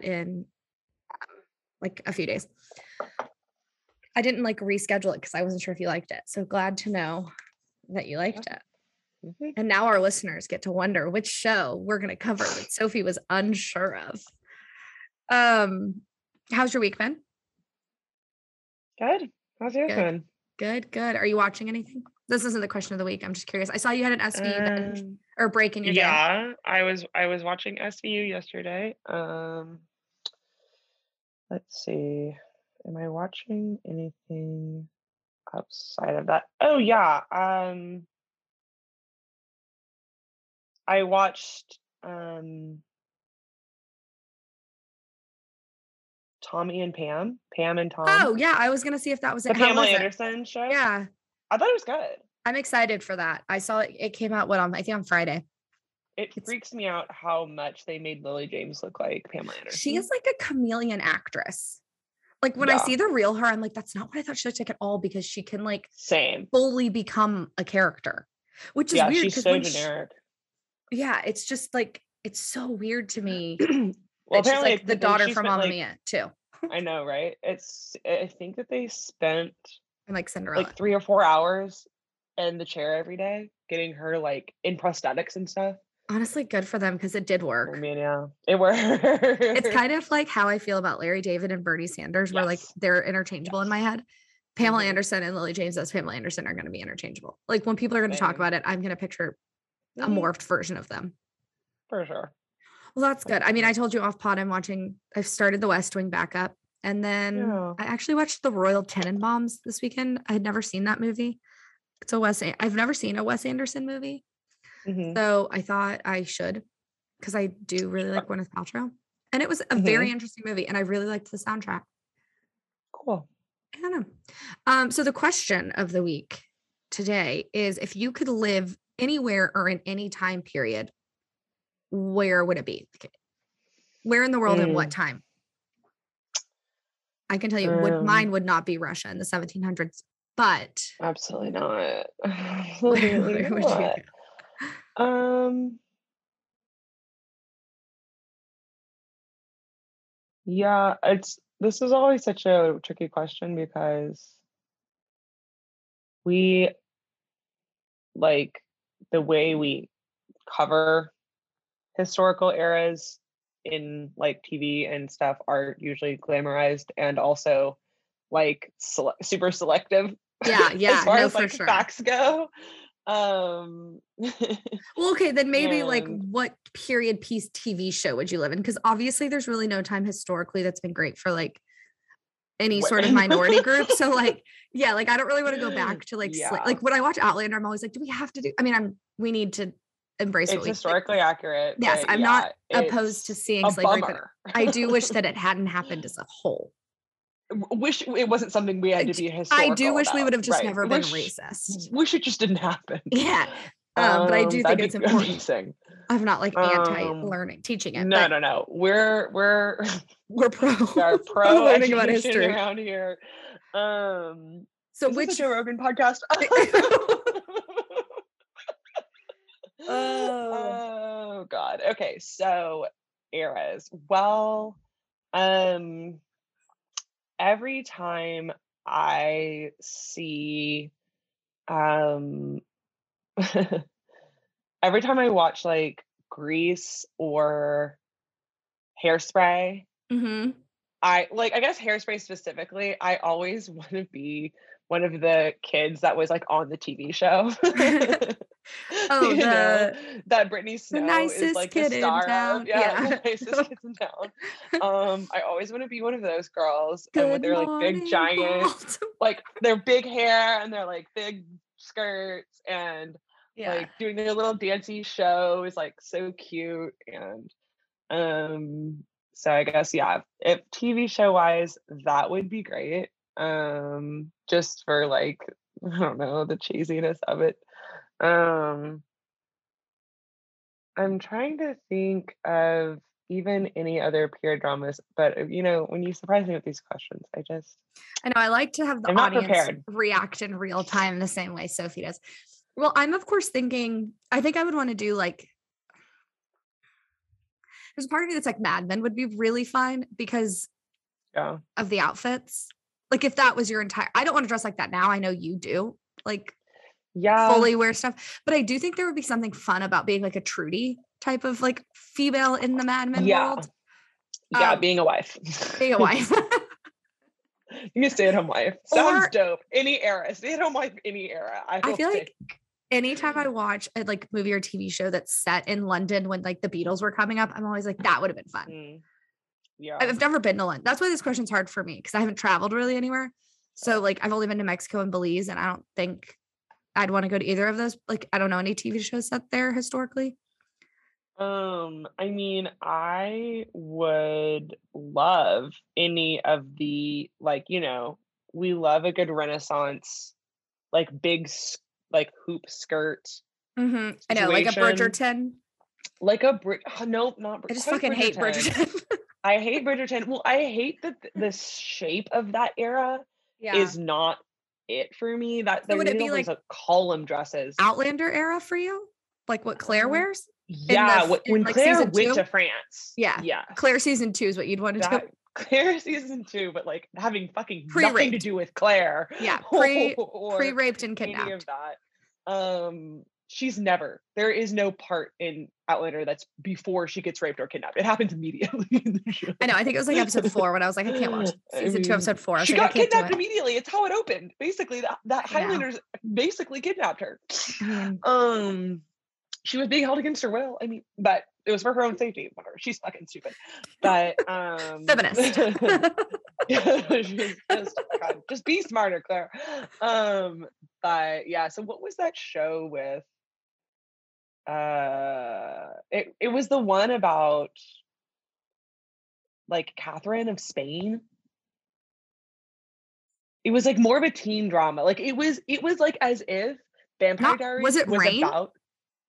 in um, like a few days. I didn't like reschedule it because I wasn't sure if you liked it. So glad to know that you liked it. Mhm. And now our listeners get to wonder which show we're going to cover that Sophie was unsure of. Um, how's your week been? Good. How's yours Good. been? Good, good. Are you watching anything? This isn't the question of the week. I'm just curious. I saw you had an SVU Um, or break in your day. yeah, I was I was watching SVU yesterday. Um, let's see. Am I watching anything outside of that? Oh yeah. Um, I watched um Tommy and Pam, Pam and Tom. Oh yeah, I was gonna see if that was the it. How Pamela it? Anderson show. Yeah, I thought it was good. I'm excited for that. I saw it. It came out what on I think on Friday. It It's- freaks me out how much they made Lily James look like Pamela Anderson. She is like a chameleon actress. Like when I see the real her, I'm like, that's not what I thought she looked like at all because she can like same. fully become a character, which is Yeah, weird. she's so when she- generic. yeah, it's just like it's so weird to me. well, apparently like the daughter from Mamma like- Mia too. I know, right? It's. I think that they spent I'm like Cinderella. like three or four hours in the chair every day, getting her like in prosthetics and stuff. Honestly, good for them because it did I work. mean, yeah, it worked. It's kind of like how I feel about Larry David and Bernie Sanders, where like they're interchangeable in my head. Pamela Mhm. Anderson and Lily James as Pamela Anderson are going to be interchangeable. Like when people are going to talk about it, I'm going to picture a Mhm, morphed version of them. for sure. Well, that's good. I mean, I told you off pod, I'm watching, I've started The West Wing back up. And then Yeah. I actually watched The Royal Tenenbaums this weekend. I had never seen that movie. It's a Wes, I've never seen a Wes Anderson movie. Mhm. So I thought I should because I do really like Gwyneth Paltrow. And it was a very interesting movie. And I really liked the soundtrack. Cool. I don't know. Um, so the question of the week today is if you could live anywhere or in any time period, where would it be? Where in the world and what Mm. time? I can tell you, would, Um, mine would not be Russia in the 1700s, but Absolutely not. where, Absolutely where would you not. Um. Yeah, it's this is always such a tricky question because we like the way we cover historical eras in like TV and stuff are usually glamorized and also like sele- super selective Yeah, yeah, as far no, as for like sure. facts go um Well, okay, then maybe like what period piece TV show would you live in? Because obviously there's really no time historically that's been great for like any sort of minority group. So like, yeah, like I don't really want to go back to like Yeah. like when I watch Outlander, I'm always like, do we have to do? I mean, I'm we need to embrace it's what we like, historically accurate Yes, I'm not opposed to seeing slavery, but. I do wish that it hadn't happened as a whole. Wish it wasn't something we had to be I do wish we would have just right. never been racist. wish it just didn't happen Yeah. Um, but I do think it's important. amazing. I'm not like Um, anti-learning, teaching it. no no no we're we're we're pro. we are pro learning about history. around here um So which Joe Rogan podcast Oh. oh god okay so eras well um every time i see um every time i watch like grease or hairspray Mhm. I like I guess hairspray specifically, I always want to be one of the kids that was like on the TV show. Oh, You know, that Brittany Snow is nicest like kid the in star town. of. Yeah, Yeah. the nicest kids in town. Um, I always want to be one of those girls and with Good their like big morning, giant, Baltimore. like their big hair and their like big skirts and Yeah. like doing their little dancey show is like so cute and um so i guess yeah if tv show wise that would be great um just for like i don't know the cheesiness of it um i'm trying to think of even any other period dramas but uh, you know when you surprise me with these questions i just I know I like to have the I'm audience react in real time the same way Sophie does. Well, I'm of course thinking I think I would want to do like there's a part of me that's like Mad Men would be really fun because Yeah. of the outfits. Like if that was your entire I don't want to dress like that now. I know you do. Like Yeah. fully wear stuff. But I do think there would be something fun about being like a Trudy type of like female in the Mad Men Yeah. world. Yeah, um, being a wife. Being a wife. Being a stay-at-home wife. Sounds Or- dope. Any era. Stay-at-home wife, any era. I, I feel take. like anytime I watch a like movie or TV show that's set in London when like the Beatles were coming up, I'm always like, that would have been fun. Mm. Yeah. I've never been to London. That's why this question's hard for me because I haven't traveled really anywhere. So like I've only been to Mexico and Belize, and I don't think I'd want to go to either of those. Like I don't know any TV shows set there historically. Um, I mean, I would love any of the like, you know, we love a good Renaissance, like big, like hoop skirt, Mm-hmm. I know, like a. Bridgerton. like a Brit. oh, no, not. Brid- I just fucking hate Bridgerton. I hate Bridgerton. Well, I hate that the shape of that era yeah. is not it for me. That So would it be like column dresses. Outlander era for you? Like what Claire Um, wears? Yeah, the- when like, Claire went two? to France. Yeah. yeah. Claire season two is what you'd want to do. that Claire season two, but like having fucking nothing to Pre-raped. do with Claire. Yeah, pre pre raped and any kidnapped. of that. Um, she's never. There is no part in Outlander that's before she gets raped or kidnapped. It happens immediately. in the show. I know. I think it was like episode four when I was like, I can't watch I season two, mean, episode four. She like, got kidnapped it. immediately. It's how it opened. Basically, that that I. Highlanders basically kidnapped her. I Um, she was being held against her will. I mean, but it was for her own safety. Whatever. She's fucking stupid. But um, feminist. Just, God, just be smarter, Claire. Um, but yeah, so what was that show with? Uh, it it was the one about like Catherine of Spain. It was like more of a teen drama. Like it was, it was like as if Vampire Not- Diaries was it Reign? about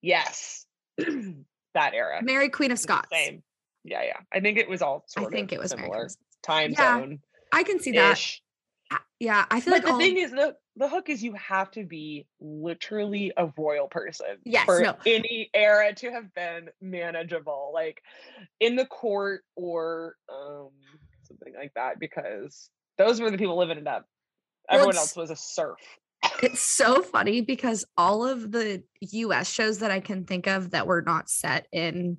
yes, that era. Mary Queen of Scots. Same. Yeah, yeah. I think it was all I think it was similar Scots. time Yeah, zone. I can see that. Yeah, I feel But like the all, thing is, the the hook is you have to be literally a royal person Yes, for no. any era to have been manageable, like in the court or um something like that, because those were the people living it up. Everyone it's- else was a serf. it's so funny because all of the US shows that I can think of that were not set in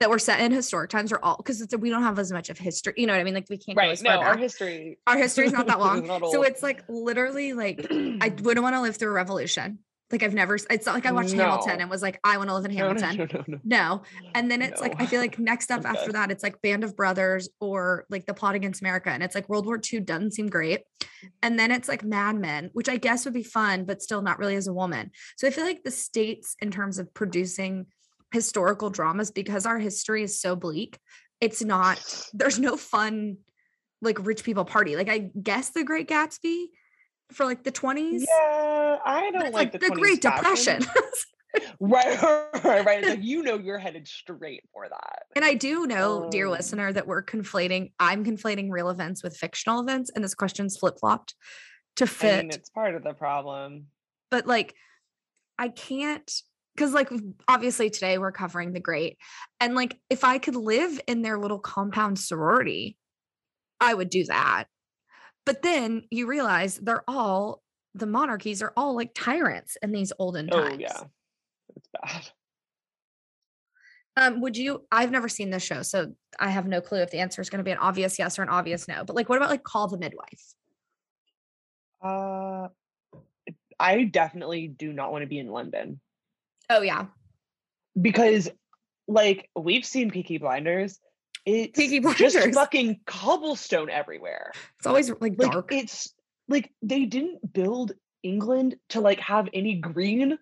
that were set in historic times are all because it's we don't have as much of history. You know what I mean? Like we can't go Right. No, our back. history. Our history's not that long. not so it's like literally like I wouldn't want to live through a revolution. Like I've never. It's not like I watched Hamilton and was like, I want to live in no, no, Hamilton. no, no, no. No. And then it's like, I No. feel like next up after that, it's like Band of Brothers or like The Plot Against America. And it's like World War II doesn't seem great. And then it's like Mad Men, which I guess would be fun, but still not really as a woman. So I feel like the states, in terms of producing historical dramas, because our history is so bleak, it's not, there's no fun, like rich people party. Like I guess The Great Gatsby for like the 20s. Yeah, I don't like, like the, the Great. Depression. right, right, right. It's like you know you're headed straight for that. And I do know, dear Um, listener, that we're conflating, I'm conflating real events with fictional events, and this question's flip flopped to I fit. mean, it's part of the problem. but like, I can't, because like, obviously today we're covering the great. And like, if I could live in their little compound sorority, I would do that. But then you realize they're all, the monarchies are all like tyrants in these olden Oh times. yeah, it's bad. Um, would you? I've never seen this show, so I have no clue if the answer is going to be an obvious yes or an obvious no. But like, what about like Call the Midwife? Uh, I definitely do not want to be in London Oh yeah, because, like, we've seen Peaky Blinders. It's Peaky just fucking cobblestone everywhere. it's always like Like dark. it's like they didn't build England to like have any green.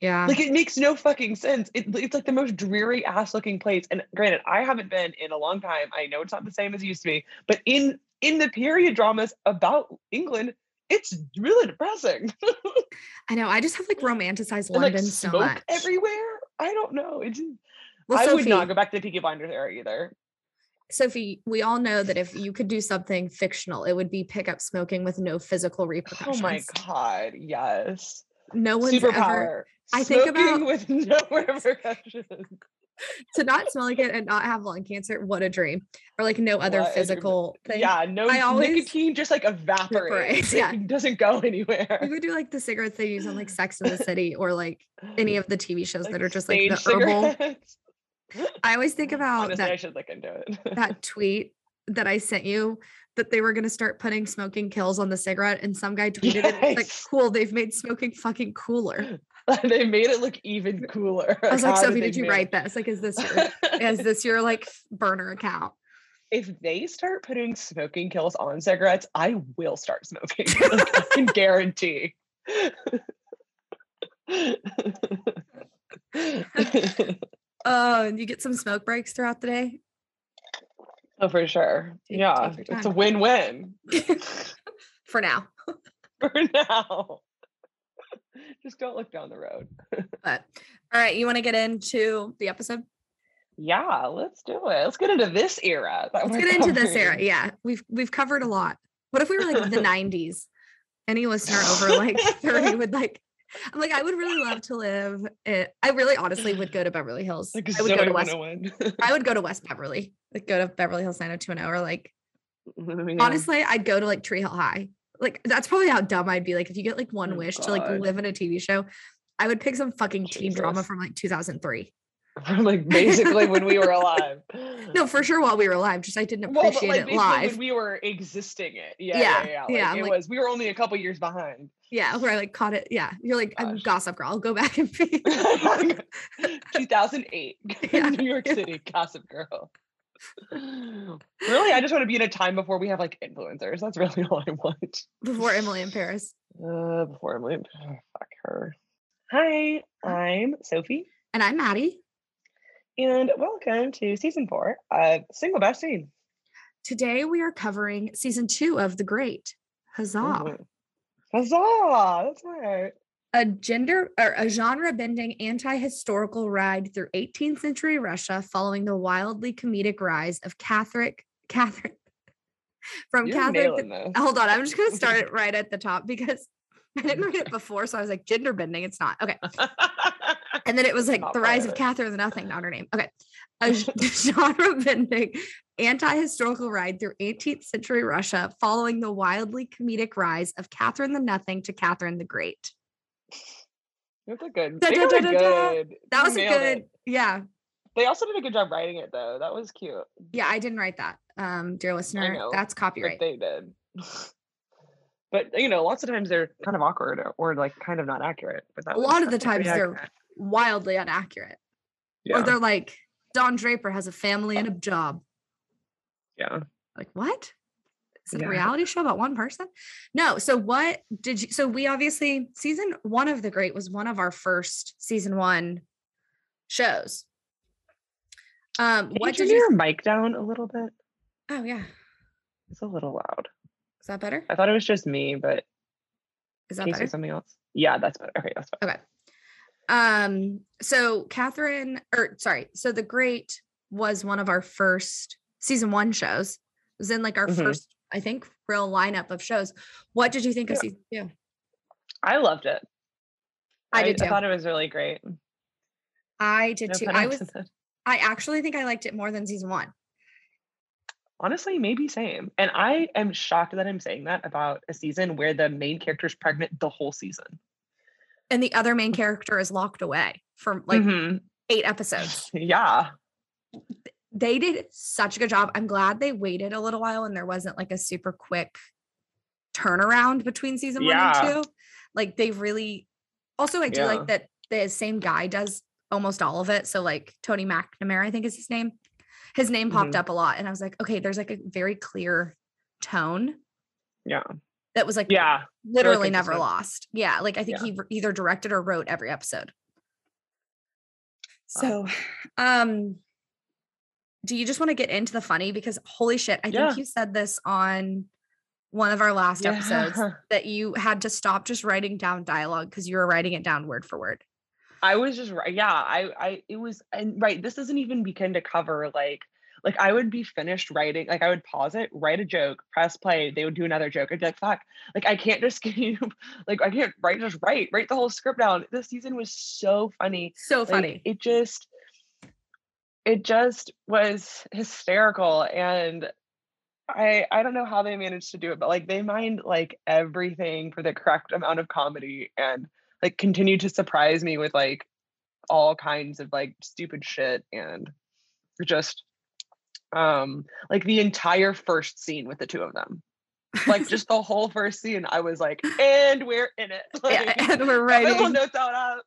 yeah, Like it makes no fucking sense. It, it's like the most dreary ass looking place. And granted, I haven't been in a long time. I know it's not the same as it used to be, but in in the period dramas about England, it's really depressing. I know. I just have like romanticized and like London so smoke much. everywhere. I don't know. It just, well, I Sophie, would not go back to the Peaky Blinders era either. Sophie, we all know that if you could do something fictional, it would be pick up smoking with no physical repercussions. Oh my god, yes. No one's Superpower. ever. I think Smoking about- with no repercussions. To not smell like it and not have lung cancer, what a dream. Or like no other What physical thing. Yeah, no I always- nicotine just like evaporates. Evaporates, yeah. It doesn't go anywhere. We would do like the cigarettes they use on like Sex in the City or like any of the TV shows that are just like the herbal. I always think about Honestly, I that should look into it. that tweet that I sent you that they were going to start putting smoking kills on the cigarette and some guy tweeted it like cool they've made smoking fucking cooler. they made it look even cooler. I was like How Sophie they did you write this? Like is this your is this your like burner account? If they start putting smoking kills on cigarettes, I will start smoking. Like, I can guarantee. Oh, and you get some smoke breaks throughout the day. oh, for sure. Take- yeah, take it's a win-win For now. for now. Just don't look down the road. But all right, you want to get into the episode? Yeah, let's do it. Let's get into this era. Let's get into this era. Yeah, we've we've covered a lot. What if we were like the '90s? Any listener over like 30 would like. I'm like, I would really love to live. It, I really, honestly, would go to Beverly Hills. Like I would go to West. 101. I would go to West Beverly. Like go to Beverly Hills 90210 or like Yeah. honestly, I'd go to like Tree Hill High. Like that's probably how dumb I'd be. Like if you get like one Oh, wish to like live in a TV show, I would pick some fucking teen drama from like 2003. from like basically when we were alive. No, for sure while we were alive. Just I didn't Well, appreciate like, it live. when we were existing it. Yeah, Yeah, yeah, yeah. Like, yeah, it like- was. We were only a couple years behind. yeah, where I like caught it. Yeah, you're like I'm Gossip Girl. I'll go back and be. 2008, Yeah. New York City, Gossip Girl. Really, I just want to be in a time before we have like influencers. That's really all I want. before Emily in Paris. Uh, before Emily, in Paris. fuck her. Hi, I'm Sophie, And I'm Maddie. and welcome to season four of Single Best Scene. Today we are covering season two of The Great. Huzzah. Mhm. Huzzah! That's right. A gender or a genre bending anti historical ride through 18th century Russia following the wildly comedic rise of Catholic Catherine from You're Catholic. Hold on, I'm just gonna start it right at the top because I didn't read it before, so I was like gender bending. It's not okay. And then it was like Not the rise of of. Catherine the Nothing, not her name. Okay. A genre bending anti historical ride through 18th century Russia following the wildly comedic rise of Catherine the Nothing to Catherine the Great. That's a good. Da, da, da, a da, da. good. That was a good, it. yeah. They also did a good job writing it though. That was cute. Yeah, I didn't write that. Um, dear listener, know, that's But copyright. they did. but you know, lots of times they're kind of awkward or, or like kind of not accurate. But that A lot of the times they're accurate. Wildly inaccurate. yeah, Or they're like, Don Draper has a family and a job. yeah. like what is it Yeah. a reality show about one person no so what did you so we obviously season one of the great was one of our first season one shows um Can what you did you your mic down a little bit? oh yeah It's a little loud. is that better I thought it was just me, but is can that you say better something else? Yeah, that's better. Okay, that's better. okay um so catherine or sorry so the great was one of our first season one shows it was in like our Mhm. first i think real lineup of shows what did you think of season two I loved it. I did I too. thought it was really great. i did No too i was. I actually think I liked it more than season one. honestly maybe same and i am shocked that i'm saying that about a season where the main character is pregnant the whole season And the other main character is locked away for like Mhm. eight episodes. yeah They did such a good job. I'm glad they waited a little while and there wasn't like a super quick turnaround between season one and two. Like they really also I do Yeah. like that the same guy does almost all of it. So like Tony McNamara, I think is his name. His name popped Mhm. up a lot. And I was like, okay, there's like a very clear tone yeah that was like yeah literally never lost. Yeah, like I think Yeah. he either directed or wrote every episode. So, um do you just want to get into the funny because holy shit, I Yeah. think you said this on one of our last episodes that you had to stop just writing down dialogue because you were writing it down word for word. i was just right yeah i i it was and right this doesn't even begin to cover like like i would be finished writing like i would pause it write a joke press play they would do another joke i'd be like fuck like i can't just keep like i can't write just write write the whole script down this season was so funny So Like, funny. it just it just was hysterical and I I don't know how they managed to do it, but like they mined like everything for the correct amount of comedy and like continue to surprise me with like all kinds of like stupid shit and just um like the entire first scene with the two of them like just the whole first scene i was like and we're in it like, yeah, and we're writing. notes out up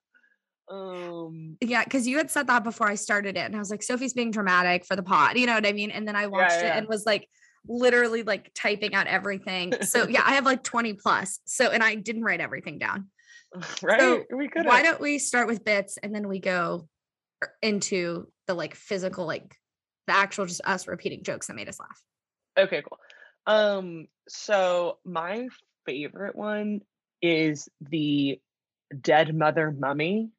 um Yeah, because you had said that before I started it, and I was like, Sophie's being dramatic for the pod, you know what I mean? And then I watched yeah. it and was like, literally like typing out everything. So yeah, I have like 20 plus. So and I didn't write everything down. right So, we could Why don't we start with bits and then we go er, into the like physical, like the actual just us repeating jokes that made us laugh. Okay, cool. Um, so my favorite one is the dead mother mummy.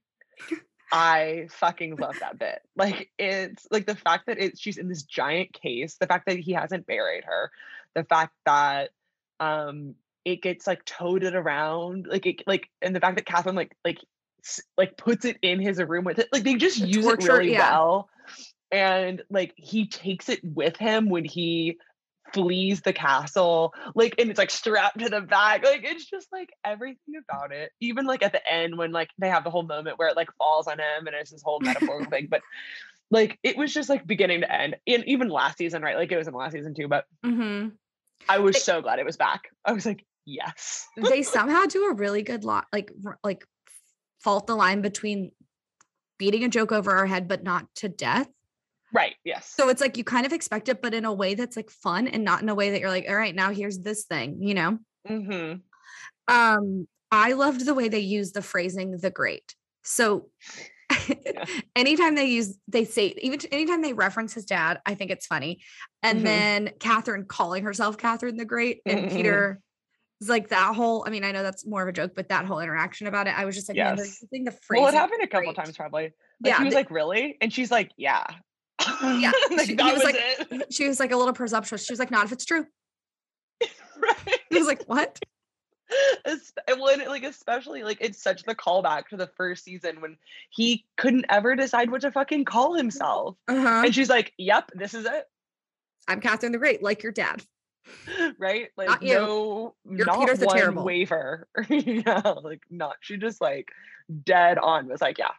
I fucking love that bit. Like it's like the fact that it's she's in this giant case, the fact that he hasn't buried her, the fact that um it gets like toted around, like it like and the fact that Catherine like like like puts it in his room with it. Like they just The use torture, it really yeah. well. And like he takes it with him when he flees the castle like and it's like strapped to the back like it's just like everything about it even like at the end when like they have the whole moment where it like falls on him and it's this whole metaphorical thing but like it was just like beginning to end and even last season right like it was in last season too but Mm-hmm. i was They- so glad it was back i was like yes They somehow do a really good lot, like like fault the line between beating a joke over our head, but not to death. Right yes So it's like you kind of expect it, but in a way that's like fun and not in a way that you're like, all right, now here's this thing, you know? hmm Um, I loved the way they used the phrasing the great. So anytime they use they say even anytime they reference his dad, I think it's funny. And Mhm. then Catherine calling herself Catherine the Great and Mhm. Peter is like that whole, I mean, I know that's more of a joke, but that whole interaction about it, I was just like, Yes. using the phrase. well it happened a couple times probably like Yeah, he was they- like really and she's like yeah Yeah, like she- was was, like- it She was like a little presumptuous. She was like, not if it's true. right He was like, what? And when like especially like it's such the callback to the first season when he couldn't ever decide what to fucking call himself Uh-huh. and she's like yep this is it I'm Catherine the Great, like your dad. right like Not you. no You're not Peter the one Terrible. waiver yeah like not she just like dead on was like yeah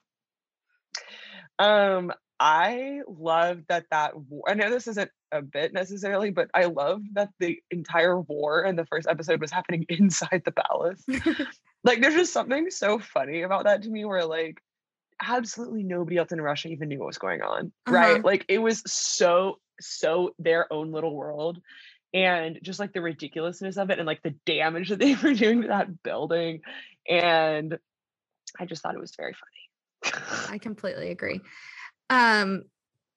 um i love that that war i know this isn't a bit necessarily but i love that the entire war in the first episode was happening inside the palace like there's just something so funny about that to me where like absolutely nobody else in russia even knew what was going on Uh-huh. right like it was so so their own little world and just like the ridiculousness of it and like the damage that they were doing to that building and i just thought it was very funny I completely agree. Um,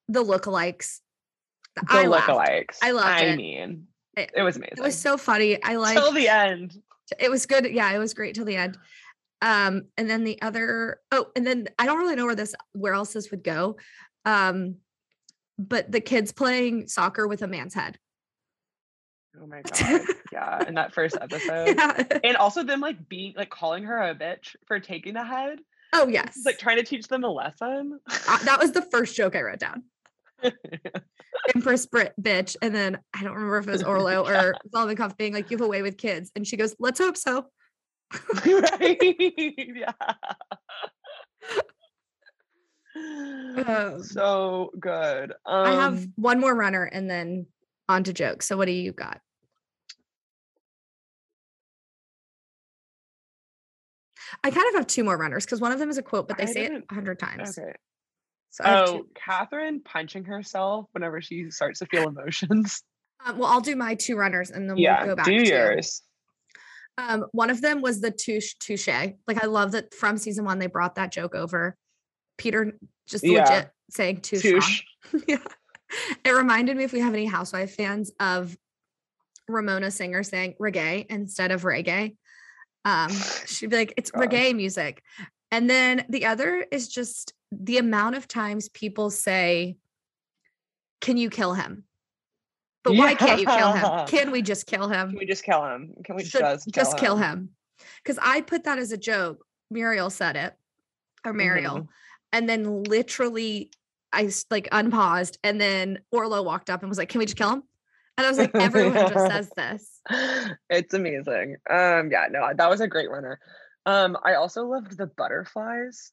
the lookalikes. the I lookalikes I loved i it. mean It- it was amazing It was so funny. I like till the end it was good. Yeah, it was great till the end. Um, and then the other oh, and then I don't really know where this where else this would go. Um, but the kids playing soccer with a man's head. oh my god yeah in that first episode yeah. and also them like being like calling her a bitch for taking the head Oh yes. It's like trying to teach them a lesson. Uh, that was the first joke I wrote down. Empress Brit bitch. And then I don't remember if it was Orlo or Volvikov being like, you have a way with kids. And she goes, let's hope so. right? yeah. Um, so good. Um, I have one more runner and then on to jokes. So what do you got? I kind of have two more runners because one of them is a quote, but they I say it a hundred times. okay. So Oh. Catherine punching herself whenever she starts to feel emotions. Um, well, I'll do my two runners and then yeah, we'll go back do to yours. Um, one of them was the touche touche. Like I love that from season one they brought that joke over. Peter just Yeah. legit saying touche. Touche. yeah. It reminded me if we have any housewife fans of Ramona Singer saying reggae instead of reggae. Um, she'd be like, it's Gosh. reggae music. And then the other is just the amount of times people say, Can you kill him? But why can't you kill him? Can we just kill him? Can we just kill him? Can we should just just kill him because i put that as a joke muriel said it or mariel Mhm. and then literally I like unpaused, and then Orlo walked up and was like, "Can we just kill him?" And I was like, "Everyone just says this." it's amazing. Um, yeah, no, that was a great runner. Um, I also loved the butterflies.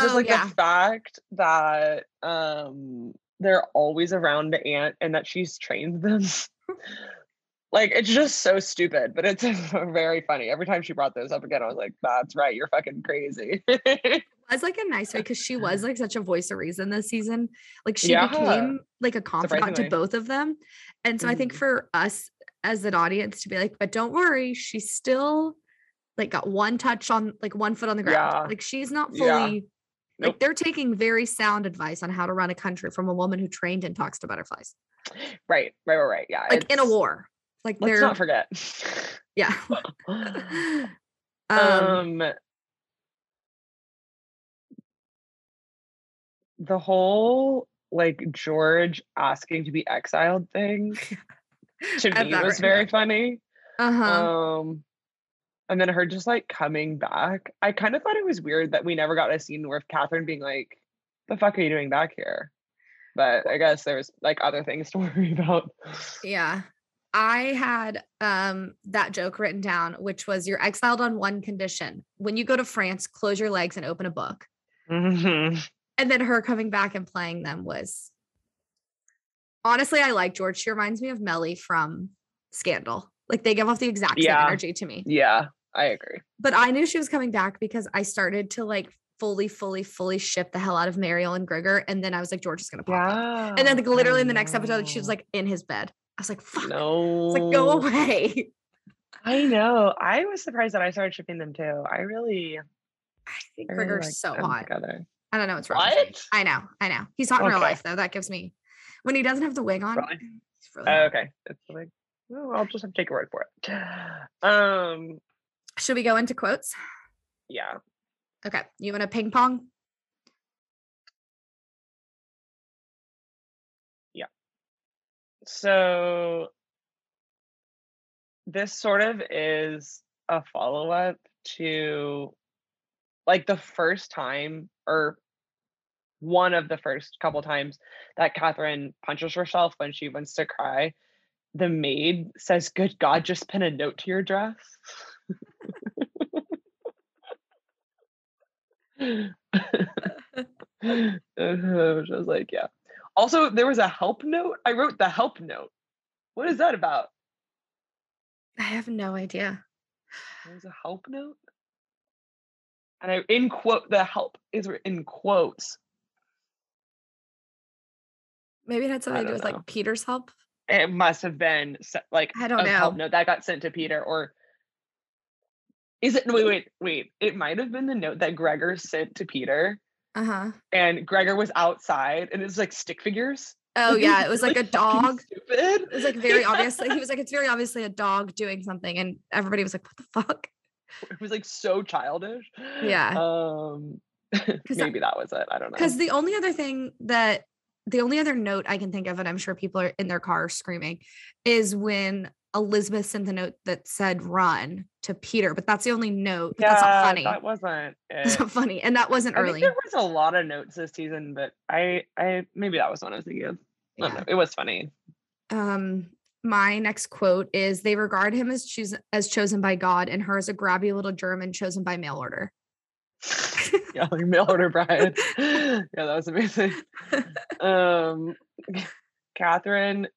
Just Oh like yeah, the fact that um they're always around the ant and that she's trained them. like it's just so stupid, but it's very funny. Every time she brought those up again, I was like, "That's right, you're fucking crazy." it was like a nice way because she was like such a voice of reason this season. Like she Yeah. became like a confidant to both of them, and so I think Mhm. for us as an audience to be like, "But don't worry, she's still." Like got one touch on like one foot on the ground. Yeah. Like she's not Yeah. fully like they're taking very sound advice on how to run a country from a woman who trained and talks to butterflies. right, right, right, right. Yeah, Like in a war. Like Let's they're not forget. yeah. um, um the whole like George asking to be exiled thing to me that was written very down. funny. uh-huh. Um and then her just like coming back. I kind of thought it was weird that we never got a scene with Catherine being like, the fuck are you doing back here? But I guess there was like other things to worry about. Yeah. I had um that joke written down, which was you're exiled on one condition. When you go to France, close your legs and open a book. Mhm. And then her coming back and playing them was honestly, I like George. She reminds me of Mellie from Scandal. Like they give off the exact Yeah. same energy to me. Yeah, I agree. But I knew she was coming back because I started to like fully, fully, fully ship the hell out of Marial and Grigor. And then I was like, George is gonna pop up. And then like literally in the next episode, she was like in his bed. I was like, fuck. no. It's like go away. I know. I was surprised that I started shipping them too. I really, I think Grigor's really like so hot. together. I don't know what's wrong. What? I know, I know. He's hot in real life though. That gives me when he doesn't have the wig on. Really? really Oh, okay. It's like, well, I'll just have to take a word for it. Um, Should we go into quotes? yeah. Okay. You want to ping pong? Yeah. So this sort of is a follow up to like the first time or one of the first couple times that Catherine punches herself when she wants to cry. The maid says, Good God, just pin a note to your dress. Uh-huh, which I was like, yeah. Also, there was a help note. I wrote the help note. What is that about? I have no idea. There was a help note. And I in quote the help is in quotes. Maybe it had something to do with know. like Peter's help. It must have been like I don't a help know. note that got sent to Peter, or is it? Wait, wait, wait. It might have been the note that Grigor sent to Peter, Uh huh. and Grigor was outside, and it's like stick figures. Oh yeah, it was like a dog. Stupid. It was like very obviously. He was like, it's very obviously a dog doing something, and everybody was like, what the fuck? it was like so childish. Yeah. Um, maybe that was it. I don't know. Because the only other thing that the only other note I can think of, and I'm sure people are in their car screaming, is when Elizabeth sent the note that said run to Peter, but that's the only note. But that's not funny. That wasn't. That's not funny. And that wasn't I think early. there was a lot of notes this season, but I, I maybe that was one I was thinking of. Yeah. It was funny. Um, my next quote is they regard him as chosen as chosen by God and her as a grabby little German chosen by mail order. yeah, like mail order bride. yeah, that was amazing. Um, Catherine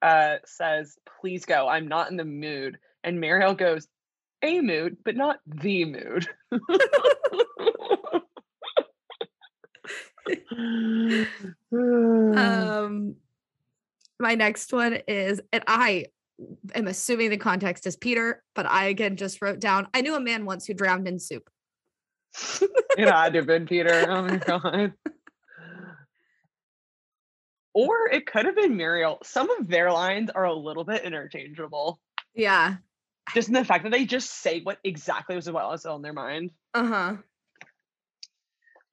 uh, says, "Please go. I'm not in the mood." And Marial goes, "A mood, but not the mood." um my next one is and I am assuming the context is Peter, but I again just wrote down I knew a man once who drowned in soup. it had to have been Peter. Oh my god. Or it could have been Muriel. Some of their lines are a little bit interchangeable. Yeah. Just in the fact that they just say what exactly was what was on their mind. Uh-huh.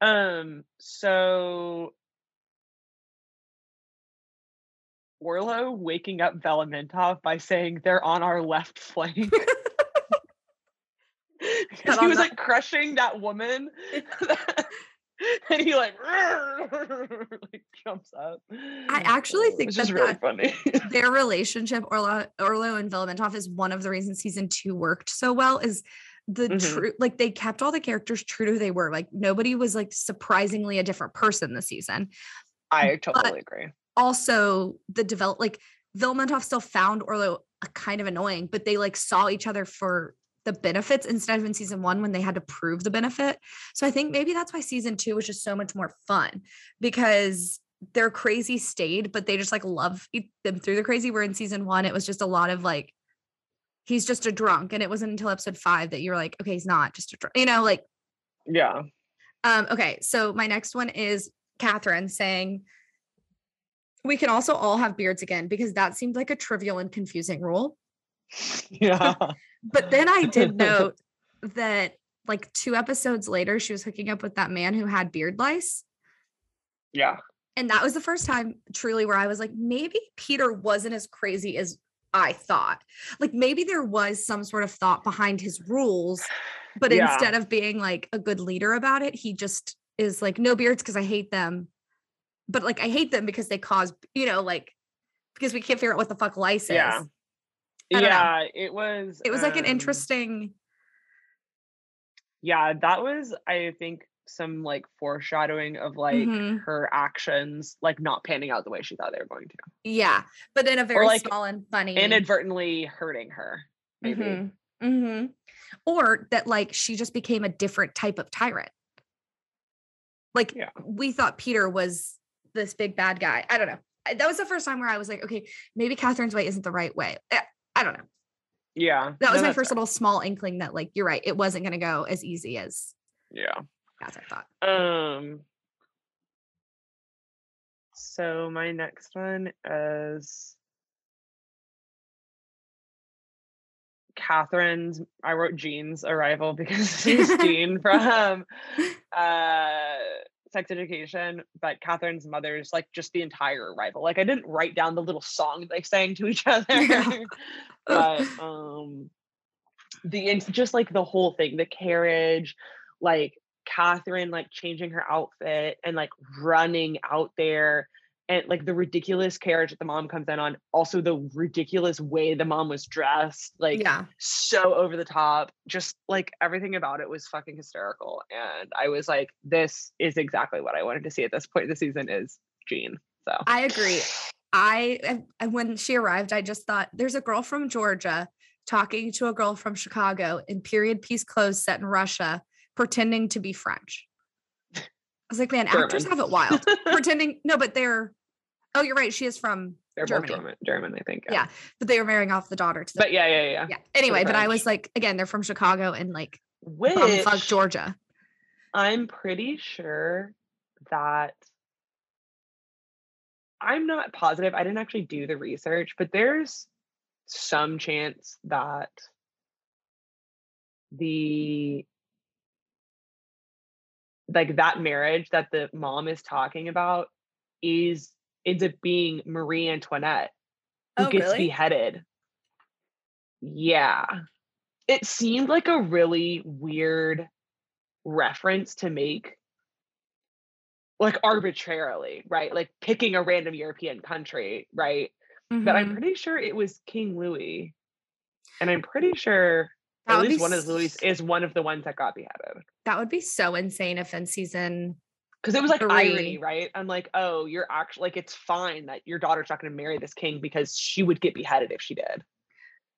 Um, so Orlo waking up Velementov by saying they're on our left flank. But he was like crushing that woman. and he like, like jumps up. I actually Oh, think just really funny. their relationship, Orlo, Orlo and Velementov, is one of the reasons season two worked so well. Is the Mhm. true like they kept all the characters true to who they were. Like nobody was like surprisingly a different person this season. I totally agree. Also, the develop like Velementov still found Orlo kind of annoying, but they like saw each other for the benefits instead of in season one when they had to prove the benefit. So I think maybe that's why season two was just so much more fun because their crazy stayed, but they just like love them through the crazy. Where in season one, it was just a lot of like, he's just a drunk. And it wasn't until episode five that you're like, okay, he's not just a drunk, you know, like, Yeah. um, okay. So my next one is Catherine saying, we can also all have beards again because that seemed like a trivial and confusing rule. Yeah. But then I did note that like two episodes later, she was hooking up with that man who had beard lice. yeah. And that was the first time truly where I was like, maybe Peter wasn't as crazy as I thought. Like maybe there was some sort of thought behind his rules, but Yeah. instead of being like a good leader about it, he just is like, no beards because I hate them. But like, I hate them because they cause, you know, like, because we can't figure out what the fuck lice is. Yeah. Know. It was. It was like an um, interesting, Yeah, that was, I think, some like foreshadowing of like Mhm. her actions, like not panning out the way she thought they were going to, yeah, but in a very like, small and funny. inadvertently hurting her. Maybe. Mhm, mhm. Or that like she just became a different type of tyrant. Like Yeah. we thought Peter was this big bad guy. I don't know. That was the first time where I was like, okay, maybe Catherine's way isn't the right way. I don't know. Yeah. That was no, my first fair. little small inkling that like you're right. It wasn't going to go as easy as Yeah. as I thought. Um. So my next one is Catherine's. I wrote Jean's arrival because she's Jean from uh sex education, but Catherine's mother's like just the entire arrival. Like I didn't write down the little song they sang to each other, Yeah. but um the just like the whole thing, the carriage, like Catherine like changing her outfit and like running out there and like the ridiculous carriage that the mom comes in on also the ridiculous way the mom was dressed like yeah. so over the top just like everything about it was fucking hysterical and i was like this is exactly what i wanted to see at this point in the season is jean so I agree. I and when she arrived, I just thought there's a girl from Georgia talking to a girl from Chicago in period piece clothes set in Russia, pretending to be French. I was like, man, actors have it wild. pretending no, but they're oh, you're right. She is from they're Germany. both german german i think Yeah. but they were marrying off the daughter to the but yeah yeah yeah, yeah. Anyway, but I was like, again, they're from Chicago and like which bumfuck Georgia. i'm pretty sure that i'm not positive i didn't actually do the research but there's some chance that the like that marriage that the mom is talking about is ends up being Marie Antoinette who Oh, gets really? beheaded. Yeah. It seemed like a really weird reference to make like arbitrarily, right? Like picking a random European country, right? But I'm Mhm. pretty sure it was King Louis. And I'm pretty sure That at be least one of Louis is one of the ones that got beheaded. that would be so insane if in season Because it was like Three. irony, right? I'm like, oh, you're actually like it's fine that your daughter's not gonna marry this king because she would get beheaded if she did.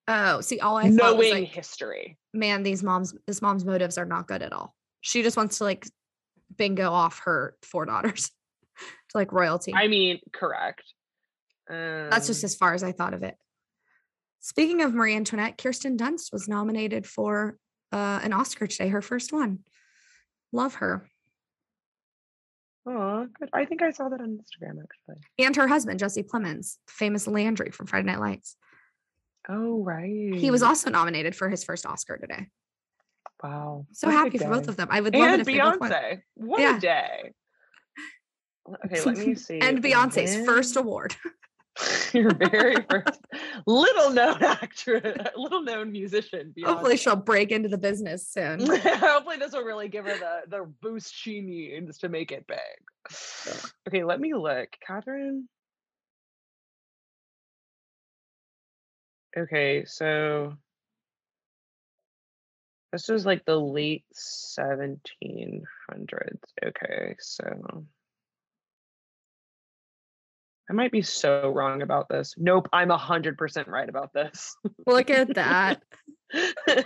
oh, see, all I thought was Knowing like, history. man, these moms, this mom's motives are not good at all. She just wants to like bingo off her four daughters to like royalty. I mean, correct. That's just Um, as far as I thought of it. Speaking of Marie Antoinette, Kirsten Dunst was nominated for uh, an Oscar today, her first one. Love her. Aw, good. I think I saw that on Instagram actually. And her husband, Jesse Plemons, famous Landry from Friday Night Lights. Oh right. He was also nominated for his first Oscar today. wow. So what happy for both of them. I would love it And if they both won. What Yeah. a day. Okay, let me see. and Beyonce's first award. Your very first little known actress, little known musician. Hopefully she'll break into the business soon. Hopefully this will really give her the the boost she needs to make it big. Okay, let me look. Catherine. Okay, so this was like the late 1700s. Okay, so I might be so wrong about this. Nope, I'm 100% right about this. Look at that.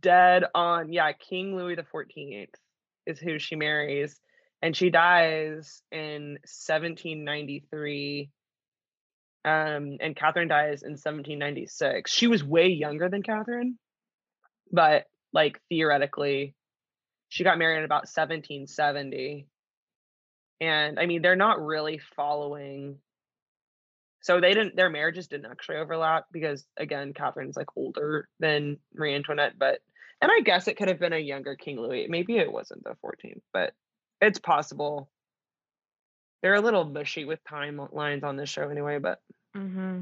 Dead on. Yeah, King Louis the 14th is who she marries and she dies in 1793 um and Catherine dies in 1796. She was way younger than Catherine, but like theoretically she got married in about 1770. And I mean they're not really following so they didn't their marriages didn't actually overlap because again Catherine's like older than Marie Antoinette, but and I guess it could have been a younger King Louis. Maybe it wasn't the 14th, but it's possible. They're a little mushy with timelines on this show anyway, but Mm-hmm.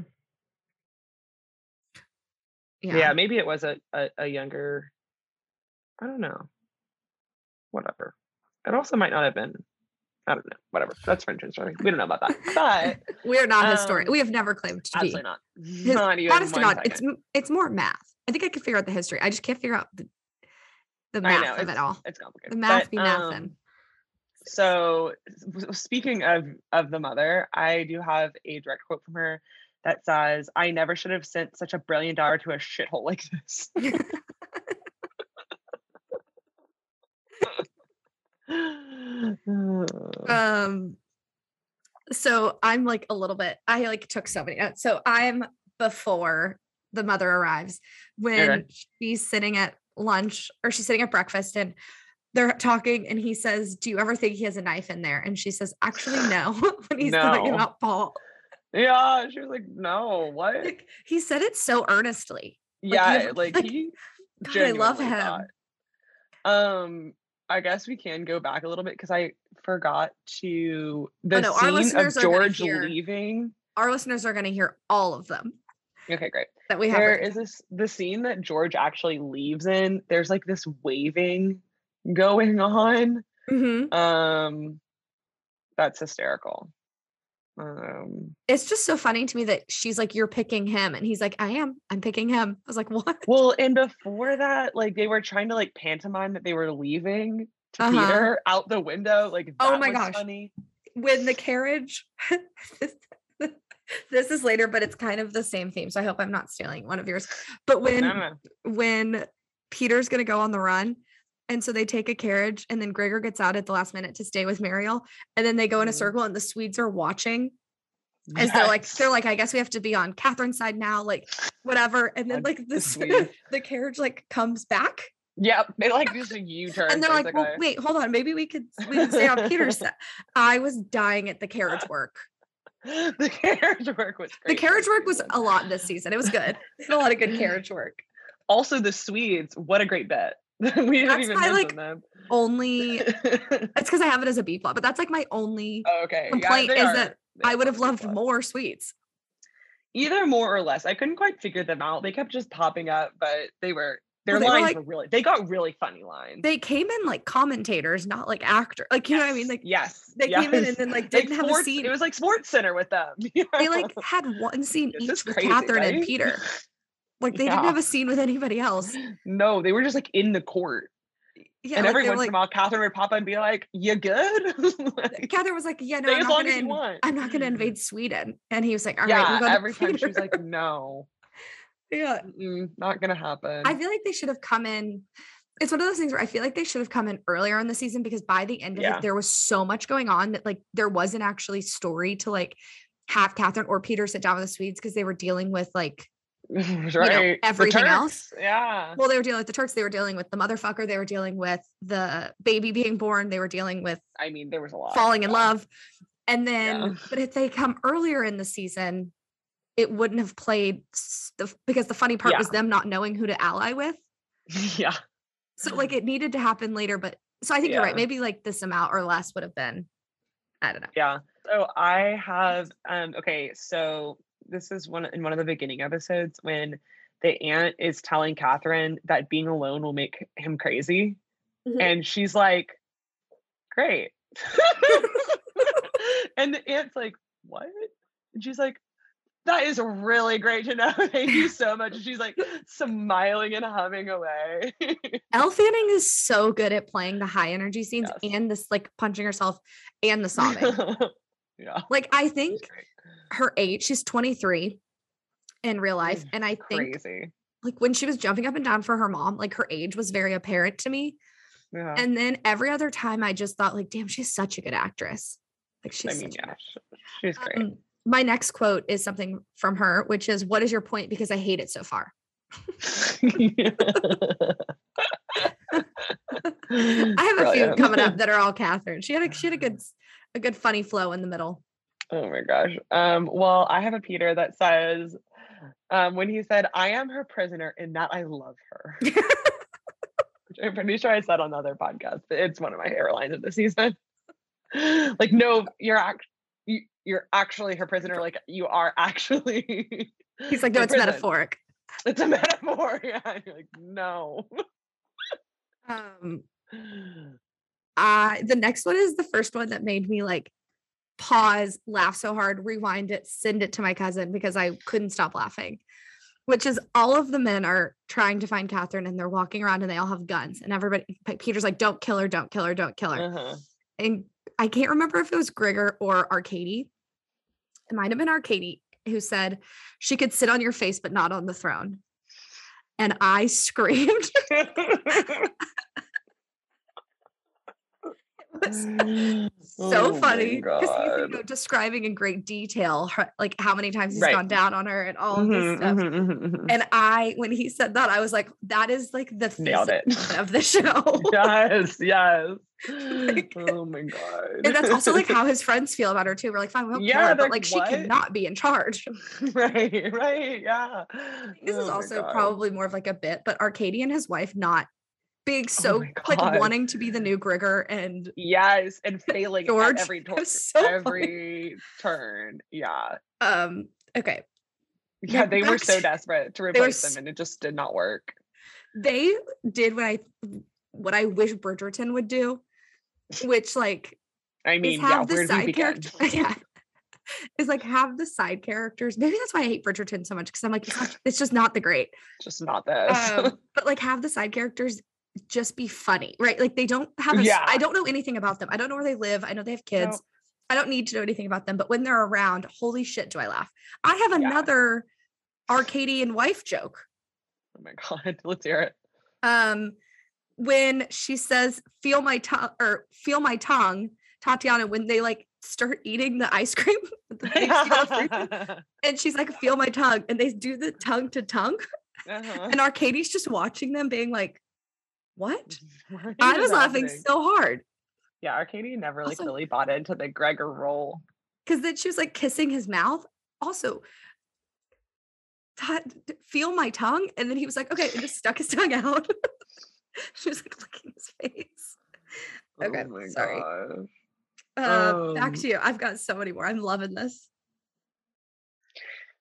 yeah, maybe it was a, a, a younger, I don't know. Whatever. It also might not have been. I don't know. Whatever. That's French history. We don't know about that. But We're not historian. Um, We have never claimed to be. absolutely not. Not even honest to God, it's it's more math. I think I could figure out the history. I just can't figure out the, the math know, of it all. It's complicated. The math But, be um, mathin'. so speaking of of the mother i do have a direct quote from her that says i never should have sent such a brilliant daughter to a shithole like this um so i'm like a little bit i like took so many notes so i'm before the mother arrives. When Okay. she's sitting at lunch or she's sitting at breakfast and they're talking and he says do you ever think he has a knife in there? And she says actually no. When he's talking about paul. Yeah she was like no what? Like, he said it so earnestly. Yeah you- like, like, he God, I love him. thought. um i guess we can go back a little bit because i forgot to the Oh, no, our scene of listeners are gonna george hear- leaving our listeners are going to hear all of them okay great that we have there written is this the scene that George actually leaves in. There's like this waving going on. Mhm. Um that's hysterical. Um it's just so funny to me that she's like you're picking him and he's like i am i'm picking him i was like what well and before that, like they were trying to like pantomime that they were leaving to Uh-huh. Peter out the window. Like Oh my gosh. funny. when the carriage this is later but it's kind of the same theme so i hope i'm not stealing one of yours but when No, no, no. when peter's going to go on the run and so they take a carriage and then grigor gets out at the last minute to stay with marial and then they go in a Mhm. circle and the swedes are watching as they're like they're like i guess we have to be on catherine's side now like whatever and then like the this the carriage like comes back. Yep, they like just a U-turn. and they're like well wait hold on maybe we could we could stay on peter's side i was dying at the carriage work. The carriage work was the carriage work was a lot this season it was good. A lot of good carriage work. Also, the Swedes, what a great bet. we That's even my, like, them. only it's because i have it as a b plot but that's like my only Oh, okay. complaint they is are- that i would have loved more sweets Either more or less. I couldn't quite figure them out. They kept just popping up, but they were their Well, they were, lines like- were really they got really funny lines. they came in like commentators not like actor like you know what i mean like yes. they came in and then like Like didn't have a scene It was like Sports Center with them. they like had one scene is each with crazy, catherine and peter like they didn't have a scene with anybody else no, they were just like in the court. yeah and like, every once like in a while, Catherine would pop up and be like, You good? Like, Catherine was like, "Yeah, no, I'm not, gonna in- I'm not gonna invade Sweden." And he was like, "All right, yeah, to every time she's Peter." like, No, "Yeah." mm-mm, not gonna happen. I feel like they should have come in. It's one of those things where I feel like they should have come in earlier in the season because by the end of Yeah. it, there was so much going on that like there wasn't actually story to like have Catherine or Peter sit down with the Swedes because they were dealing with like right. know, The everything else. Yeah. well, they were dealing with the Turks, they were dealing with the motherfucker, they were dealing with the baby being born, they were dealing with I mean, there was a lot. falling in yeah. love. And then, Yeah. but if they come earlier in the season, it wouldn't have played the, because the funny part was them not knowing who to ally with. yeah. So like it needed to happen later. But so I think you're right. Maybe like this amount or less would have been, I don't know. Yeah. So I have um okay, so this is one in one of the beginning episodes when the aunt is telling Catherine that being alone will make him crazy. Mhm. And she's like, Great. and the aunt's like, What? And she's like, That is really great to know. Thank you so much. And she's like smiling and humming away. Elle Fanning is so good at playing the high energy scenes Yes. and this like punching herself and the sobbing. yeah. like I think. Her age, she's 23 in real life. And I think Crazy. like when she was jumping up and down for her mom, like her age was very apparent to me. Yeah. And then every other time I just thought, like, damn, she's such a good actress. Like she's I mean, yeah, she's great. Um, my next quote is something from her, which is, What is your point? Because I hate it so far. I have a few coming up that are all Catherine. She had a she had a good a good funny flow in the middle. Oh my gosh. Um, well, I have a Peter that says, um, when he said, I am her prisoner and that I love her. Which I'm pretty sure I said on the other podcast, but it's one of my favorite lines of the season. like, no, you're act you, you're actually her prisoner. Like you are actually He's like, no, it's prison. metaphoric. It's a metaphor. Yeah. And you're like, no. Um uh the next one is the first one that made me like pause, laugh so hard, rewind it, send it to my cousin because I couldn't stop laughing. Which is all of the men are trying to find Catherine and they're walking around and they all have guns. And everybody, Peter's like, don't kill her, don't kill her, don't kill her. Uh-huh. and I can't remember if it was Grigor or Arkady. It might have been Arkady who said she could sit on your face, but not on the throne. And I screamed. Was so Oh funny because he's you know, describing in great detail her, like how many times he's Right. gone down on her and all of this stuff. mhm, mhm, mhm. And I, when he said that, I was like, that is like the Nailed it. of the show. yes, yes. Like- oh my god. and that's also like how his friends feel about her too. We're like, fine, we won't kill Yeah, her, but like she cannot be in charge. right, right, yeah. this is Oh my also God. probably more of like a bit, but Arkady and his wife not being so my like wanting to be the new Grigor and yes, and failing George, at every was so every turn. Yeah. um okay. Yeah, Yeah, they were so desperate to replace them and it just did not work. They did what I what I wish Bridgerton would do, which like I mean, yeah, have the where side character. Yeah. Is like have the side characters. Maybe that's why I hate Bridgerton so much because I'm like, it's, not, it's just not the great. Just not this. um, but like have the side characters just be funny, right? Like they don't have a Yeah. I don't know anything about them. I don't know where they live. I know they have kids. No. I don't need to know anything about them, but when they're around, holy shit, do I laugh. I have Yeah. another Arcadian wife joke. oh my god, let's hear it. Um when she says feel my tongue or feel my tongue, Tatiana, when they like start eating the ice cream the and she's like, feel my tongue, and they do the tongue to tongue. Uh-huh. And Arkady's just watching them being like, what? What I was laughing happening? so hard Yeah, Arcadia never like Also- really bought into the Grigor role. because then she was like kissing his mouth. Also, "Ta- feel my tongue. And then he was like, okay, and just stuck his tongue out. she was like licking his face. Okay, oh my sorry. gosh. Uh, back Um, to you. I've got so many more. I'm loving this.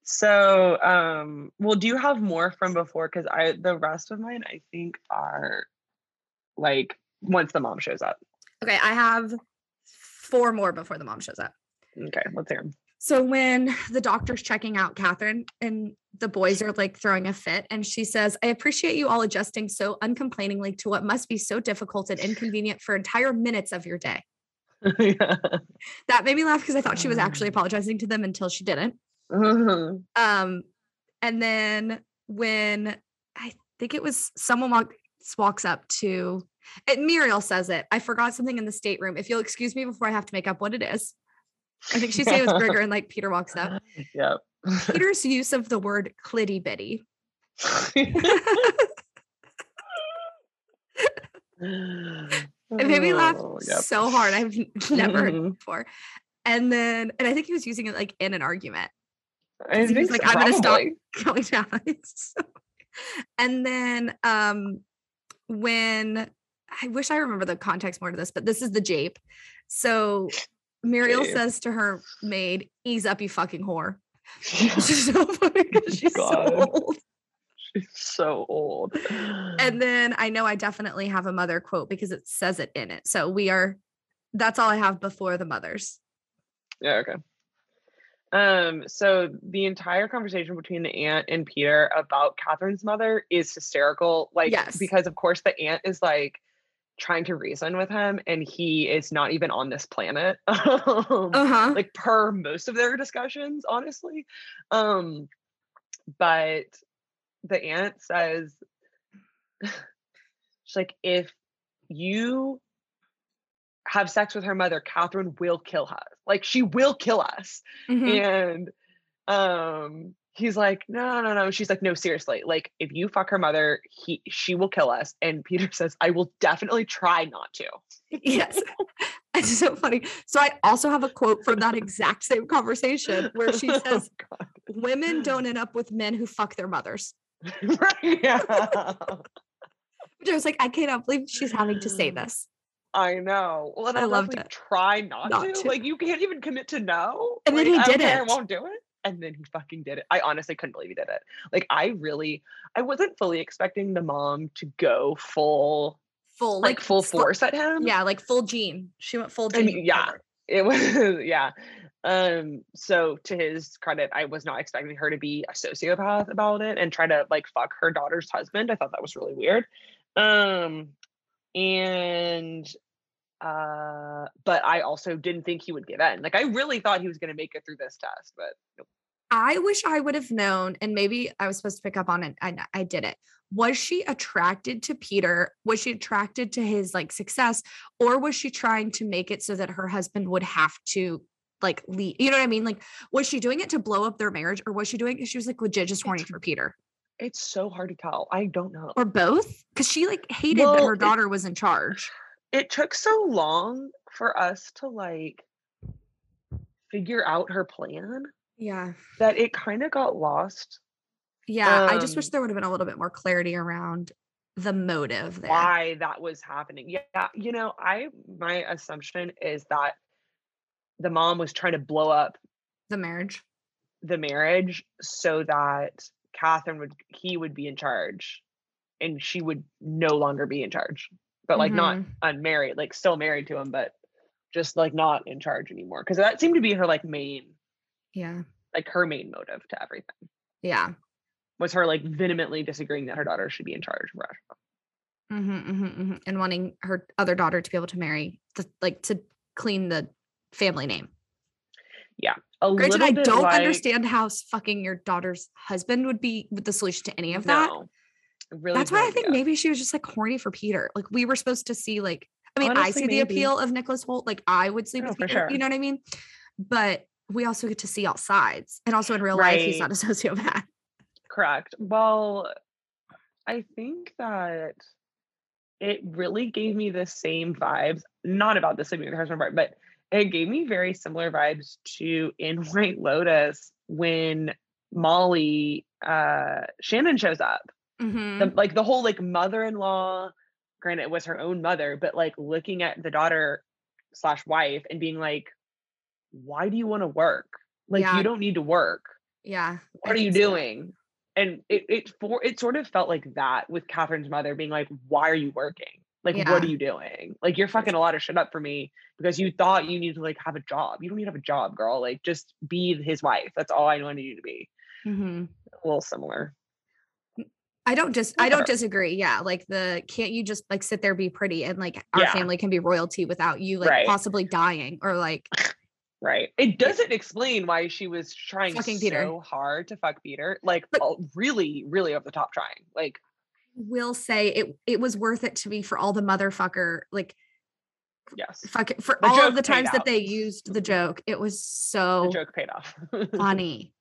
So, um, well, do you have more from before? Because I the rest of mine I think are like once the mom shows up. Okay, I have four more before the mom shows up. Okay, let's hear 'em. So when the doctor's checking out Catherine and the boys are like throwing a fit, and she says, I appreciate you all adjusting so uncomplainingly to what must be so difficult and inconvenient for entire minutes of your day. yeah. That made me laugh because I thought she was actually Um. apologizing to them until she didn't. Mhm. Um, and then when I think it was someone walk, walks up to and Marial says it. I forgot something in the stateroom. If you'll excuse me before I have to make up what it is. I think she said it was Grigor and like Peter walks up. Yep. Peter's use of the word clitty bitty. It made me laugh Oh, yep. so hard. I've never heard before. And then, and I think he was using it like in an argument. I he was like, so, "I'm gonna stop." going down. So- and then um when I wish I remember the context more to this, but this is the jape. So Marial Okay. says to her maid, "Ease up, you fucking whore." She's so funny 'cause she's so old. She's so old. And then I know I definitely have a mother quote because it says it in it. So we are. That's all I have before the mothers. Yeah, okay. Um, so the entire conversation between the aunt and Peter about Catherine's mother is hysterical. Like, Yes. because of course the aunt is like trying to reason with him, and he is not even on this planet. Um, Uh huh. like per most of their discussions, honestly. Um, but the aunt says, she's like, if you have sex with her mother, Catherine will kill us. Like she will kill us. And um he's like, no, no, no. She's like, no, seriously. Like if you fuck her mother, he she will kill us. And Peter says, I will definitely try not to. yes. It's so funny. So I also have a quote from that exact same conversation where she says, God. "Women don't end up with men who fuck their mothers." right. Yeah. Which I was like, I cannot believe she's having to say this. I know. Well, and I I love loved like, it. try not, Not to. to. Like you can't even commit to no. And then he I did care, I it. won't do it. And then he fucking did it. I honestly couldn't believe he did it. Like I really, I wasn't fully expecting the mom to go full, Full like, full sl- force at him. Yeah, like full Gene. She went full mean, yeah. it was yeah um so to his credit i was not expecting her to be a sociopath about it and try to like fuck her daughter's husband i thought that was really weird um and uh but i also didn't think he would give in like i really thought he was going to make it through this test but nope. I wish I would have known, and maybe I was supposed to pick up on it. I, I did it. Was she attracted to Peter? Was she attracted to his like success, or was she trying to make it so that her husband would have to like leave? You know what I mean? Like, was she doing it to blow up their marriage, or was she doing it? She was like legit just horny for Peter, it's so hard to tell i don't know or both? Because she like hated that Well, her it- daughter was in charge. it took so long for us to like figure out her plan Yeah, that it kind of got lost yeah. I just wish Um, there would have been a little bit more clarity around the motive there. why that was happening. Yeah, you know, I my assumption is that the mom was trying to blow up The marriage. the marriage so that Catherine would he would be in charge and she would no longer be in charge. But like not Mhm. unmarried, like still married to him, but just like not in charge anymore. Cause that seemed to be her like main, Yeah, like her main motive to everything yeah. was her like vehemently disagreeing that her daughter should be in charge of Russia. hmm hmm hmm And wanting her other daughter to be able to marry, the, like to clean the family name. A Granted, little I don't like- understand how fucking your daughter's husband would be with the solution to any of that. No, really That's why I think maybe she was just like horny for Peter. Like we were supposed to see, like, I mean, I Honestly, see the appeal of Nicholas Hoult. Like I would sleep Oh, with Peter, sure. you know what I mean? But we also get to see all sides. And also in real life, he's not a sociopath. Correct. Well, I think that it really gave me the same vibes, not about the sleeping with her husband part, but it gave me very similar vibes to in White Lotus when Molly uh Shannon shows up. Mhm. The, like the whole like mother-in-law, granted it was her own mother, but like looking at the daughter slash wife and being like, why do you want to work? Like Yeah. you don't need to work yeah. I what are you can see that. doing? And it it for it sort of felt like that with Catherine's mother being like, why are you working? Like, Yeah. what are you doing? Like, you're fucking a lot of shit up for me because you thought you need to like have a job. You don't need to have a job, girl. Like, just be his wife. That's all I wanted you to be. Mhm. A little similar. I don't just I don't disagree. Yeah, like the can't you just like sit there be pretty and like our Yeah. family can be royalty without you like Right. possibly dying or like Right. It doesn't explain why she was trying Fucking so Peter. hard to fuck Peter. Like, But- really, really over the top trying. Like, will say it it was worth it to me for all the motherfucker like yes, fuck it, for The all of the times that they used the joke. It was the so joke paid off. funny.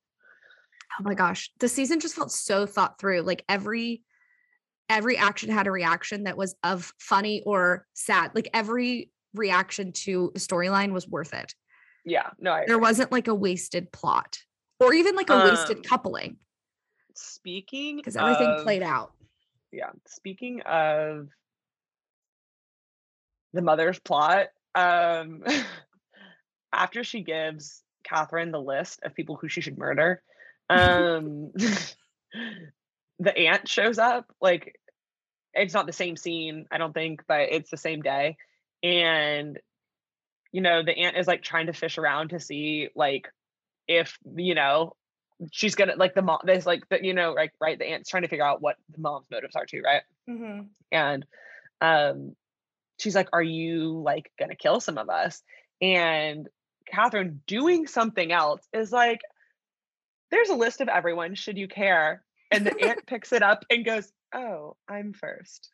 Oh my gosh. The season just felt so thought through. Like every every action had a reaction that was of funny or sad. Like every reaction to a storyline was worth it. yeah. No, I There agree. wasn't like a wasted plot or even like a wasted Um, coupling Speaking because everything of- played out. Yeah speaking of the mother's plot um after she gives Catherine the list of people who she should murder, um, the aunt shows up. Like, it's not the same scene, I don't think, but it's the same day. And, you know, the aunt is like trying to fish around to see, like, if, you know, she's gonna like the mom there's like the you know like right the aunt's trying to figure out what the mom's motives are too right? Mhm. and um she's like are you like gonna kill some of us? And catherine doing something else is like there's a list of everyone should you care? And the aunt picks it up and goes oh i'm first.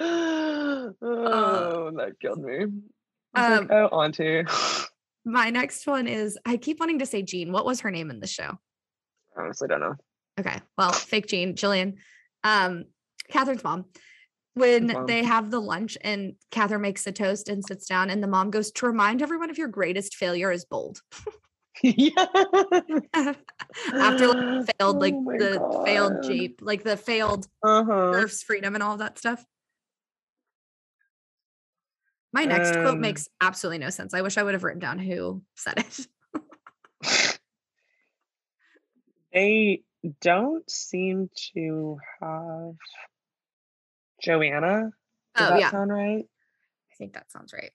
Oh that killed me I was like, Um, oh auntie My next one is I keep wanting to say Jean. What was her name in the show? honestly don't know Okay. Well, fake Jean, Jillian, um, Catherine's mom. When mom. they have the lunch and Catherine makes the toast and sits down, and the mom goes to remind everyone of your greatest failure is bold. yeah After like, failed, like Oh the failed Jeep, like the failed uh-huh freedom and all that stuff. My next quote Um, makes absolutely no sense. I wish I would have written down who said it. they don't seem to have Joanna. Does oh that yeah, sound right? I think that sounds right.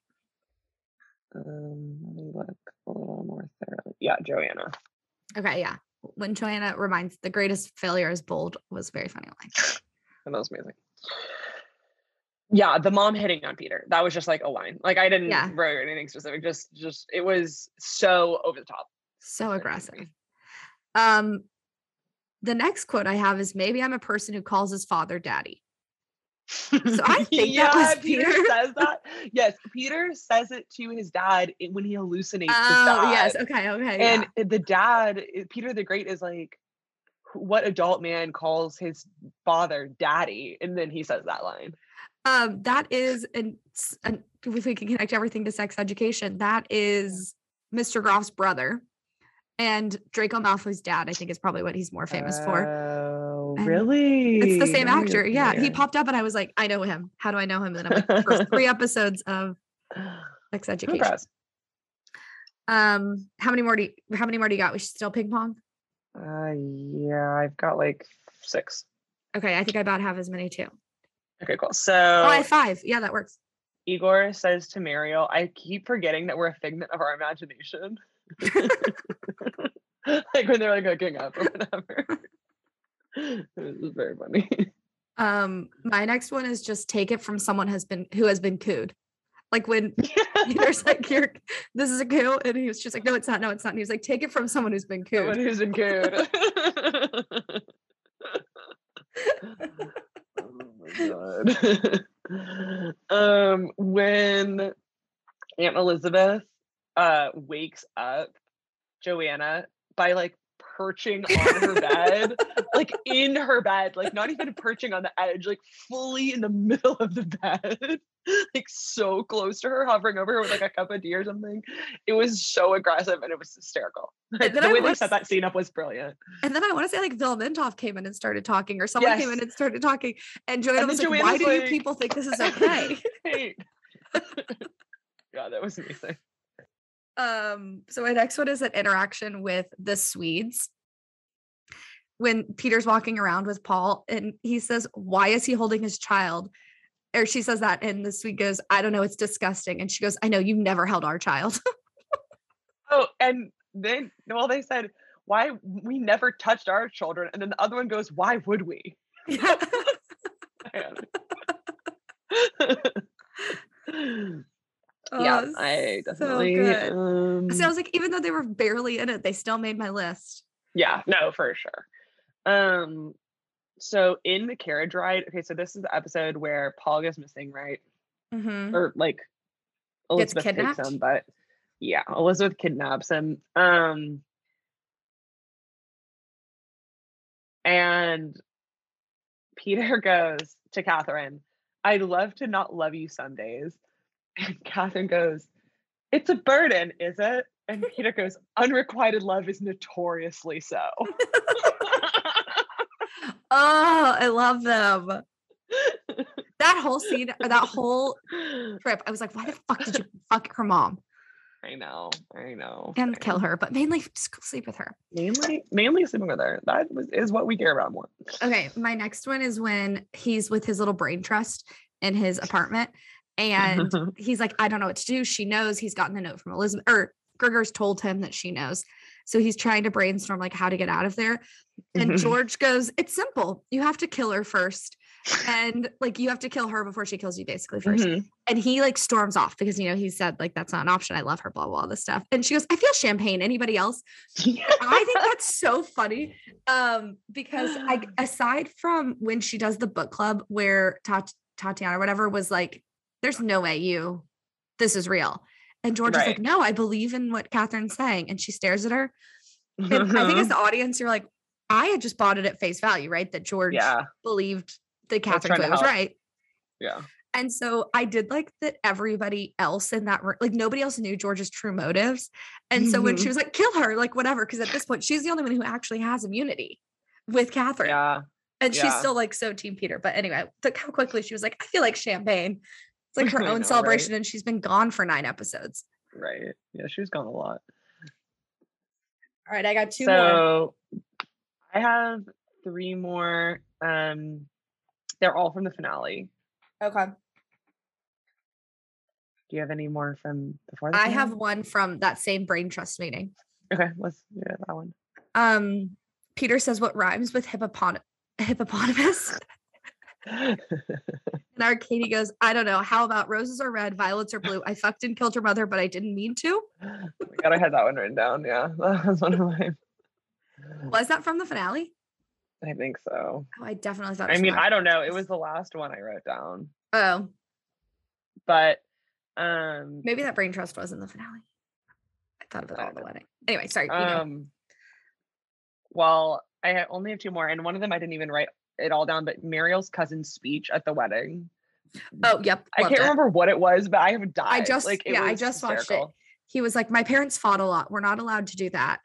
Um, let me look a little more thoroughly. Yeah, Joanna. Okay, yeah. When Joanna reminds the greatest failure is bold was a very funny line. and That was amazing. Yeah, the mom hitting on Peter. That was just like a line. Like I didn't Yeah. write anything specific. Just, just it was so over the top. So aggressive. Um, the next quote I have is maybe I'm a person who calls his father daddy. So I think that was Peter Peter. says that. Yes, Peter says it to his dad when he hallucinates Oh yes, okay, okay. and yeah. the dad, Peter the Great, is like, what adult man calls his father daddy? And then he says that line. Um, that is an, an if we can connect everything to sex education, that is Mr. Groff's brother. And Draco Malfoy's dad, I think, is probably what he's more famous for. Oh, And really? It's the same actor. Yeah, he popped up and I was like, I know him. How do I know him? And then I'm like, first three episodes of sex education. impressed. Um, how many more do you, how many more do you got? We should still ping pong. Uh, yeah, I've got like six. Okay, I think I about have as many too. Okay, cool. So Oh, I have five. Yeah, that works. Igor says to Marial, I keep forgetting that we're a figment of our imagination. like when they're like hooking up or whatever. it was very funny. Um, my next one is just take it from someone has been who has been cooed. Like when Peter's like, "You're this is a coup," and he was just like, "No, it's not. No, it's not." And he was like, "Take it from someone who's been Someone cooed." who's in code. God. um, when Aunt Elizabeth uh wakes up Joanna by like perching on her bed, like in her bed, like not even perching on the edge, like fully in the middle of the bed, like so close to her, hovering over her with like a cup of tea or something. It was so aggressive and it was hysterical. And the I way they set that scene up was brilliant. And then I want to say like Velementov came in and started talking, or someone came in and started talking, and Joanna And was like, "Why do you people think this is okay?" Yeah, that was amazing. Um so my next one is an interaction with the swedes. When peter's walking around with paul and he says why is he holding his child? Or she says that and the swede goes i don't know it's disgusting. And she goes i know you've never held our child. Oh, and then well, they said why we never touched our children, and then the other one goes, "Why would we?" Yeah. yeah, Oh, I so definitely. good. um, so i was like even though they were barely in it they still made my list yeah, no, for sure. Um, so in the carriage ride, okay, so this is the episode where Paul goes missing, right? Mhm. Or like Gets Elizabeth takes kidnapped? him, but yeah, Elizabeth kidnaps him. Um, and Peter goes to Catherine, I'd love to not love you some days. And Catherine goes, It's a burden, is it? And Peter goes, Unrequited love is notoriously so. oh i love them that whole scene or that whole trip, I was like, why the fuck did you fuck her mom I know, I know. and I kill know. her? But mainly sleep with her. Mainly, mainly sleeping with her. That was, is what we care about more. Okay, my next one is when he's with his little brain trust in his apartment, and he's like, I don't know what to do. She knows he's gotten the note from Elizabeth, or Grigor's told him that she knows. So he's trying to brainstorm like how to get out of there. And George goes, It's simple. You have to kill her first. And like you have to kill her before she kills you, basically, 1st Mhm. And he like storms off because you know he said like that's not an option. I love her, blah blah, all this stuff. And she goes, I feel champagne. Anybody else? I think that's so funny. Um, because I aside from when she does the book club where Tat- Tatiana, or whatever, was like, There's no way you this is real. And George is like, No, I believe in what Catherine's saying. And she stares at her. And I think as the audience, you're like, I had just bought it at face value, right? That George yeah, believed that Catherine was right. yeah. And so I did like that everybody else in that room, like nobody else knew George's true motives. And so when she Mhm. was like, kill her, like whatever, because at this point, she's the only one who actually has immunity with Catherine. Yeah, and she's still like so Team Peter. But anyway, look how quickly she was like, I feel like champagne. It's like her own know, celebration, right? and she's been gone for nine episodes. right. Yeah, she was gone a lot. All right, I got two more. so I have three more. Um, they're all from the finale. Okay. Do you have any more from before? I have one from that same brain trust meeting. Okay, let's do that one. Um, Peter says what rhymes with hippopot- hippopotamus. And Arkady goes, I don't know. How about roses are red, violets are blue? I fucked and killed your mother, but I didn't mean to. Oh my God, I had that one written down. Yeah, that was one of mine. Was that from the finale? I think so. Oh, I definitely thought. I mean, I don't know. It was the last one I wrote down. Oh, but um, maybe that brain trust was in the finale. I thought of it all at the don't wedding. Anyway, sorry. you go. um, well, I only have two more, and one of them I didn't even write it all down. But Marial's cousin's speech at the wedding. oh, yep. I can't it. remember what it was, but I have died. I just- like it yeah, I just watched it. He was like, My parents fought a lot. We're not allowed to do that.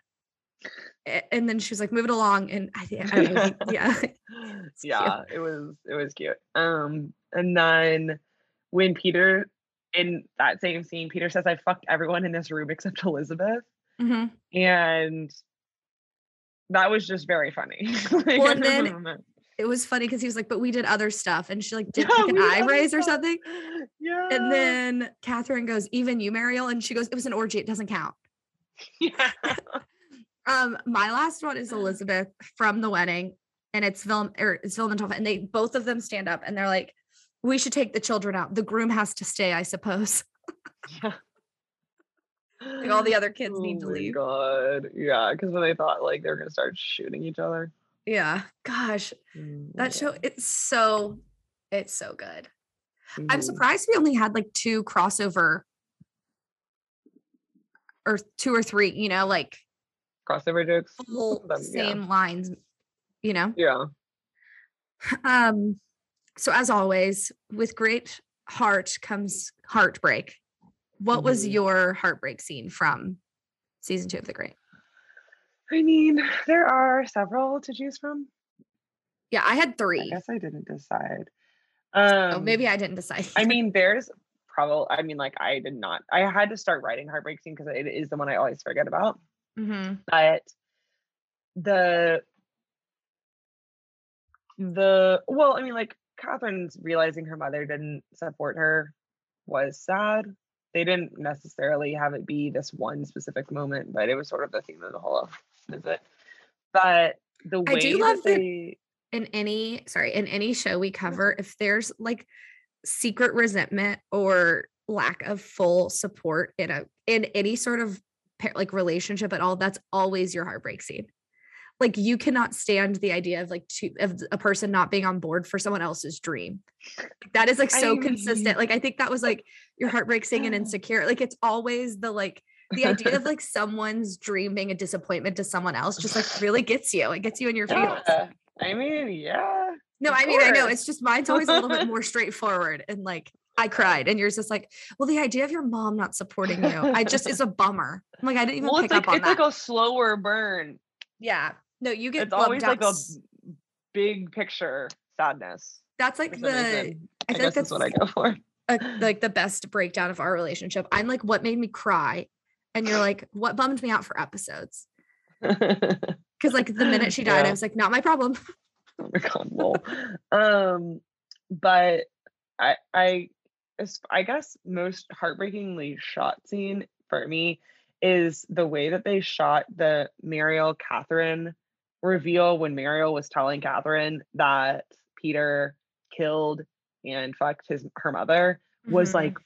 And then she was like, Move it along. And I think, I know, he- yeah. cute. yeah, it was it was cute. Um, and then when Peter in that same scene, Peter says, "I fucked everyone in this room except Elizabeth," Mhm. and that was just very funny. Like, Well, and then. It was funny because he was like, But we did other stuff. And she like did Yeah, like an eye raise or something. yeah, And then Catherine goes, Even you, Marial. And she goes, It was an orgy. It doesn't count. yeah. Um, my last one is Elizabeth from the wedding, and it's Vil or it's Velementov, and they both of them stand up and they're like, "We should take the children out. The groom has to stay, I suppose." yeah. Like all the other kids need Oh to my leave. God, yeah, because when they thought like they were gonna start shooting each other. Yeah, gosh, Mm, that show it's so it's so good. I'm mhm. surprised we only had like two crossover or two or three, you know, like crossover jokes. full them, yeah. same lines, you know. Yeah. Um, so as always, with great heart comes heartbreak. What was Mhm. your heartbreak scene from season two of The Great? I mean, there are several to choose from. Yeah, I had I three. guess I didn't decide. Um, oh, maybe I didn't decide. I mean, there's probably. I mean, like I did not. I had to start writing heartbreak scene because it is the one I always forget about. Mhm. But the the well, I mean, like Catherine's realizing her mother didn't support her was sad. They didn't necessarily have it be this one specific moment, but it was sort of the theme of the whole visit. But the way I do love that- they in any sorry in any show we cover if there's like secret resentment or lack of full support in a in any sort of like relationship at all that's always your heartbreak scene. Like you cannot stand the idea of like two of a person not being on board for someone else's dream. That is like I so mean- consistent. Like i think that was like your heartbreak scene and insecure. Like it's always the like the idea of like someone's dream being a disappointment to someone else just like really gets you it gets you in your feels Yeah, I mean, yeah. no, I mean, I know it's just mine's always a little bit more straightforward and like I cried and yours is like, well, the idea of your mom not supporting you, I just is a bummer. I'm like, I didn't even Well, pick it's like up on it's that. like a slower burn. yeah. No, you get It's always like out a big picture sadness. that's like the reason. I, like guess that's what I go for. a, like the best breakdown of our relationship. I'm like, what made me cry? And you're like, what bummed me out for episodes? Because like the minute she died, I was like, not my problem. Oh my god, lol. um, but I I I guess most heartbreakingly shot scene for me is the way that they shot the Marial Catherine reveal when Marial was telling Catherine that Peter killed and fucked his her mother was Mhm, like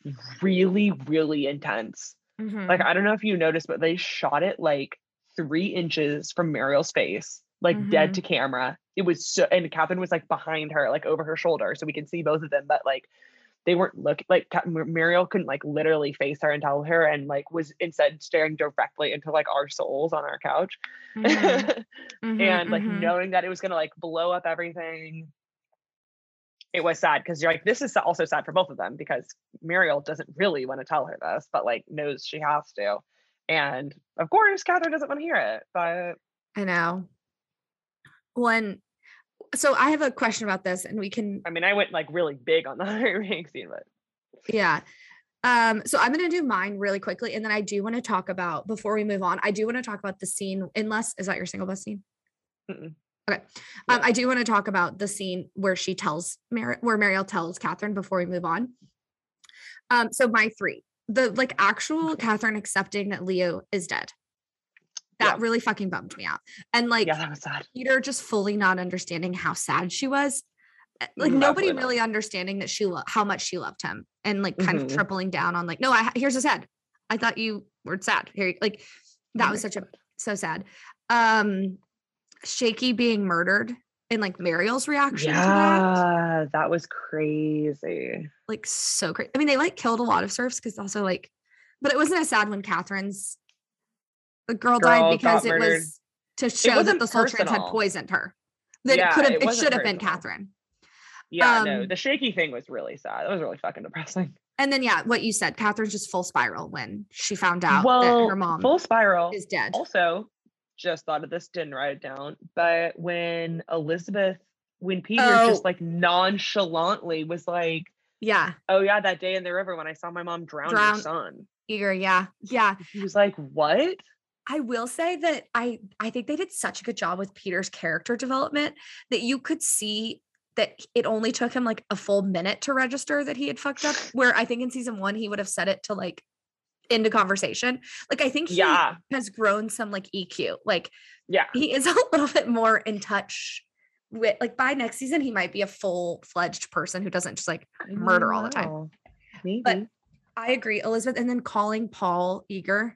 really really intense. Mhm. Like I don't know if you noticed, but they shot it like three inches from Marial's face, like dead to camera. It was so, and Catherine was like behind her, like over her shoulder, so we could see both of them. But like they weren't looking like Marial couldn't like literally face her and tell her, and like was instead staring directly into like our souls on our couch, Mhm, mhm, and like mhm. knowing that it was gonna like blow up everything. It was sad because you're like, this is also sad for both of them because Marial doesn't really want to tell her this, but like knows she has to. And of course, Catherine doesn't want to hear it. But I know. When so I have a question about this, and we can I mean, I went like really big on the heartbreak scene, but Yeah. Um, so I'm gonna do mine really quickly, and then I do want to talk about before we move on. I do want to talk about the scene. Unless is that your single best scene? Mm-mm. Okay. Um, I do want to talk about the scene where she tells Mar- where Marial tells Catherine before we move on. Um, so my three, the like actual Catherine accepting that Leo is dead. That Yeah. really fucking bummed me out. And like yeah, that was sad. Peter just fully not understanding how sad she was. Uh, Like nobody really understanding that she lo- how much she loved him and like kind Mhm. of tripling down on like, no, I here's his head. I thought you were sad. Here, like that Oh was such a so sad. Um Shaky being murdered and like Marial's reaction to that. Yeah, that was crazy. Like so crazy. I mean, they like killed a lot of serfs because also like, but it wasn't as sad when Catherine's the girl, Girl died because it murdered. was to show that the Sultans had poisoned her. That Yeah, it could have it it, should have been. Catherine. Yeah, no, Um, the shaky thing was really sad. That was really fucking depressing. And then yeah, what you said, Catherine's just full spiral when she found out well, that her mom full spiral. is dead. Also, just thought of this, didn't write it down, but when Elizabeth, when Peter just Oh. like nonchalantly was like, Yeah, "Oh yeah, that day in the river when I saw my mom drown, Drown- your son," eager. Yeah, yeah. he was like, "What?" I will say that I I think they did such a good job with Peter's character development that you could see that it only took him like a full minute to register that he had fucked up. Where I think in season one he would have said it to like into conversation. Like I think he Yeah, has grown some like EQ. Like yeah, he is a little bit more in touch with like by next season he might be a full fledged person who doesn't just like murder all the time. Maybe. But I agree, Elizabeth. And then calling Paul eager,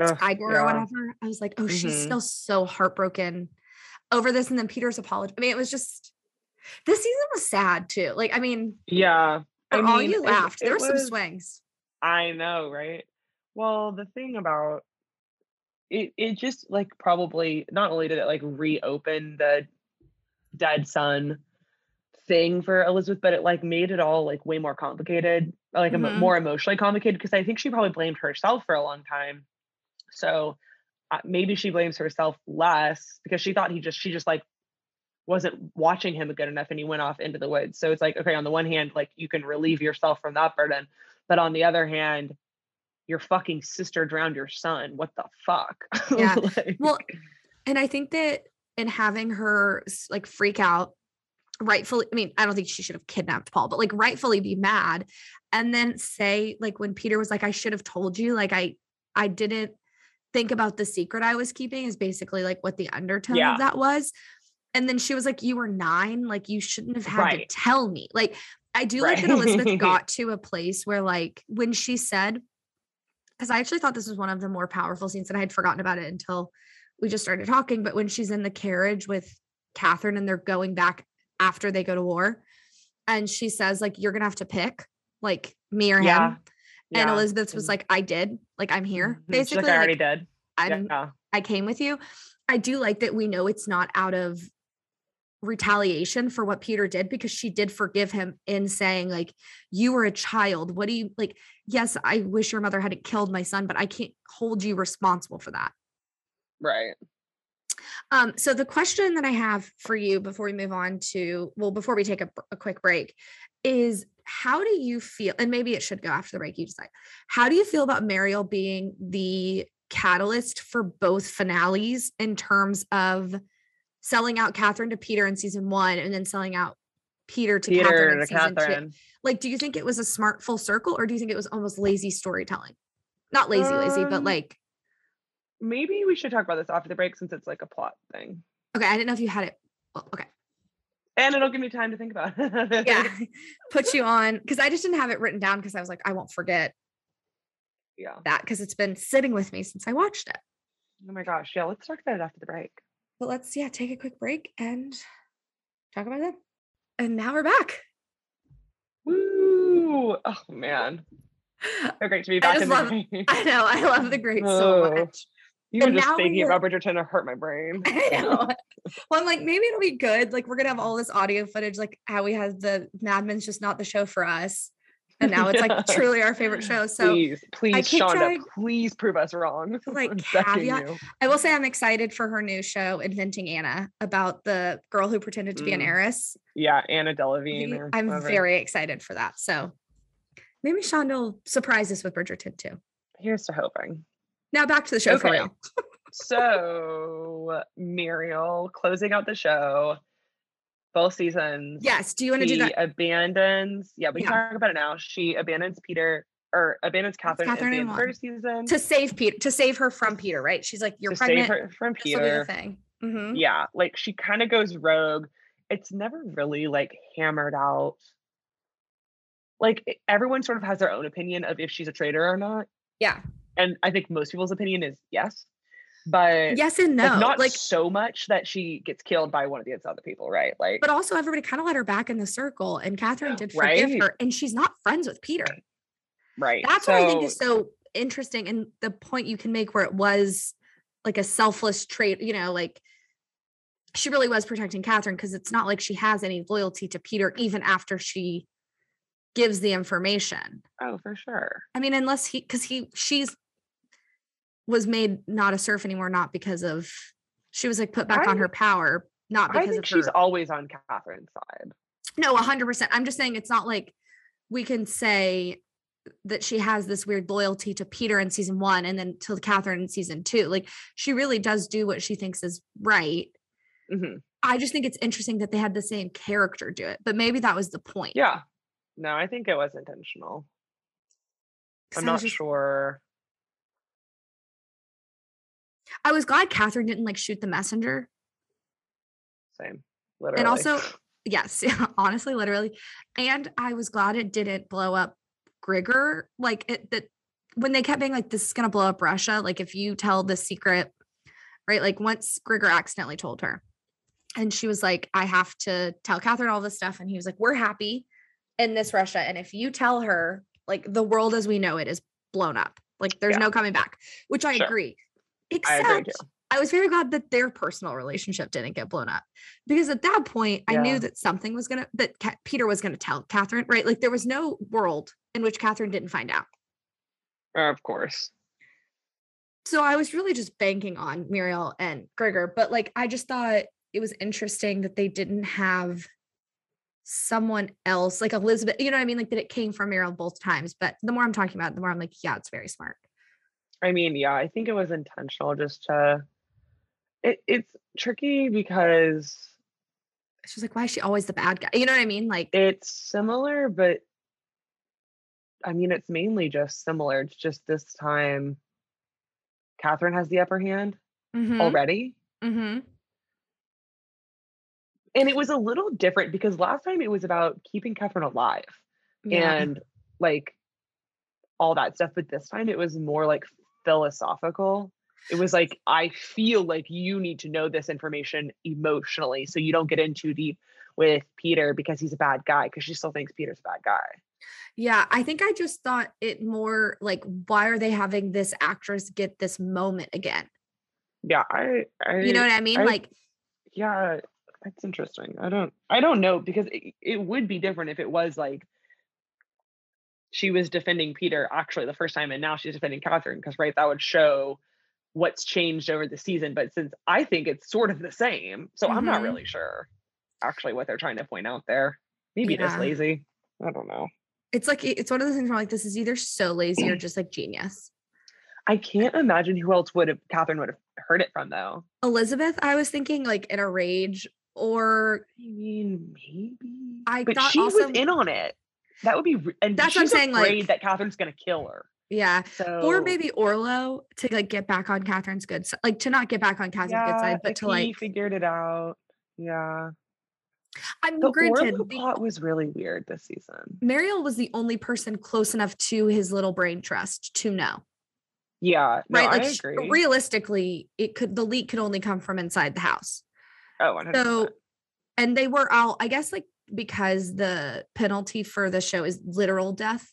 Ugh, Igor or whatever. I was like, oh, she's Mhm. still so heartbroken over this. And then Peter's apology. I mean, it was just this season was sad too. Like, I mean, Yeah. I for all mean, you it- laughed. there it were some swings. I know, right? Well, the thing about it, it just like probably not only did it like reopen the dead son thing for Elizabeth, but it like made it all like way more complicated, like Mhm. more emotionally complicated. Because I think she probably blamed herself for a long time. So uh, maybe she blames herself less because she thought he just she just like wasn't watching him good enough and he went off into the woods. So it's like, okay, on the one hand, like you can relieve yourself from that burden, but on the other hand, your fucking sister drowned your son. What the fuck? Yeah. Like, Well, and I think that in having her like freak out, rightfully, I mean, I don't think she should have kidnapped Paul, but like rightfully be mad and then say, like, when Peter was like, I should have told you, like, I, I didn't think about the secret I was keeping, is basically like what the undertone Yeah. of that was. And then she was like, You were nine, like, you shouldn't have had Right. to tell me. Like, I do like that Elizabeth got to a place where, like, when she said, because I actually thought this was one of the more powerful scenes, and I had forgotten about it until we just started talking. But when she's in the carriage with Catherine and they're going back after they go to war, and she says, like, you're gonna have to pick, like me or Yeah. him. And yeah. Elizabeth was like, I did, like I'm here. Mhm. Basically, like, I already like, did. I'm yeah. I came with you. I do like that we know it's not out of retaliation for what Peter did because she did forgive him in saying like you were a child. What do you like yes, I wish your mother hadn't killed my son, but I can't hold you responsible for that. Right. Um, so the question that I have for you before we move on to, well, before we take a, a quick break, is how do you feel? And maybe it should go after the break. You decide. How do you feel about Marial being the catalyst for both finales in terms of selling out Catherine to Peter in season one and then selling out Peter to Peter Catherine in to season Catherine. two? Like, do you think it was a smart full circle or do you think it was almost lazy storytelling? Not lazy, lazy, but Um, like, Maybe we should talk about this after the break since it's like a plot thing. okay, I didn't know if you had it. Well, okay. And it'll give me time to think about it. Yeah. Put you on because I just didn't have it written down because I was like, I won't forget yeah. that because it's been sitting with me since I watched it. Oh my gosh. Yeah, let's talk about it after the break. But let's yeah, take a quick break and talk about that. And now we're back. Woo! Oh man. So great to be back just in love- game. I know I love the great so much. You were And just now thinking we're- about Bridgerton to hurt my brain. I know. Well, I'm like, maybe it'll be good. Like, we're gonna have all this audio footage, like how we had the Mad Men's just not the show for us. And now it's like truly our favorite show. So please, please, Shonda, trying- please prove us wrong. like, caveat- I will say I'm excited for her new show, Inventing Anna, about the girl who pretended to be an Mm. heiress. Yeah, Anna Delevingne. I'm whatever. very excited for that. So maybe Shonda will surprise us with Bridgerton too. Here's to hoping. Now back to the show for Okay. real. So Marial closing out the show, both seasons. Yes. Do you want to do that? abandons. Yeah, we can Yeah. talk about it now. She abandons Peter or abandons Catherine, Catherine at the in one. first season To save Peter, to save her from Peter, right? She's like, You're to pregnant. save her from This will be the Peter. thing. Mhm. Yeah, like she kind of goes rogue. It's never really like hammered out. Like everyone sort of has their own opinion of if she's a traitor or not. Yeah. And I think most people's opinion is yes. But Yes and no. like not like so much that she gets killed by one of the other people, right? Like but also everybody kind of let her back in the circle and Catherine did forgive Right. her and she's not friends with Peter. right. That's what I think is So- so interesting. And the point you can make where it was like a selfless trait, you know, like she really was protecting Catherine because it's not like she has any loyalty to Peter even after she gives the information. Oh, for sure. I mean, unless he because he she's was made not a serf anymore, not because of she was like put back on her power, not I because think of she's always on Catherine's side. No, a hundred percent. I'm just saying it's not like we can say that she has this weird loyalty to Peter in season one and then to Catherine in season two. Like she really does do what she thinks is right. hmm I just think it's interesting that they had the same character do it, but maybe that was the point. Yeah. No, I think it was intentional. I'm not just- sure. I was glad Catherine didn't like shoot the messenger. Same. Literally. And also, yes, honestly, literally. And I was glad it didn't blow up Grigor. Like it that when they kept being like, this is gonna blow up Russia. Like if you tell the secret, right? Like once Grigor accidentally told her. And she was like, I have to tell Catherine all this stuff. And he was like, We're happy in this Russia. And if you tell her, like the world as we know it is blown up. Like there's Yeah. no coming back, which I Sure. agree. I Except too. I was very glad that their personal relationship didn't get blown up because at that point I knew that something was gonna that Ca- Peter was gonna tell Catherine, right? Like there was no world in which Catherine didn't find out. Of course. So I was really just banking on Marial and Grigor, but like I just thought it was interesting that they didn't have someone else like Elizabeth, you know what I mean? Like that it came from Marial both times. But the more I'm talking about, it, the more I'm like, yeah, it's very smart. I mean, yeah, I think it was intentional just to it, it's tricky because She's like, why is she always the bad guy? You know what I mean? Like, it's similar, but I mean, it's mainly just similar. It's just this time Catherine has the upper hand mhm, already. mhm. And it was a little different because last time it was about keeping Catherine alive Yeah. and like all that stuff. But this time it was more like philosophical. It was like, I feel like you need to know this information emotionally so you don't get in too deep with Peter because he's a bad guy because she still thinks Peter's a bad guy. Yeah, I think I just thought it more like, why are they having this actress get this moment again? Yeah, I, I You know what I mean? I- like, yeah, that's interesting. I don't I don't know because it, it would be different if it was like she was defending Peter actually the first time and now she's defending Catherine because right that would show what's changed over the season, but since I think it's sort of the same, so I'm not Mhm. really sure actually what they're trying to point out there. Maybe just lazy. I don't know. It's like it's one of those things where I'm like this is either so lazy or just like genius. I can't imagine who else would have Catherine would have heard it from though. Elizabeth, I was thinking like in a rage, or I mean, maybe. I but thought she was in on it. That would be, re- and That's what I'm saying, afraid like- that Catherine's gonna kill her. yeah, So or maybe Orlo to like get back on Catherine's good side, like to not get back on Catherine's good side, but to he like figured it out. Yeah, I'm the granted Orlo the- plot was really weird this season. Marial was the only person close enough to his little brain trust to know, Yeah, no, right? like I sh- agree. realistically, it could the leak could only come from inside the house. oh, 100%. So, and they were all, I guess, like because the penalty for the show is literal death.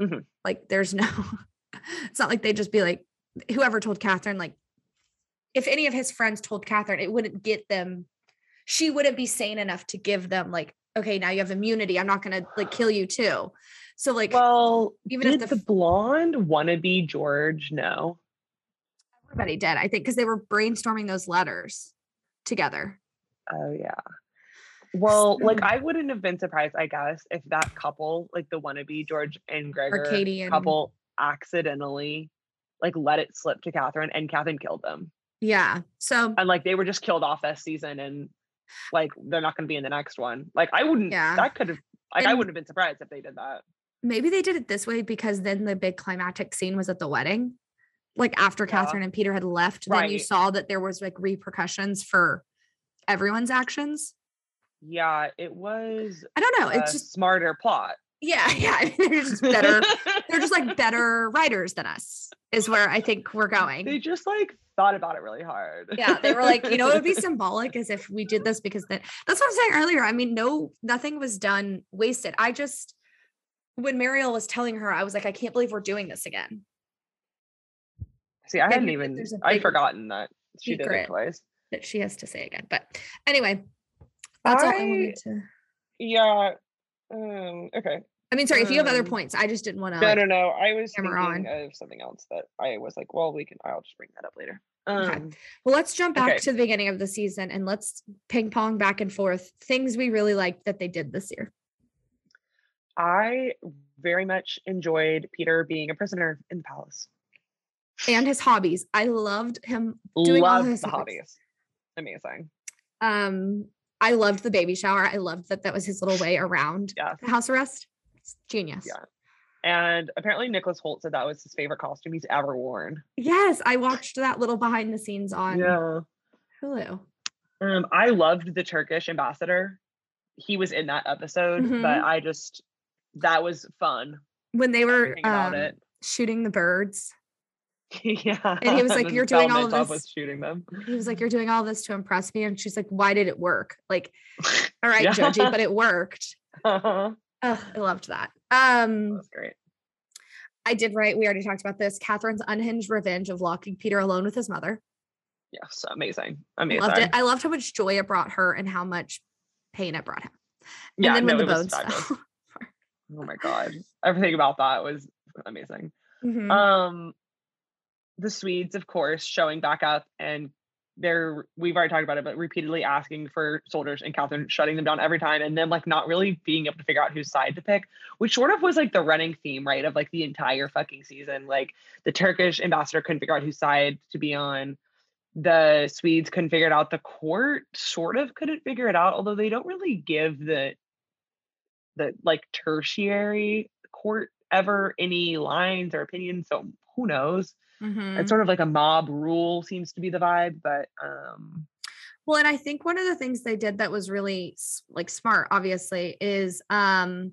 Mhm. Like, there's no, it's not like they just be like, whoever told Catherine, like, if any of his friends told Catherine, it wouldn't get them, she wouldn't be sane enough to give them, like, okay, now you have immunity. I'm not going to like kill you too. So, like, well, even did if the, the blonde wannabe George know? everybody did, I think, because they were brainstorming those letters together. Oh yeah. Well, like I wouldn't have been surprised, I guess, if that couple, like the wannabe George and Grigor and- couple, accidentally like let it slip to Catherine and Catherine killed them. Yeah. So, And like they were just killed off this season and like they're not gonna be in the next one. Like I wouldn't Yeah. that could have like I wouldn't have been surprised if they did that. maybe they did it this way because then the big climactic scene was at the wedding. Like after Yeah. Catherine and Peter had left, then you saw that there was like repercussions for everyone's actions. Yeah, it was I don't know. It's just smarter plot. yeah, yeah. They're just better. They're just like better writers than us, is where I think we're going. they just like thought about it really hard. Yeah, they were like, you know, it would be symbolic as if we did this because then that's what I'm saying earlier. I mean, no, nothing was done wasted. I just when Marial was telling her, I was like, I can't believe we're doing this again. See, I Yeah, hadn't even I'd forgotten that she did it twice. that she has to say again. But anyway, that's all I I- wanted to. Yeah. Um, okay. I mean, sorry, if you have other um, points, I just didn't want to. No, no, no. I was thinking of something else that I was like, well, we can. I'll just bring that up later. Okay. Um, Well, let's jump back Okay. to the beginning of the season and let's ping pong back and forth things we really liked that they did this year. I very much enjoyed Peter being a prisoner in the palace. And his hobbies. I loved him doing all Love his the hobbies. hobbies. Amazing. Um, I loved the baby shower. I loved that that was his little way around Yes. the house arrest. It's genius. Yeah. And apparently Nicholas Hoult said that was his favorite costume he's ever worn. Yes, I watched that little behind the scenes on Yeah. Hulu. Um, I loved the Turkish ambassador. He was in that episode, Mhm. but I just that was fun. When they were um, shooting the birds. Yeah. And he was like, "You're doing all of this- was shooting them. He was like, You're doing all this to impress me. And she's like, Why did it work? Like, all right, Yeah. Joji, but it worked. that Oh, I loved that. Um, was great. I did write, we already talked about this. Catherine's unhinged revenge of locking Peter alone with his mother. Yes, amazing. I Amazing. Loved it. I loved how much joy it brought her and how much pain it brought him. And yeah, then no, when the bones. Oh my god. Everything about that was amazing. Mhm. Um the Swedes, of course, showing back up and they're we've already talked about it, but repeatedly asking for soldiers and Catherine shutting them down every time and then like not really being able to figure out whose side to pick, which sort of was like the running theme, right? Of like the entire fucking season. Like the Turkish ambassador couldn't figure out whose side to be on. The Swedes couldn't figure it out. The court sort of couldn't figure it out, although they don't really give the the like tertiary court ever any lines or opinions. So who knows? Mhm. It's sort of like a mob rule seems to be the vibe, but um Well, and I think one of the things they did that was really like smart, obviously, is um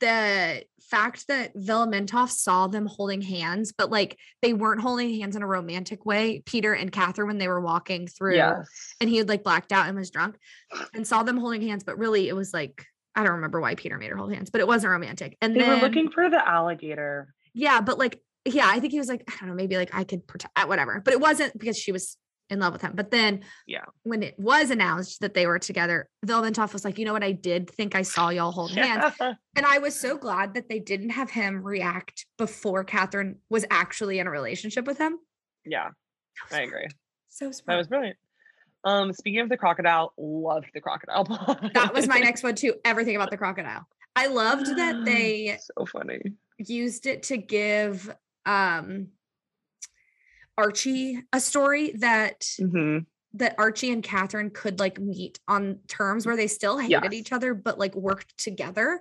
the fact that Velementov saw them holding hands, but like they weren't holding hands in a romantic way. Peter and Catherine, when they were walking through, yes. and he had like blacked out and was drunk, and saw them holding hands, but really it was like I don't remember why Peter made her hold hands, but it wasn't romantic. And They then were looking for the alligator. yeah, but like yeah, I think he was like I don't know, maybe like I could protect whatever, but it wasn't because she was in love with him. But then Yeah. when it was announced that they were together, Velementov was like, you know what, I did think I saw y'all hold hands. Yeah. And I was so glad that they didn't have him react before Catherine was actually in a relationship with him. Yeah, I agree. So smart. That was brilliant. Um, speaking of the crocodile, loved the crocodile. that was my next one too. Everything about the crocodile. I loved that they so funny. used it to give um Archie a story that hmm that Archie and Catherine could like meet on terms where they still hated Yes. each other but like worked together,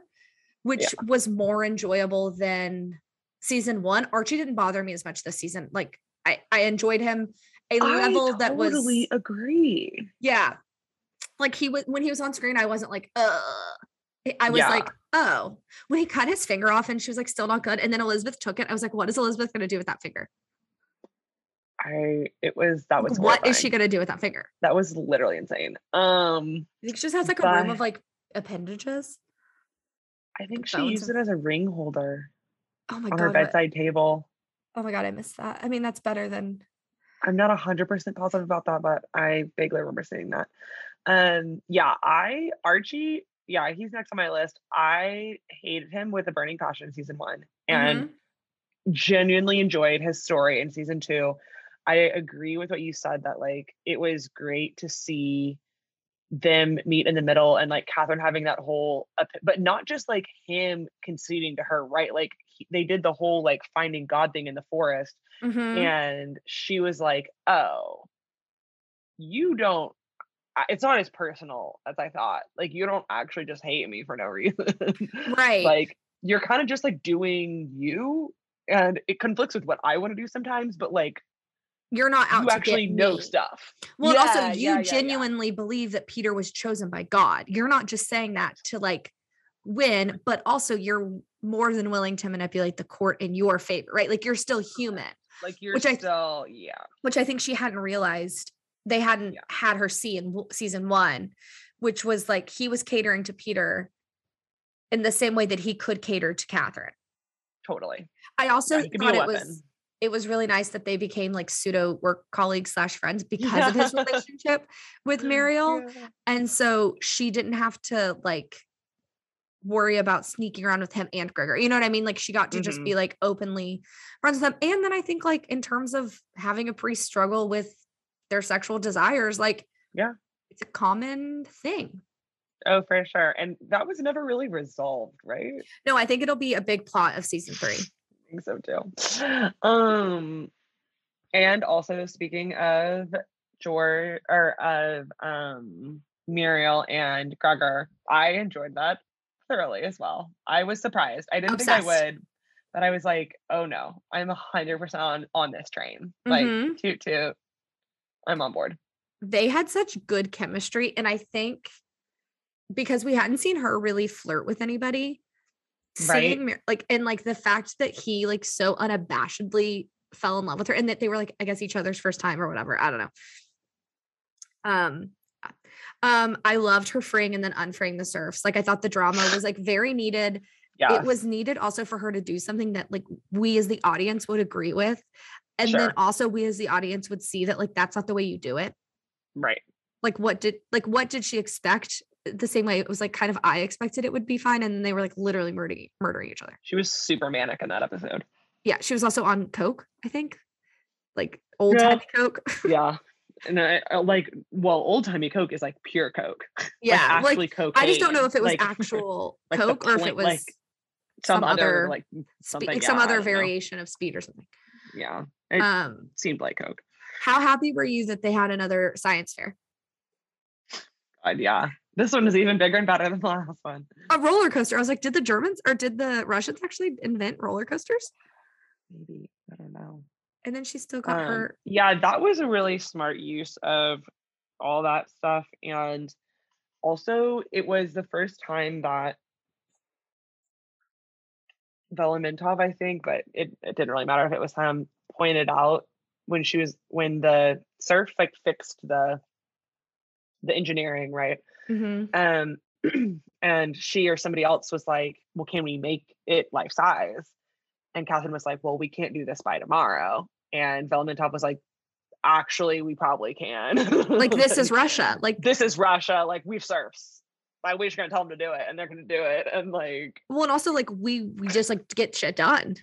which was more enjoyable than season one. Archie didn't bother me as much this season. Like I I enjoyed him a level I that was totally agree. yeah. Like he was when he was on screen, I wasn't like, uh I was Yeah. like, oh, when he cut his finger off and she was like, still not good. And then Elizabeth took it. I was like, what is Elizabeth gonna do with that finger? I it was that Like, was what is she gonna do with that finger? That was literally insane. Um, I think she just has like a room of like appendages. I think she bones used of- it as a ring holder Oh my god on god. her what- bedside table. Oh my god, I missed that. I mean, that's better than I'm not hundred percent positive about that, but I vaguely remember seeing that. Um, yeah, I Archie, yeah, he's next on my list. I hated him with a burning passion in season one, and Mhm. genuinely enjoyed his story in season two. I agree with what you said that like it was great to see them meet in the middle and like Catherine having that whole, but not just like him conceding to her, right? Like he, they did the whole like finding God thing in the forest, Mhm. and she was like, "Oh, you don't." I- It's not as personal as I thought. Like you don't actually just hate me for no reason, Right. Like you're kind of just like doing you, and it conflicts with what I want to do sometimes. But like You're not out you to actually know stuff. Well, Yeah, also you yeah, yeah, yeah. genuinely believe that Peter was chosen by God. You're not just saying that to like win, but also you're more than willing to manipulate the court in your favor, right? Like you're still human, Like you're Which I- still, yeah, which I think she hadn't realized they hadn't Yeah. had her see in season 1, which was like he was catering to Peter in the same way that he could cater to Catherine. totally. I also Yeah, he could be a thought it was it was really nice that they became like pseudo work colleagues slash friends because of his relationship with Marial. Yeah. And so she didn't have to like worry about sneaking around with him and Grigor. You know what I mean? Like she got to just Mhm. be like openly friends with them. And then I think like in terms of having a priest struggle with their sexual desires, like Yeah. it's a common thing. Oh, for sure. And that was never really resolved, right? No, I think it'll be a big plot of season three. I think so too. Um, and also speaking of George or of um Marial and Grigor, I enjoyed that thoroughly as well. I was surprised. I didn't think I would, but I was like, oh no, I'm a hundred percent on on this train. Like Mhm. toot toot. I'm on board. They had such good chemistry. And I think because we hadn't seen her really flirt with anybody, Right. seeing like and like the fact that he like so unabashedly fell in love with her and that they were like I guess each other's first time or whatever. I don't know. Um uh, um I loved her freeing and then unfreeing the serfs. Like I thought the drama was like very needed. Yeah. It was needed also for her to do something that like we as the audience would agree with. And then also we as the audience would see that like that's not the way you do it right. like what did like what did she expect the same way it was like kind of i expected it would be fine and they were like literally murdering murdering each other She was super manic in that episode. yeah she was also on coke i think like old Yeah. timey coke Yeah. And I, like, well, old timey Coke is like pure Coke. yeah like like, cocaine. i just don't know if it was like, actual like coke or if it was like some, some other, other like something, some yeah, I other don't know. variation of speed or something Yeah, it um seemed like Coke. how happy were you that they had another science fair God, yeah, this one is even bigger and better than the last one. a roller coaster i was like did the germans or did the russians actually invent roller coasters Maybe I don't know. and then she still got Um, her yeah, that was a really smart use of all that stuff, and also it was the first time that Velementov, I think, but it, it didn't really matter if it was him, pointed out when she was when the surf like fixed the the engineering, right? Mhm. Um and she or somebody else was like, Well, can we make it life size? And Catherine was like, Well, we can't do this by tomorrow. And Velementov was like, Actually, we probably can. like this is russia like this is Russia. Like we've serfs. Like we're just gonna tell them to do it, and they're gonna do it. And like, Well, and also like we we just like get shit done.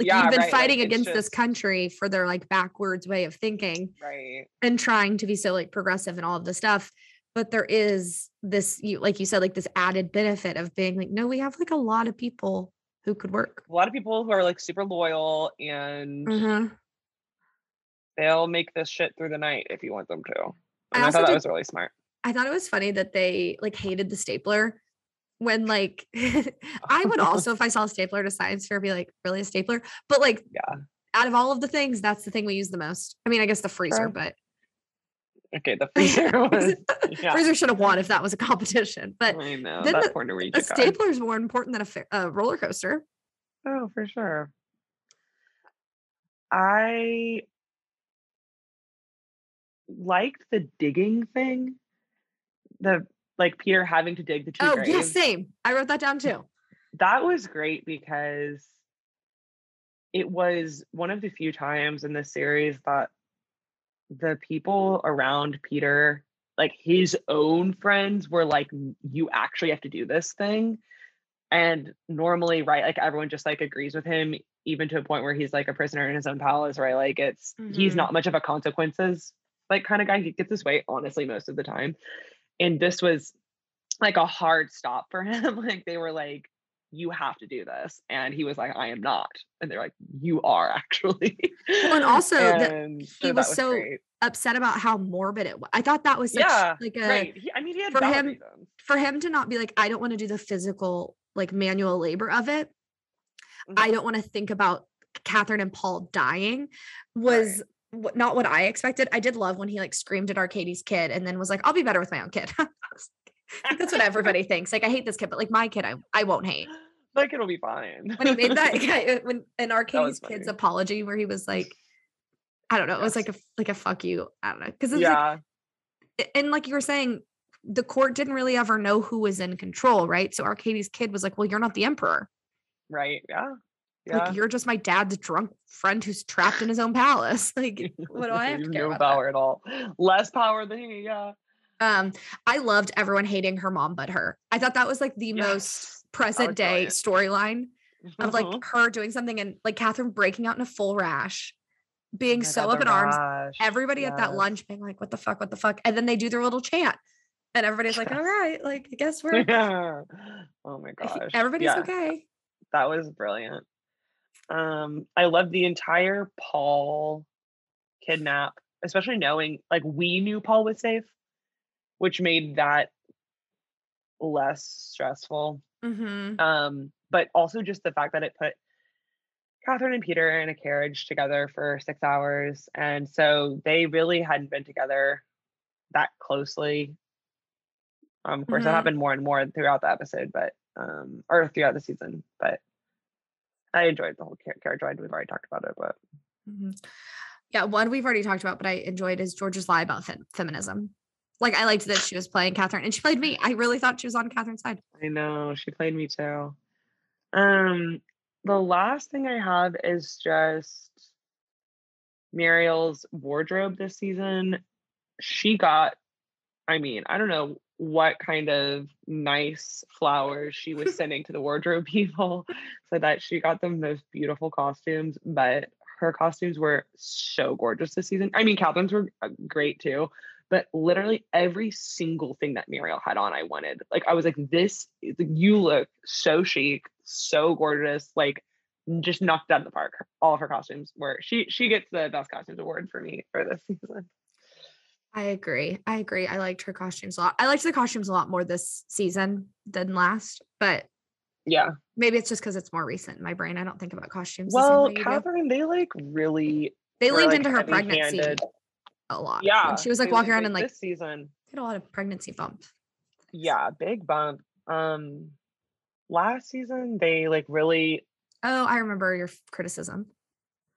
Like Yeah, you've been right, fighting it's against this country for their like backwards way of thinking right. and trying to be so like progressive and all of this stuff. But there is this, you like you said, like this added benefit of being like, no, we have like a lot of people who could work. A lot of people who are like super loyal and Mhm. they'll make this shit through the night if you want them to. I And I, also thought that did- was really smart. I thought it was funny that they like hated the stapler when like I would also if I saw a stapler at a science fair be like really a stapler but like Yeah. out of all of the things that's the thing we use the most I mean I guess the freezer Sure. but Okay, the freezer was yeah. freezer should have won if that was a competition but I know then that the- Puerto Rico guy. stapler is more important than a, a roller coaster Oh, for sure. I liked the digging thing. The like Peter having to dig the two oh graves. yes same I wrote that down too that was great because it was one of the few times in this series that the people around Peter, like his own friends, were like, you actually have to do this thing. And normally, right, like everyone just like agrees with him, even to a point where he's like a prisoner in his own palace, right? Like it's he's Mhm. not much of a consequences like kind of guy. He gets his way, honestly, most of the time. And this was like a hard stop for him. like they were like, you have to do this. And he was like, I am not. And they're like, you are actually. Well, and also And he that was so great. upset about how morbid it was I thought that was such yeah, like a right. He, I mean, he had for him- reasons. for him to not be like I don't want to do the physical like manual labor of it Mhm. I don't want to think about Catherine and Paul dying was what not what I expected. I did love when he like screamed at Arkady's kid and then was like, I'll be better with my own kid. I was like, That's what everybody thinks. Like, I hate this kid, but like my kid, I, I won't hate. like it'll be fine. When he made that guy, uh, when an funny. kid's apology where he was like, I don't know, it was like a like a fuck you. I don't know. Cause it's yeah, like and like you were saying, the court didn't really ever know who was in control, right? So Arkady's kid was like, Well, you're not the emperor. right. Yeah. Yeah. Like you're just my dad's drunk friend who's trapped in his own palace. Like, what do I have to care no about that? power at all. Less power than he, yeah. Um, I loved everyone hating her mom but her. I thought that was like the most present day storyline of like Mhm. her doing something and like Catherine breaking out in a full rash, being Oh so up in arms. rash, Everybody at that lunch being like, "What the fuck? What the fuck?" And then they do their little chant, and everybody's like, "All right, like I guess we're Yeah. Oh my gosh. everybody's Yeah, okay." That was brilliant. Um, I love the entire Paul kidnap, especially knowing like we knew Paul was safe, which made that less stressful. Mm-hmm. Um, but also just the fact that it put Catherine and Peter in a carriage together for six hours. And so they really hadn't been together that closely. Um, of course, that Mhm. happened more and more throughout the episode, but um, or throughout the season. But I enjoyed the whole car- carriage ride. We've already talked about it, but hmm Yeah, one we've already talked about, but I enjoyed is George's lie about fem- feminism. Like I liked that she was playing Catherine, and she played me. I really thought she was on Catherine's side. I know she played me too. Um, the last thing I have is just Marial's wardrobe this season. She got, I mean, I don't know what kind of nice flowers she was sending to the wardrobe people so that she got them those beautiful costumes, but her costumes were so gorgeous this season. I mean, Catherine's were uh, great too, but literally every single thing that Marial had on, I wanted. Like, I was like, this, you look so chic, so gorgeous, like, just knocked out of the park. All of her costumes were, she she gets the best costumes award for me for this season. I agree. I agree. I liked her costumes a lot. I liked the costumes a lot more this season than last, but Yeah. maybe it's just because it's more recent in my brain. I don't think about costumes. Well, way you do. Catherine, they like really they leaned like, into her pregnancy a lot. Yeah. when she was like walking around they- and like this season. had a lot of pregnancy bump. Yeah, big bump. Um last season they like really Oh, I remember your criticism.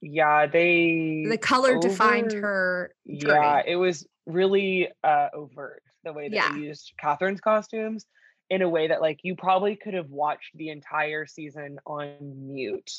yeah, they The color defined over- her. Yeah, it was really uh overt the way that Yeah. they used Catherine's costumes in a way that like you probably could have watched the entire season on mute,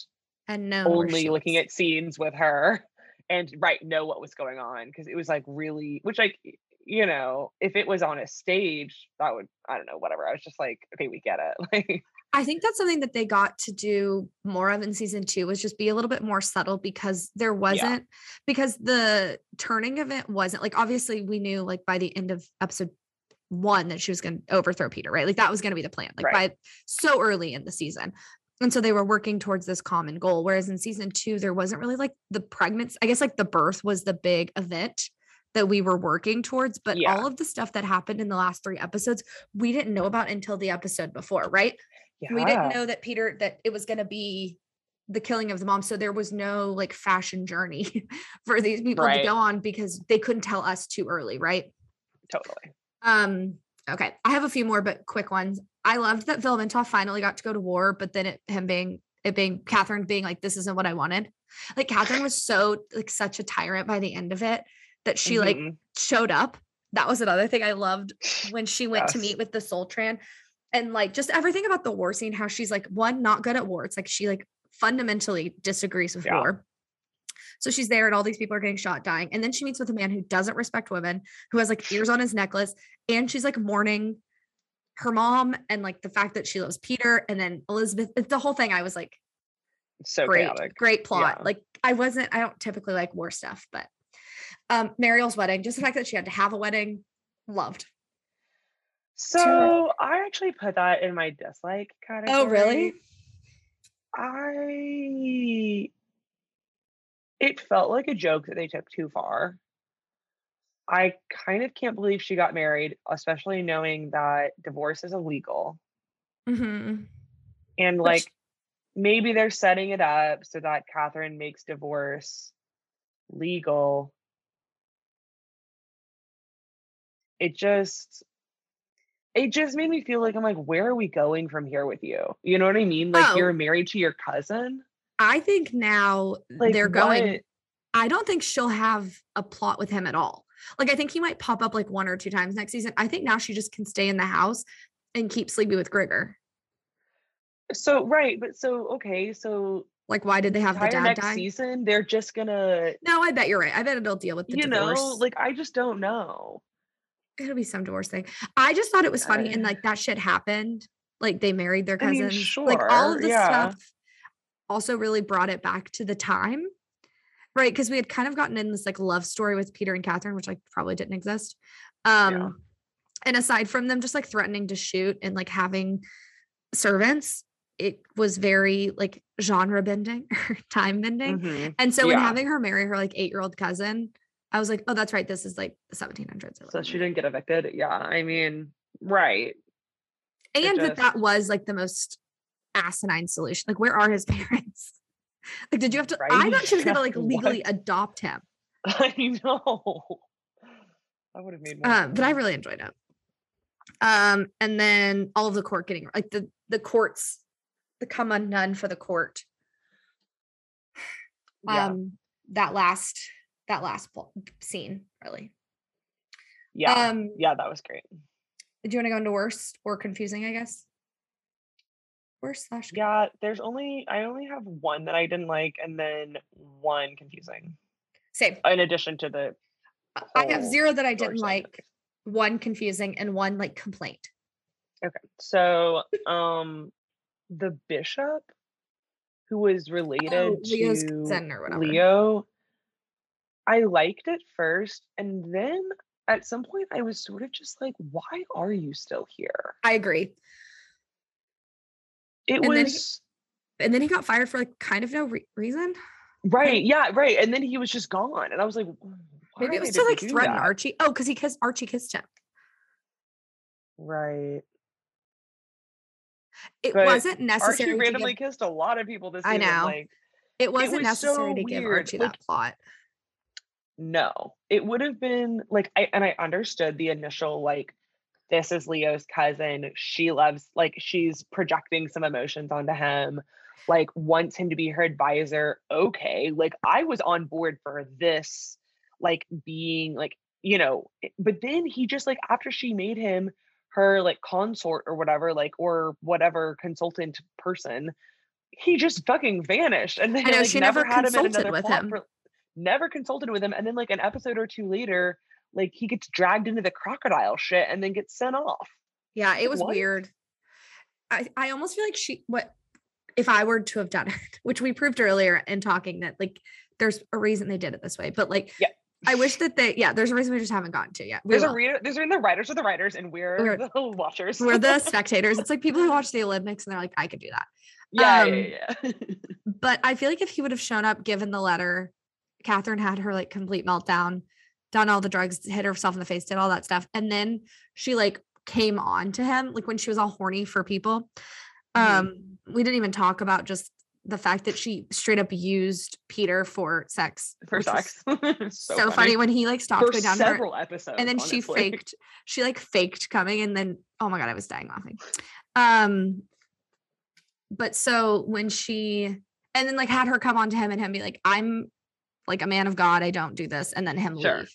and no only looking at scenes with her and right know what was going on because it was like really which like you know if it was on a stage that would I don't know whatever I was just like okay we get it like I think that's something that they got to do more of in season two was just be a little bit more subtle because there wasn't because the turning of it wasn't like obviously we knew like by the end of episode one that she was going to overthrow Peter, right? Like that was going to be the plan, like Right. by so early in the season. And so they were working towards this common goal. Whereas in season two, there wasn't really like the pregnancy, I guess like the birth was the big event that we were working towards. But Yeah. all of the stuff that happened in the last three episodes, we didn't know about until the episode before, right? Yeah. We didn't know that Peter, that it was going to be the killing of the mom. So there was no like fashion journey for these people to go on because they couldn't tell us too early, right? Totally. Um, okay. I have a few more, but quick ones. I loved that Velementov finally got to go to war, but then it him being it being Catherine being like, this isn't what I wanted. Like Catherine was so like such a tyrant by the end of it that she like Mhm. showed up. That was another thing I loved when she went to meet with the Sultan and like just everything about the war scene, how she's like one, not good at war. It's like she like fundamentally disagrees with Yeah. war. So she's there and all these people are getting shot, dying. And then she meets with a man who doesn't respect women, who has like ears on his necklace, and she's like mourning her mom and like the fact that she loves Peter and then Elizabeth. It's the whole thing. I was like, so great, chaotic. great plot. Yeah. Like I wasn't, I don't typically like war stuff, but um Marial's wedding, just the fact that she had to have a wedding, loved. So I actually put that in my dislike category. Oh, really? I it felt like a joke that they took too far. I kind of can't believe she got married, especially knowing that divorce is illegal. Mm-hmm. And Which- like maybe they're setting it up so that Catherine makes divorce legal. It just it just made me feel like I'm like, where are we going from here with you? You know what I mean? Like Oh. you're married to your cousin. I think now Like they're going. what? I don't think she'll have a plot with him at all. Like I think he might pop up like one or two times next season. I think now she just can stay in the house and keep sleeping with Grigor. So right, but so okay, so Like, why did they have the dad next die? season they're just gonna No, I bet you're right. I bet it'll deal with the you divorce. know, like I just don't know. It'll be some divorce thing. I just thought it was funny, and like that shit happened. Like they married their I mean, cousins. like all of sure, the yeah. stuff also really brought it back to the time, right? Because we had kind of gotten in this like love story with Peter and Catherine, which like probably didn't exist. Um, and aside from them just like threatening to shoot and like having servants, it was very like genre bending, or time bending. Mhm. And so when Yeah. having her marry her like eight year old cousin, I was like, oh, that's right. This is like the 1700s. So she didn't get evicted. Yeah, I mean, right. and that that was like the most asinine solution. Like, where are his parents? Like, did you have to? I thought she was gonna Yeah, like what? legally adopt him. I know. That would have made more Um, but I really enjoyed it. Um, and then all of the court getting like the the courts, the come undone for the court. yeah. Um, that last that last pl- scene really. yeah. Um, yeah, that was great. do you want to go into worst or confusing? I guess. Worst slash. Yeah, there's only I only have one that I didn't like and then one confusing. Same. In addition to the I have zero that I didn't like, one confusing, and one like complaint. Okay. So, um the bishop who was related Oh, Leo's to cousin or whatever. Leo I liked it first and then at some point I was sort of just like why are you still here? I agree. It And then he- was And then he got fired for like kind of no re- reason. right, yeah, right. And then he was just gone and I was like Maybe it was to like threaten that? Archie. Oh, because he kissed Archie kissed him. Right. It But wasn't necessary. Archie to randomly give, kissed a lot of people this I season. know. Like, it wasn't was so necessary to give weird, Archie like- that plot. No, it would have been like I and I understood the initial like this is Leo's cousin. She loves like she's projecting some emotions onto him, like wants him to be her advisor. Okay, like I was on board for this, like being like you know, eh, but then he just like after she made him her like consort or whatever, like or whatever consultant person, he just fucking vanished and then I know, like, she never, never had him in another with him. for- never consulted with him and then like an episode or two later like he gets dragged into the crocodile shit and then gets sent off Yeah, it was What? weird. I, I almost feel like she what if I were to have done it, which we proved earlier in talking that like there's a reason they did it this way, but like Yeah. I wish that they yeah, there's a reason we just haven't gotten to yet. We There's a will. reader. There's the writers are the writers, and we're, We're- the watchers. We're the spectators. It's like people who watch the Olympics and they're like, I could do that. yeah, um, yeah, yeah. But I feel like if he would have shown up, given the letter, Catherine had her like complete meltdown, done all the drugs, hit herself in the face, did all that stuff. And then she like came on to him, like when she was all horny for people. Mhm. Um, we didn't even talk about just the fact that she straight up used Peter for sex. for sex. So, funny. when he like stopped for going down to her several episodes, and then she faked she like faked coming and then oh my god i was dying laughing um but so when she and then like had her come on to him and him be like i'm like a man of god i don't do this and then him Sure. leave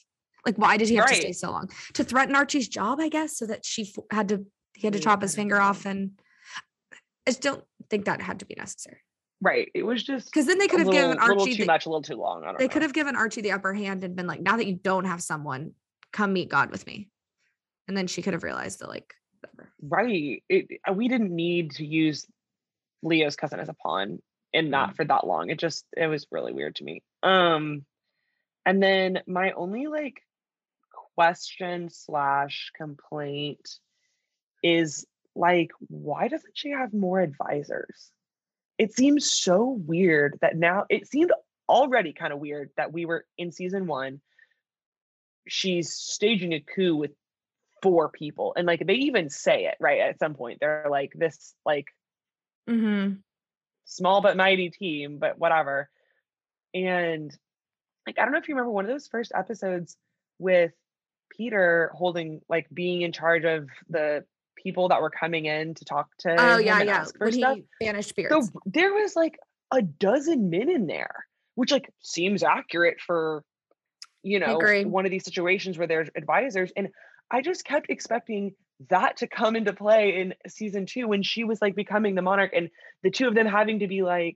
like why did he have to stay so long to threaten archie's job i guess so that she f- had to he had to Mm, chop his finger off and i just don't think that had to be necessary Right. It was just because then they could have little, given little archie too the, much, a little too long. I don't they know. could have given archie the upper hand and been like now that you don't have someone come meet god with me and then she could have realized that like whatever right. It, uh, we didn't need to use Leo's cousin as a pawn and Mm. not for that long. It just it was really weird to me. Um, and then my only like question slash complaint is like, why doesn't she have more advisors? It seems so weird that now it seemed already kind of weird that we were in season one. She's staging a coup with four people, and like they even say it right at some point. They're like this like mm-hmm. small but mighty team, but whatever. And like I don't know if you remember one of those first episodes with Peter holding like being in charge of the people that were coming in to talk to Oh yeah, yeah. When stuff. he banished So there was like a dozen men in there, which like seems accurate for you know one of these situations where there's advisors. And I just kept expecting that to come into play in season two when she was like becoming the monarch and the two of them having to be like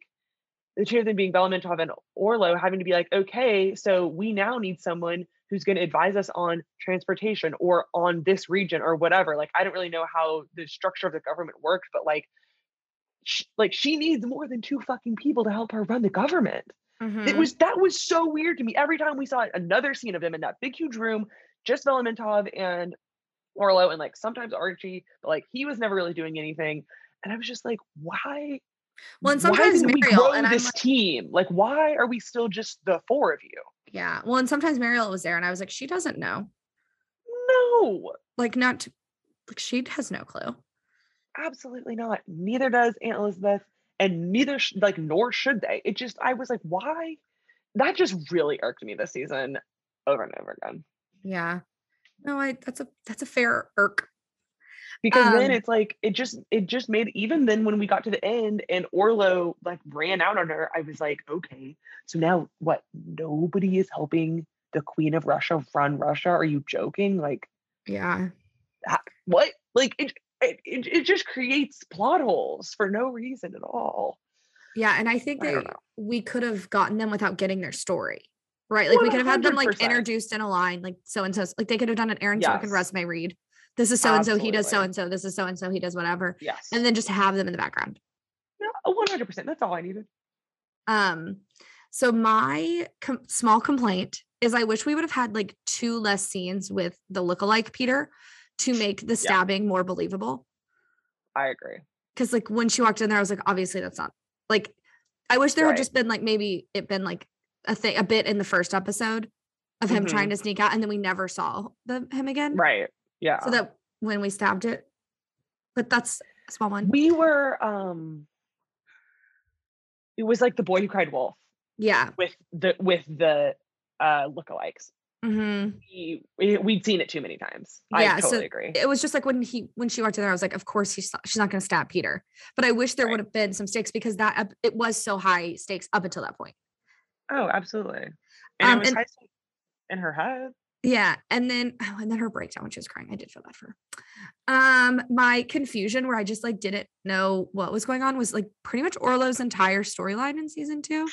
the two of them being Velementov and Orlo having to be like, okay, so we now need someone who's going to advise us on transportation or on this region or whatever. Like, I don't really know how the structure of the government worked, but like, sh- like she needs more than two fucking people to help her run the government. It Mhm. was that was so weird to me. Every time we saw another scene of them in that big huge room, just Velementov and Orlo, and like sometimes Archie, but like he was never really doing anything. And I was just like, why? Well, and why sometimes didn't we Marial, grow and this like- team? Like, why are we still just the four of you? yeah. Well, and sometimes Marial was there, and I was like, she doesn't know. No, Like, not to, like she has no clue. absolutely not. Neither does Aunt Elizabeth, and neither sh- like nor should they. It just I was like, why? That just really irked me this season, over and over again. Yeah. No, I that's a that's a fair irk. Because then Um, it's like it just it just made even then when we got to the end and Orlo like ran out on her, I was like, okay, so now what? Nobody is helping the Queen of Russia run Russia. Are you joking? Like Yeah. what? Like it it, it, it just creates plot holes for no reason at all. Yeah. And I think that know. we could have gotten them without getting their story. Right. Like we could have had them like introduced in a line, like so and so. Like they could have done an Aaron Sorkin Yes. resume read. This is so and so, he does so and so, this is so and so, he does whatever. Yes. And then just have them in the background. one hundred percent. That's all I needed. Um, so my com- small complaint is I wish we would have had like two less scenes with the lookalike Peter to make the stabbing more believable. I agree. Because like when she walked in there, I was like, obviously that's not like. I wish there had just been like maybe it been like a thing a bit in the first episode of him trying to sneak out, and then we never saw the him again. Right. Yeah. So that when we stabbed it, but that's a small one. we were um it was like the boy who cried wolf. yeah. with the with the uh lookalikes. hmm We, we we'd seen it too many times. Yeah, I so agree. it was just like when he when she walked in there, I was like, of course she's not, she's not going to stab Peter. But I wish there Right. would have been some stakes because that it was so high stakes up until that point. Oh, absolutely. And Um, it was and- high in her head. Yeah, and then oh, and then her breakdown when she was crying, I did feel bad for her. Um, my confusion where I just like didn't know what was going on was like pretty much Orlo's entire storyline in season two.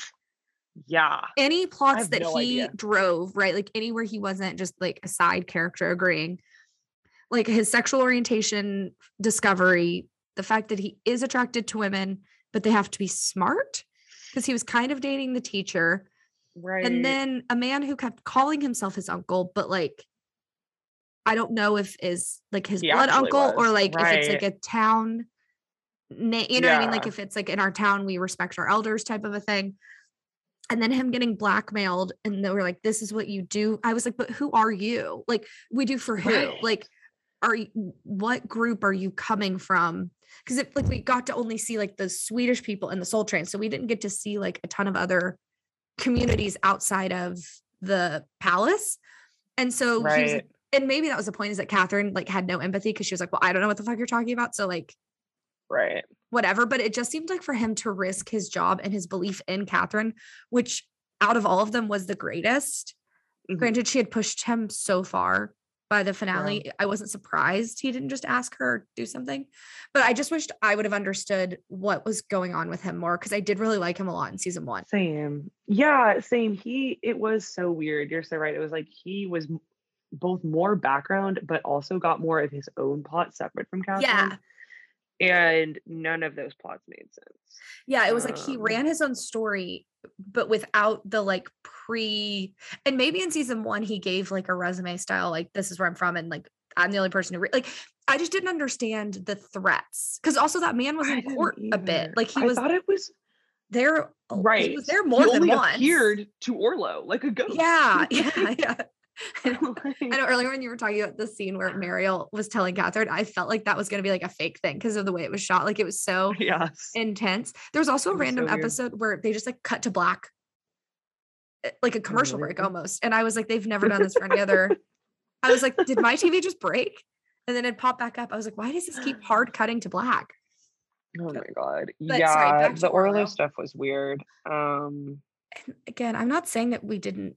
Yeah. Any plots that no he idea. drove, right? Like anywhere he wasn't just like a side character agreeing, like his sexual orientation discovery, the fact that he is attracted to women, but they have to be smart because he was kind of dating the teacher. Right. And then a man who kept calling himself his uncle, but like I don't know if is like his He blood uncle or was, like if it's like a town name, you know what I mean? Like if it's like in our town we respect our elders type of a thing. And then him getting blackmailed and they were like, this is what you do. I was like, but who are you? Like, we do for who? Right. Like, are you what group are you coming from? Because it like we got to only see like the Swedish people in the Soul Train. So we didn't get to see like a ton of other communities outside of the palace. And so he was and maybe that was the point is that Catherine like had no empathy because she was like, Well, I don't know what the fuck you're talking about. So like right. whatever. But it just seemed like for him to risk his job and his belief in Catherine, which out of all of them was the greatest. Mhm. Granted, she had pushed him so far by the finale. I wasn't surprised he didn't just ask her do something. But I just wished I would have understood what was going on with him more because I did really like him a lot in season one. Same. Yeah, same. He it was so weird. You're so right. It was like he was both more background, but also got more of his own plot separate from Catherine. Yeah. And none of those plots made sense. Yeah, it was like he Um, ran his own story, but without the like pre. And maybe in season one he gave like a resume style, like this is where I'm from, and like I'm the only person who re-. like. I just didn't understand the threats because also that man was in court a bit. Like he I was thought it was there. right. He was there He more than only once. appeared to Orlo like a ghost. Yeah, yeah, yeah. I know, I know earlier when you were talking about the scene where Marial was telling Catherine, I felt like that was going to be like a fake thing because of the way it was shot. Like it was so yes. intense. There was also a was so random weird. episode where they just like cut to black, eh, like a commercial break really? almost. And I was like, they've never done this for any other. I was like, did my TV just break? And then it popped back up. I was like, why does this keep hard cutting to black? Oh my god. But yeah, to the Orlo. stuff was weird. Um And again, I'm not saying that we didn't,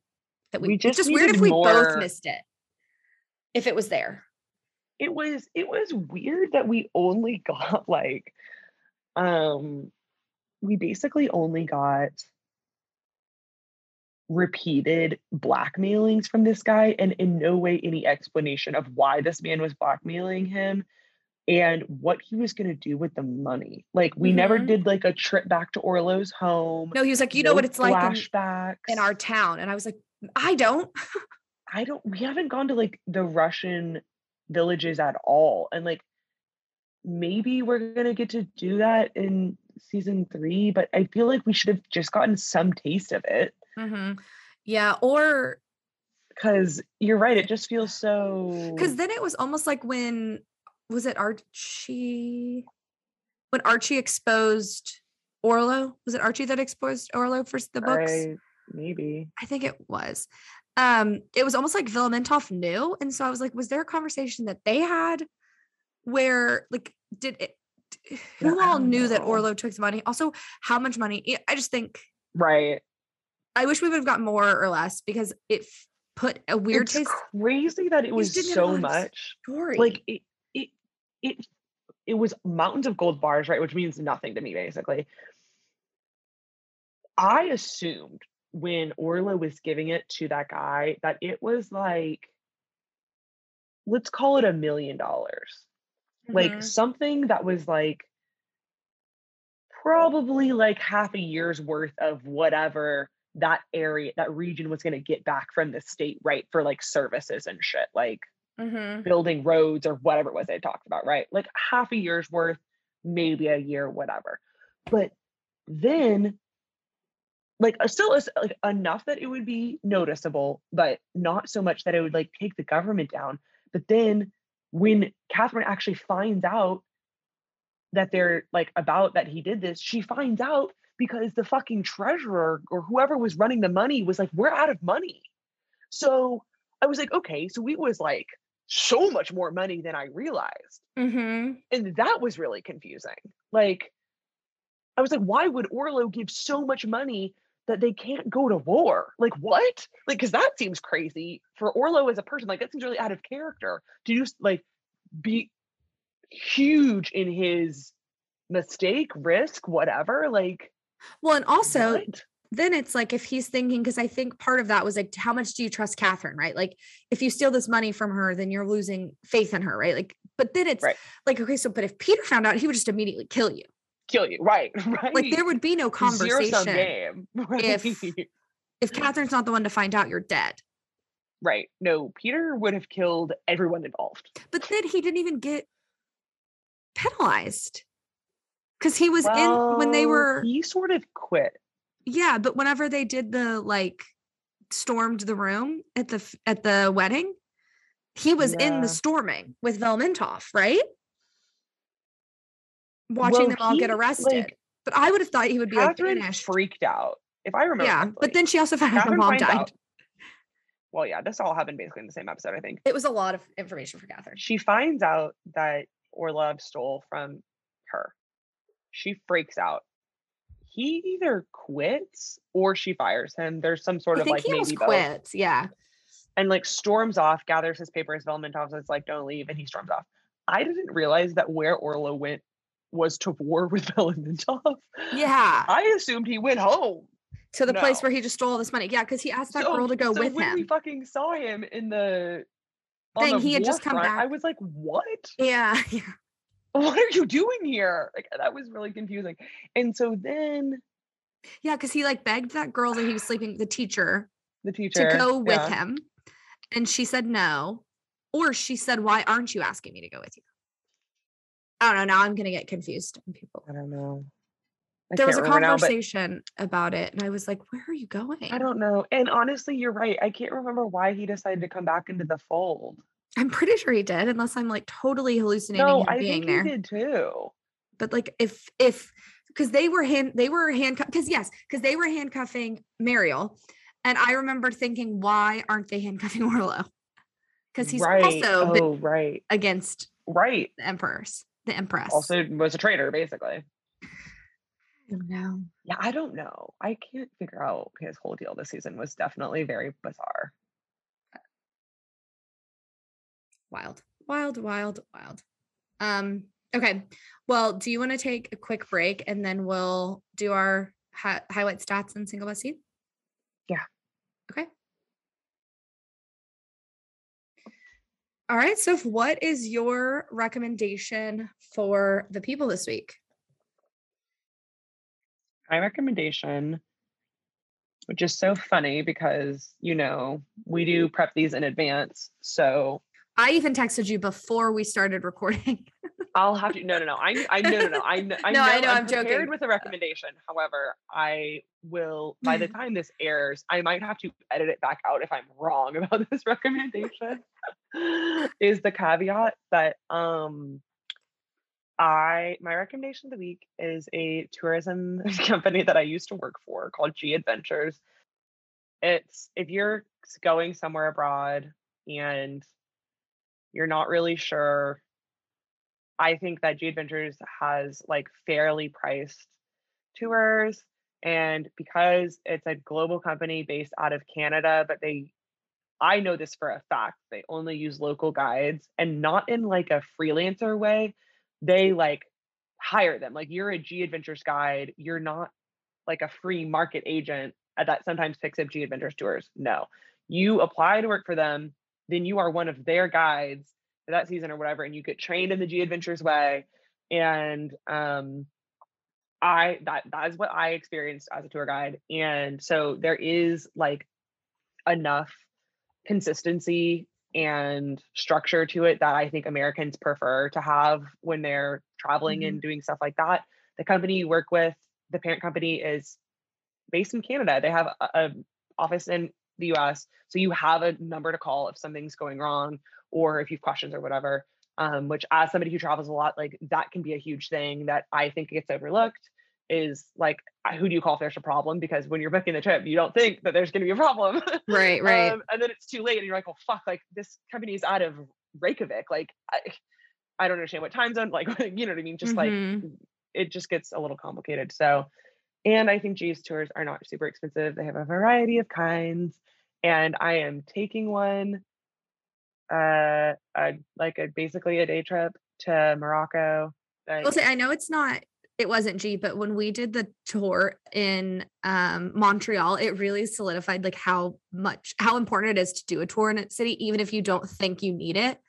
that we, We it's just just weird if we more- both missed it. If it was there. it was it was weird that we only got like um we basically only got repeated blackmailings from this guy and in no way any explanation of why this man was blackmailing him and what he was going to do with the money like we never Mhm. did like a trip back to orlo's home No, he was like, you know what it's like in, in our town. And I was like, I don't. I don't we haven't gone to like the Russian villages at all. And like maybe we're gonna get to do that in season three, but I feel like we should have just gotten some taste of it. Mhm. Yeah. Or Cause you're right, it just feels so because then it was almost like when was it Archie when Archie exposed Orlo? Was it Archie that exposed Orlo for the books? I- maybe. I think it was. Um, it was almost like Velementov knew, and so I was like, was there a conversation that they had where like did it? d- Yeah, Who all knew that. Orlo took the money? Also, how much money? I just think Right. I wish we would have got more or less because it put a weird it's taste crazy that it was just didn't have a so much. story. Like it it it it was mountains of gold bars, right? Which means nothing to me, basically. I assumed when Orlo was giving it to that guy that it was like, let's call it a million dollars. Like Mhm. something that was like probably like half a year's worth of whatever that area, that region was going to get back from the state, right? For like services and shit. Like, Mhm. building roads or whatever it was they talked about, right? Like half a year's worth, maybe a year, whatever. But then, like, uh, still is like enough that it would be noticeable, but not so much that it would like take the government down. But then, when Catherine actually finds out that they're like about that he did this, she finds out because the fucking treasurer or whoever was running the money was like, "We're out of money." So I was like, okay, so it was like so much more money than I realized. Mhm. And that was really confusing. Like, I was like, why would Orlo give so much money that they can't go to war? Like, what? Like, because that seems crazy for Orlo as a person. Like, that seems really out of character to just like be huge in his mistake, risk, whatever. Like, Well, and also what? then it's like if he's thinking because I think part of that was like how much do you trust Catherine, right? Like if you steal this money from her, then you're losing faith in her, right? Like But then it's Right. like, okay, so but if Peter found out, he would just immediately kill you. Kill you. Right. Right. Like there would be no conversation. game. if- Right. If Catherine's not the one to find out, you're dead. right. No, Peter would have killed everyone involved. But then he didn't even get penalized. Because he was in when they were he sort of quit. yeah, but whenever they did the like stormed the room at the at the wedding, he was in the storming with Velementov, right? Watching Well, them all get arrested. like, but I would have thought he would be like Catherine banished. freaked out. If I remember Yeah, correctly. but then she also found out her mom died. out- Well, yeah, this all happened basically in the same episode, I think. It was a lot of information for Catherine. She finds out that Orlov stole from her. She freaks out. He either quits or she fires him. There's some sort I of like he maybe almost both. Yeah. and like storms off, gathers his papers. Velementov says like, "Don't leave," and he storms off. I didn't realize that where Orlo went was to war with Velementov. Yeah. I assumed he went home. To the place where he just stole all this money. Yeah, because he asked that So- girl to go so with when we fucking saw him in the Thing, the he had just come back. I was like, "What? Yeah. Yeah. What are you doing here?" Like that was really confusing. And so then Yeah, because he like begged that girl that he was sleeping, the teacher, the teacher to go with yeah. him. And she said no. Or she said, Why aren't you asking me to go with you? I don't know. Now I'm gonna get confused. on People. I don't know. I There was a can't now, conversation about it, and I was like, Where are you going? I don't know. And honestly, you're right. I can't remember why he decided to come back into the fold. I'm pretty sure he did, unless I'm like totally hallucinating No, I being think there. he did too. But like if if because they were hand they were handcuffed because yes, because they were handcuffing Marial. And I remember thinking, why aren't they handcuffing Orlo? Because he's right. also oh, right. against Right. the emperors, the empress. Also was a traitor, basically. No. Yeah, I don't know. I can't figure out his whole deal this season was definitely very bizarre. Wild, wild, wild, wild. Um, okay. Well, do you want to take a quick break and then we'll do our hi- highlight stats and single best seed? Yeah. Okay. All right. So, what is your recommendation for the people this week? My recommendation, which is so funny because, you know, we do mm-hmm. prep these in advance. So I even texted you before we started recording. I'll have to. No, no, no. I, I, no, no, no. I, I No, know. I know, I'm, I'm joking. prepared with a recommendation. However, I will. By the time this airs, I might have to edit it back out if I'm wrong about this recommendation. is the caveat that um, I my recommendation of the week is a tourism company that I used to work for called G Adventures. It's if you're going somewhere abroad and you're not really sure I think that G Adventures has like fairly priced tours. And because it's a global company based out of Canada, but they, I know this for a fact, they only use local guides and not in like a freelancer way. They like hire them. Like you're a G Adventures guide. You're not like a free market agent that sometimes picks up G Adventures tours. No, you apply to work for them. Then you are one of their guides for that season or whatever, and you get trained in the G Adventures way. And um, I that that is what I experienced as a tour guide. And so there is like enough consistency and structure to it that I think Americans prefer to have when they're traveling and doing stuff like that. The company you work with, the parent company is based in Canada. They have a, a office in the US. So you have a number to call if something's going wrong or if you have questions or whatever. Um, which as somebody who travels a lot, like that can be a huge thing that I think gets overlooked is like who do you call if there's a problem? Because when you're booking the trip, you don't think that there's gonna be a problem. Right, right. Um, and then it's too late and you're like, well fuck, like this company is out of Reykjavik. Like I, I don't understand what time zone, like you know what I mean? Just like Mhm. it just gets a little complicated. So, and I think G's tours are not super expensive. They have a variety of kinds, and I am taking one, uh, a, like a basically a day trip to Morocco. Like, I'll say I know it's not it wasn't G, but when we did the tour in um, Montreal, it really solidified like how much how important it is to do a tour in a city, even if you don't think you need it.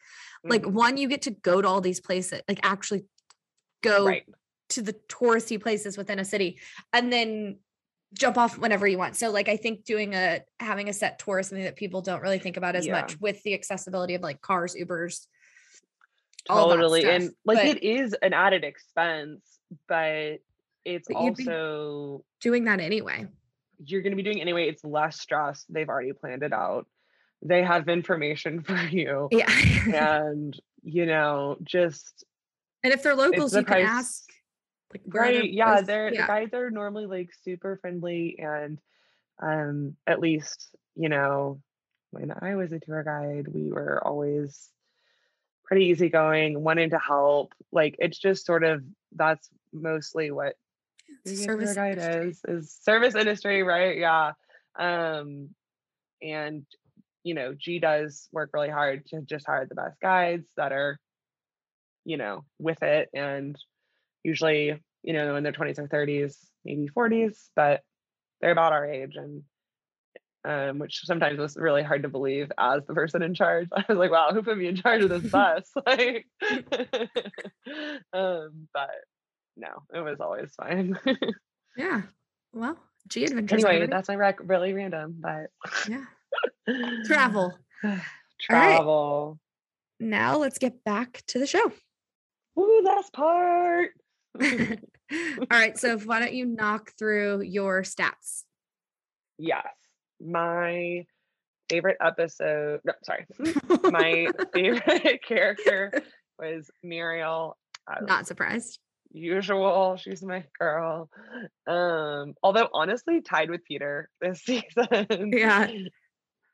Like Mhm. one, you get to go to all these places, like actually go right. To the touristy places within a city, and then jump off whenever you want. So like I think doing a having a set tour is something that people don't really think about as Yeah. much with the accessibility of like cars, Ubers. all that Totally. And like but- it is an added expense, but it's But also Doing that anyway. you're going to be doing anyway. It's less stress. They've already planned it out. They have information for you. Yeah. And, you know, just And if they're locals, the you can ask. Like, right. Yeah. places- They're yeah. the guides are normally like super friendly and um at least, you know, when I was a tour guide, we were always pretty easygoing, wanting to help. Like it's just sort of that's mostly what It's being a tour service guide industry. is is service industry, right? Yeah. Um and you know, G does work really hard to just hire the best guides that are, you know, with it and usually, you know, in their 20s or 30s, maybe 40s, but they're about our age and um, which sometimes was really hard to believe as the person in charge. I was like, wow, who put me in charge of this bus? like um, but no, it was always fine. Yeah. Well, G Adventures. anyway, that's my rec really random, but yeah. Travel. Travel. Now let's get back to the show. Ooh, that's part. All right. So why don't you knock through your stats? yes. My favorite episode. No, sorry. My favorite character was Marial. Not surprised. usual. She's my girl. Um, although honestly, tied with Peter this season. Yeah.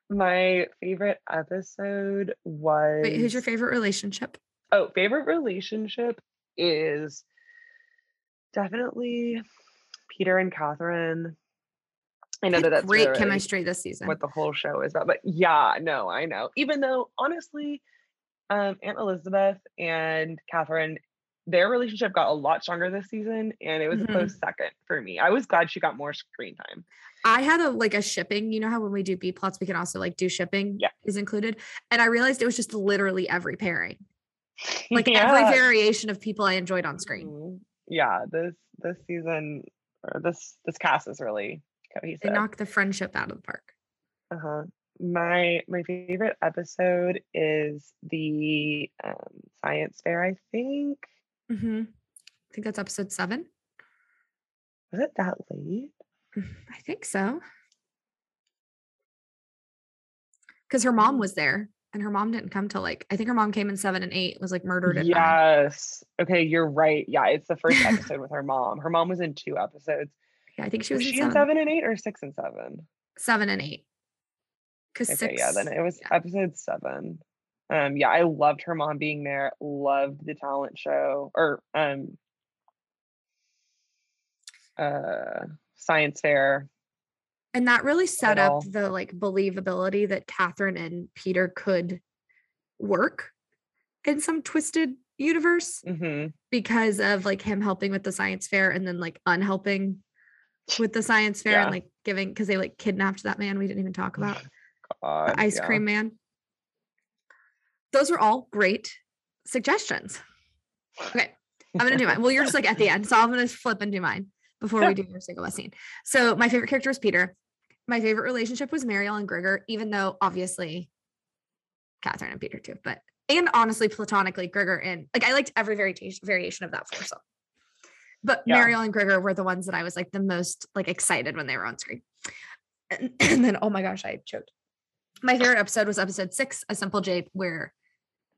My favorite episode was Wait, who's your favorite relationship? Oh, favorite relationship is definitely Peter and Catherine. I know that that's great really chemistry this season. what the whole show is about, but yeah, no, I know. Even though honestly, um, Aunt Elizabeth and Catherine, their relationship got a lot stronger this season, and it was Mhm. a close second for me. I was glad she got more screen time. I had a like a shipping. You know how when we do B plots, we can also like do shipping Yeah. is included. And I realized it was just literally every pairing, like Yeah. every variation of people I enjoyed on screen. Yeah, this this season or this this cast is really They cohesive. knocked the friendship out of the park. Uh-huh. My my favorite episode is the um, science fair. I think Mm-hmm. I think that's episode seven. was it that late? I think so. Because her mom was there and her mom didn't come till like, I think her mom came in seven and eight, was like murdered at nine. Yes. Okay, you're right. Yeah, it's the first episode with her mom. Her mom was in two episodes. Yeah, I think she Was was in she seven, in seven and eight or six and seven? seven and eight. Because Okay, six, yeah, then it was yeah. episode seven. Um, yeah, I loved her mom being there. Loved the talent show or um uh science fair. And that really set up all. the like believability that Catherine and Peter could work in some twisted universe hmm because of like him helping with the science fair and then like unhelping with the science fair and like giving because they like kidnapped that man we didn't even talk about God, the ice yeah. cream man. Those are all great suggestions. Okay, I'm gonna do mine. Well, you're just like at the end, so I'm gonna flip and do mine before we do your single best scene. So my favorite character was Peter. My favorite relationship was Marial and Grigor, even though obviously Catherine and Peter too, but and honestly, platonically, Grigor and like I liked every variation variation of that foursome. But Yeah. Marial and Grigor were the ones that I was like the most like excited when they were on screen. And, and then oh my gosh, I choked. My favorite episode was episode six, A Simple Jape, where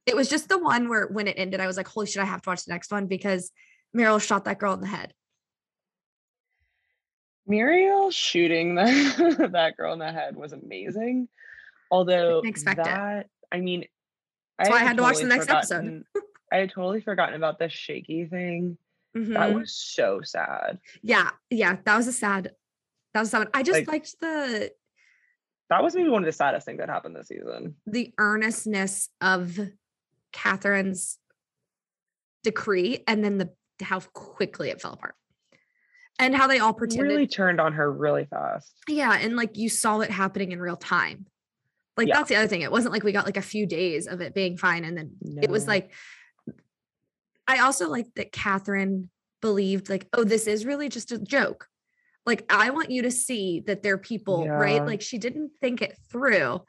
it was just the one where when it ended, I was like, holy shit, I have to watch the next one because Marial shot that girl in the head. Marial shooting the, that girl in the head was amazing. Although expect it. that, I mean, That's why I had to watch the next episode. I had totally forgotten about the shaky thing. That Mhm. was so sad. yeah, yeah, that was a sad. That was sad. I just Like- liked the That was maybe one of the saddest things that happened this season. the earnestness of Catherine's decree and then the how quickly it fell apart. And how they all pretended really turned on her really fast. Yeah, and like you saw it happening in real time. Like Yeah. that's the other thing. It wasn't like we got like a few days of it being fine and then it was like I also like that Catherine believed like, oh, this is really just a joke. Like I want you to see that they're people, right? Like she didn't think it through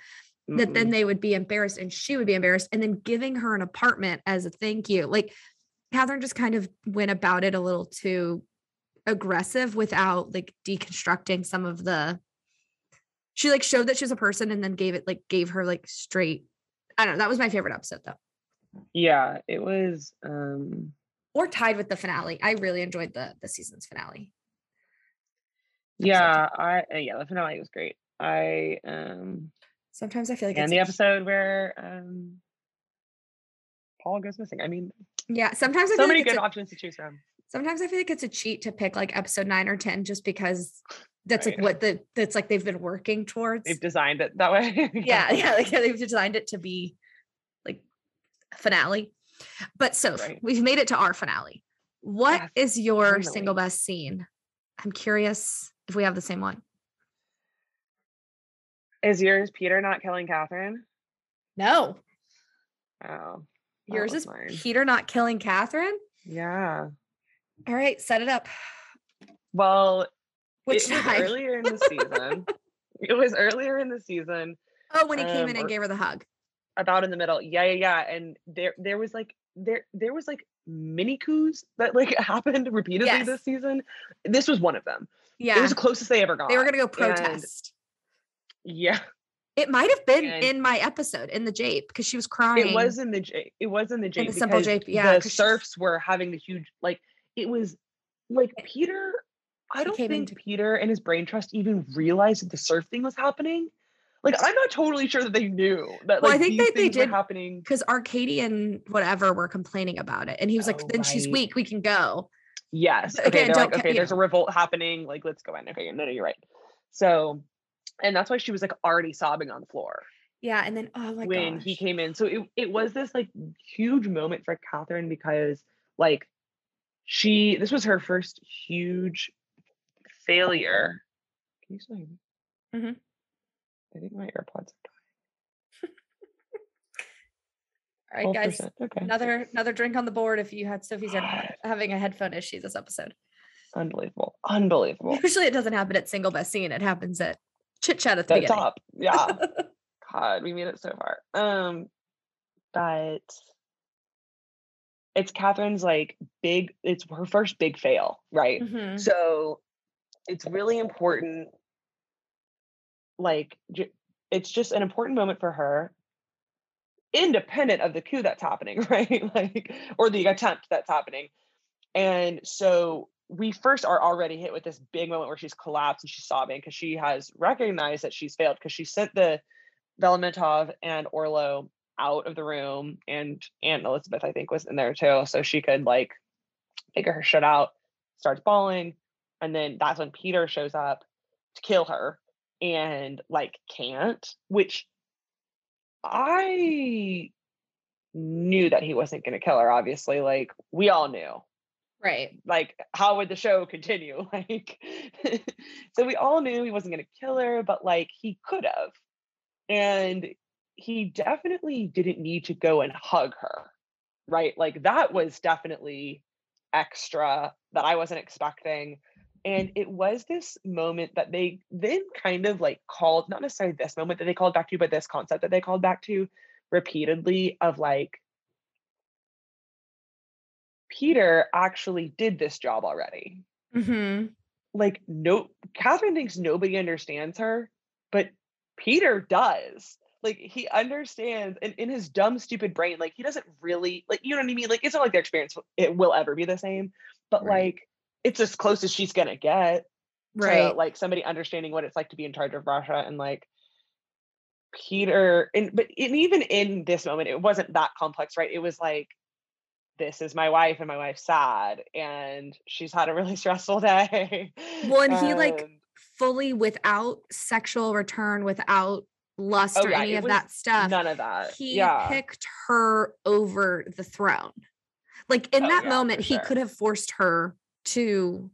that then Mm-mm. they would be embarrassed and she would be embarrassed and then giving her an apartment as a thank you. Like Catherine just kind of went about it a little too aggressive without like deconstructing some of the she like showed that she was a person and then gave it like gave her like straight I don't know. That was my favorite episode though. yeah, it was um Or tied with the finale. I really enjoyed the the season's finale. yeah, I uh, yeah, the finale was great. I um Sometimes I feel like and it's the episode where um Paul goes missing. I mean, Yeah, sometimes I so many like good a- options to choose from. Sometimes I feel like it's a cheat to pick like episode 9 or 10 just because that's like what the that's like they've been working towards. They've designed it that way. yeah, yeah, like they've designed it to be like finale. But so Right. we've made it to our finale. What Yes, is your single best scene? I'm curious if we have the same one. Is yours Peter not killing Catherine? No, Oh, yours is mine. Peter not killing Catherine. yeah. All right, set it up. Well, Which it was time? earlier in the season. it was earlier in the season, Oh, when he came in um, and gave her the hug. about in the middle. Yeah, yeah, yeah. And there there was like there there was like mini coups that like happened repeatedly Yes. this season. This was one of them. Yeah, It was the closest they ever got. they were gonna go and- protest. Yeah. It might have been and- in my episode in the Jape because she was crying. It was in the Jape. it was in the J the simple Jape, yeah, the serfs were having the huge like it was like eh, Peter I don't think into- Peter and his brain trust even realized that the surf thing was happening. Like I'm not totally sure that they knew that Well, I think that they did- happening. because Arcadian whatever were complaining about it, and he was like, Oh, "Then she's oh, weak. We can go." Yes. But Okay. again, like, okay, there's know. a revolt happening. Like, let's go in. Okay. No, no, you're right. So, and that's why she was like already sobbing on the floor Yeah, and then oh my when he came in. So it, it was this like huge moment for Catherine because like she this was her first huge failure. Can you still hear me? Mhm. I think my AirPods All right, are guys. 12%. Okay. Another another drink on the board if you had Sophie's having a headphone issue this episode. Unbelievable. Unbelievable. Usually it doesn't happen at single best scene. It happens at chit chat at the the top. Yeah. God, we made it so far. Um, but it's Catherine's like big. It's her first big fail, right? Mhm. So it's really important. Like, it's just an important moment for her, independent of the coup that's happening, right? Like, or the attempt that's happening. And so we first are already hit with this big moment where she's collapsed and she's sobbing because she has recognized that she's failed because she sent the Velementov and Orlo out of the room and Aunt Elizabeth, I think, was in there too. So she could like figure her shit out, starts bawling. And then that's when Peter shows up to kill her and like can't, which I knew that he wasn't going to kill her, obviously. Like we all knew Right. like how would the show continue like so we all knew he wasn't going to kill her but like he could have and he definitely didn't need to go and hug her right like that was definitely extra that i wasn't expecting and it was this moment that they then kind of like called not necessarily this moment that they called back to but this concept that they called back to repeatedly of like Peter actually did this job already. hmm Like, no, Catherine thinks nobody understands her, but Peter does. Like, he understands, and in his dumb, stupid brain, like, he doesn't really, like, you know what I mean? Like, it's not like their experience it will ever be the same, but Right. like, it's as close as she's gonna get Right. to like somebody understanding what it's like to be in charge of Russia and like Peter and but and even in this moment it wasn't that complex right it was like this is my wife and my wife's sad and she's had a really stressful day Well, and he, like, Fully without sexual return, without Oh, lust Oh, or yeah, any of that stuff. none of that He yeah picked her over the throne. Like in Oh, that yeah, moment, he sure. could have forced her to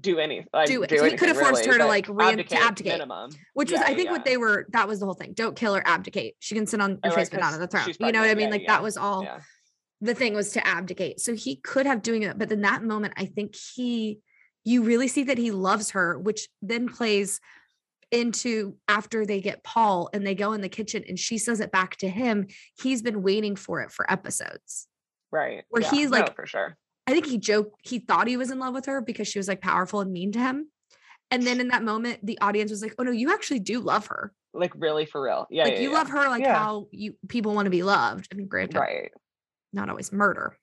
Do any like Do do, it. He could have forced really, her to, like, re- to abdicate, minimum. which was I think what they were that was the whole thing. Don't kill her, abdicate. She can sit on oh, your Oh, right, face but not on the throne. You know what I mean? Like that was all the thing was to abdicate. So he could have doing it, but in that moment, I think he you really see that he loves her, which then plays into after they get Paul and they go in the kitchen and she says it back to him. He's been waiting for it for episodes. Right. Where yeah, he's no, like- for sure. I think he joked, he thought he was in love with her because she was like powerful and mean to him. And then in that moment, the audience was like, oh no, you actually do love her. Like really for real. Yeah. like yeah, you yeah. love her like how you people want to be loved. I mean, granted, Right. not always murder.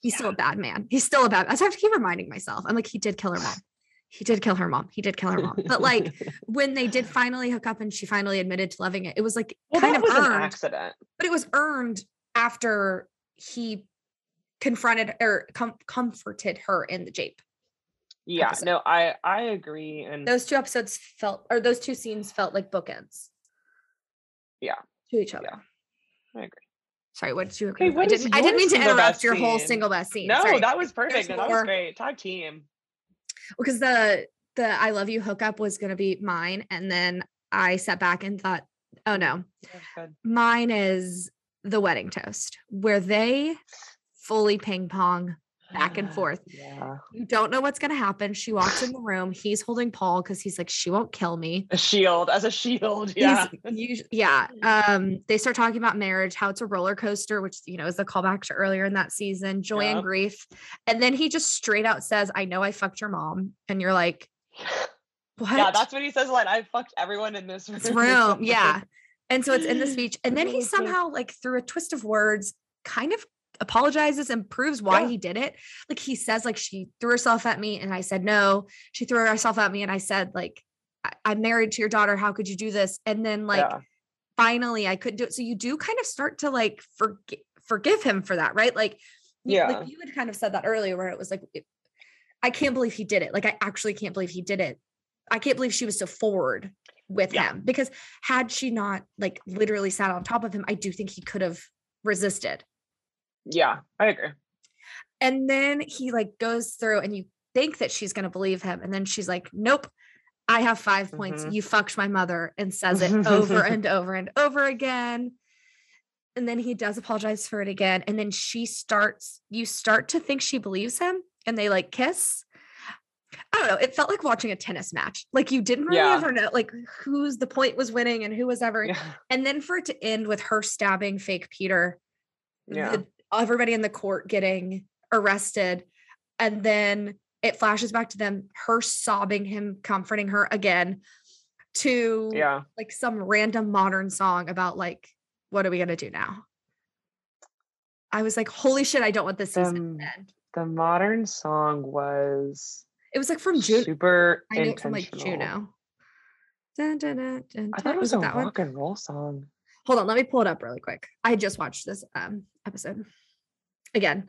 He's still a bad man. He's still a bad. I have to keep reminding myself. I'm like, he did kill her mom. He did kill her mom. He did kill her mom. But like when they did finally hook up and she finally admitted to loving it, it was like well, kind of earned. accident. But it was earned after he confronted or com- comforted her in the jape. Yeah. episode. No, I I agree. And Those two episodes felt, or those two scenes felt like bookends. Yeah. To each other. Yeah. I agree. Sorry, what did you agree? With? I didn't. I didn't mean to interrupt your whole single best scene. No, Sorry. that was perfect. No, that was great. Tag team. Because the the I love you hookup was gonna be mine, and then I sat back and thought, oh no, That was good. mine is the wedding toast, where they fully ping pong back and forth. Yeah. You don't know what's gonna happen. She walks in the room. He's holding Paul because he's like, she won't kill me. A shield as a shield. Yeah. He's us- yeah. Um, they start talking about marriage, how it's a roller coaster, which you know is the callback to earlier in that season, joy and grief. And then he just straight out says, I know I fucked your mom. And you're like, what? Yeah, that's what he says. Like I fucked everyone in this room. this room. Yeah. And so it's in the speech. And then he somehow, like through a twist of words, kind of apologizes and proves why Yeah. he did it. Like he says, like she threw herself at me and I said no. She threw herself at me and I said, like, I- I'm married to your daughter. How could you do this? And then like Yeah. finally I couldn't do it. So you do kind of start to like forgive forgive him for that, right? Like, you- Yeah. like you had kind of said that earlier, where it was like, it- I can't believe he did it. Like, I actually can't believe he did it. I can't believe she was so forward with Yeah. him because had she not like literally sat on top of him, I do think he could have resisted. Yeah, I agree. And then he like goes through and you think that she's going to believe him. And then she's like, nope, I have 5 points. Mhm. You fucked my mother and says it over and over and over again. And then he does apologize for it again. And then she starts, you start to think she believes him and they like kiss. I don't know. It felt like watching a tennis match. Like you didn't really Yeah. ever know like who's the point was winning and who was ever. Yeah. And then for it to end with her stabbing fake Peter Yeah. the- everybody in the court getting arrested and then it flashes back to them her sobbing him comforting her again to Yeah. like some random modern song about like what are we going to do now i was like holy shit i don't want this season Um, to end The modern song was it was like from june super i knew it from like juno Dun, dun, dun, I thought it was a that one? rock and roll song. Hold on let me pull it up really quick. I just watched this um episode. Again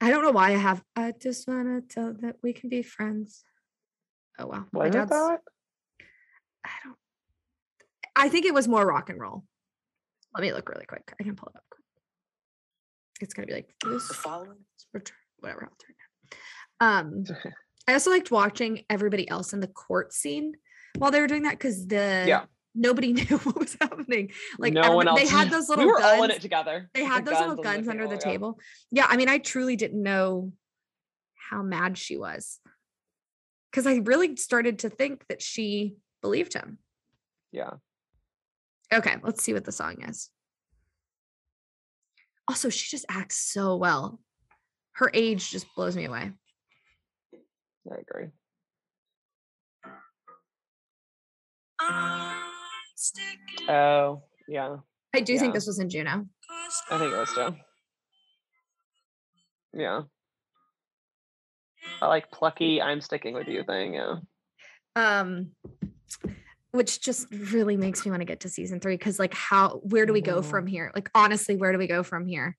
i don't know why i have i just want to tell that we can be friends. Oh wow my Was dad's that? i don't i think it was more rock and roll. Let me look really quick. I can pull it up quick. it's gonna be like this The following? return whatever i'll turn it um i also liked watching everybody else in the court scene while they were doing that because the Yeah. Nobody knew what was happening like no one else. they had those little we were guns all in it together. they The had those little on guns under the table. Yeah, I mean, I truly didn't know how mad she was because I really started to think that she believed him. Yeah. Okay, let's see what the song is. Also, she just acts so well. Her age just blows me away. I agree. Um, Oh, yeah. I do Yeah. think this was in Juno. I think it was too. Yeah. I like plucky, I'm sticking with you thing. Yeah. Um, which just really makes me want to get to season three because, like, how where do we go Mhm. from here? Like, honestly, where do we go from here?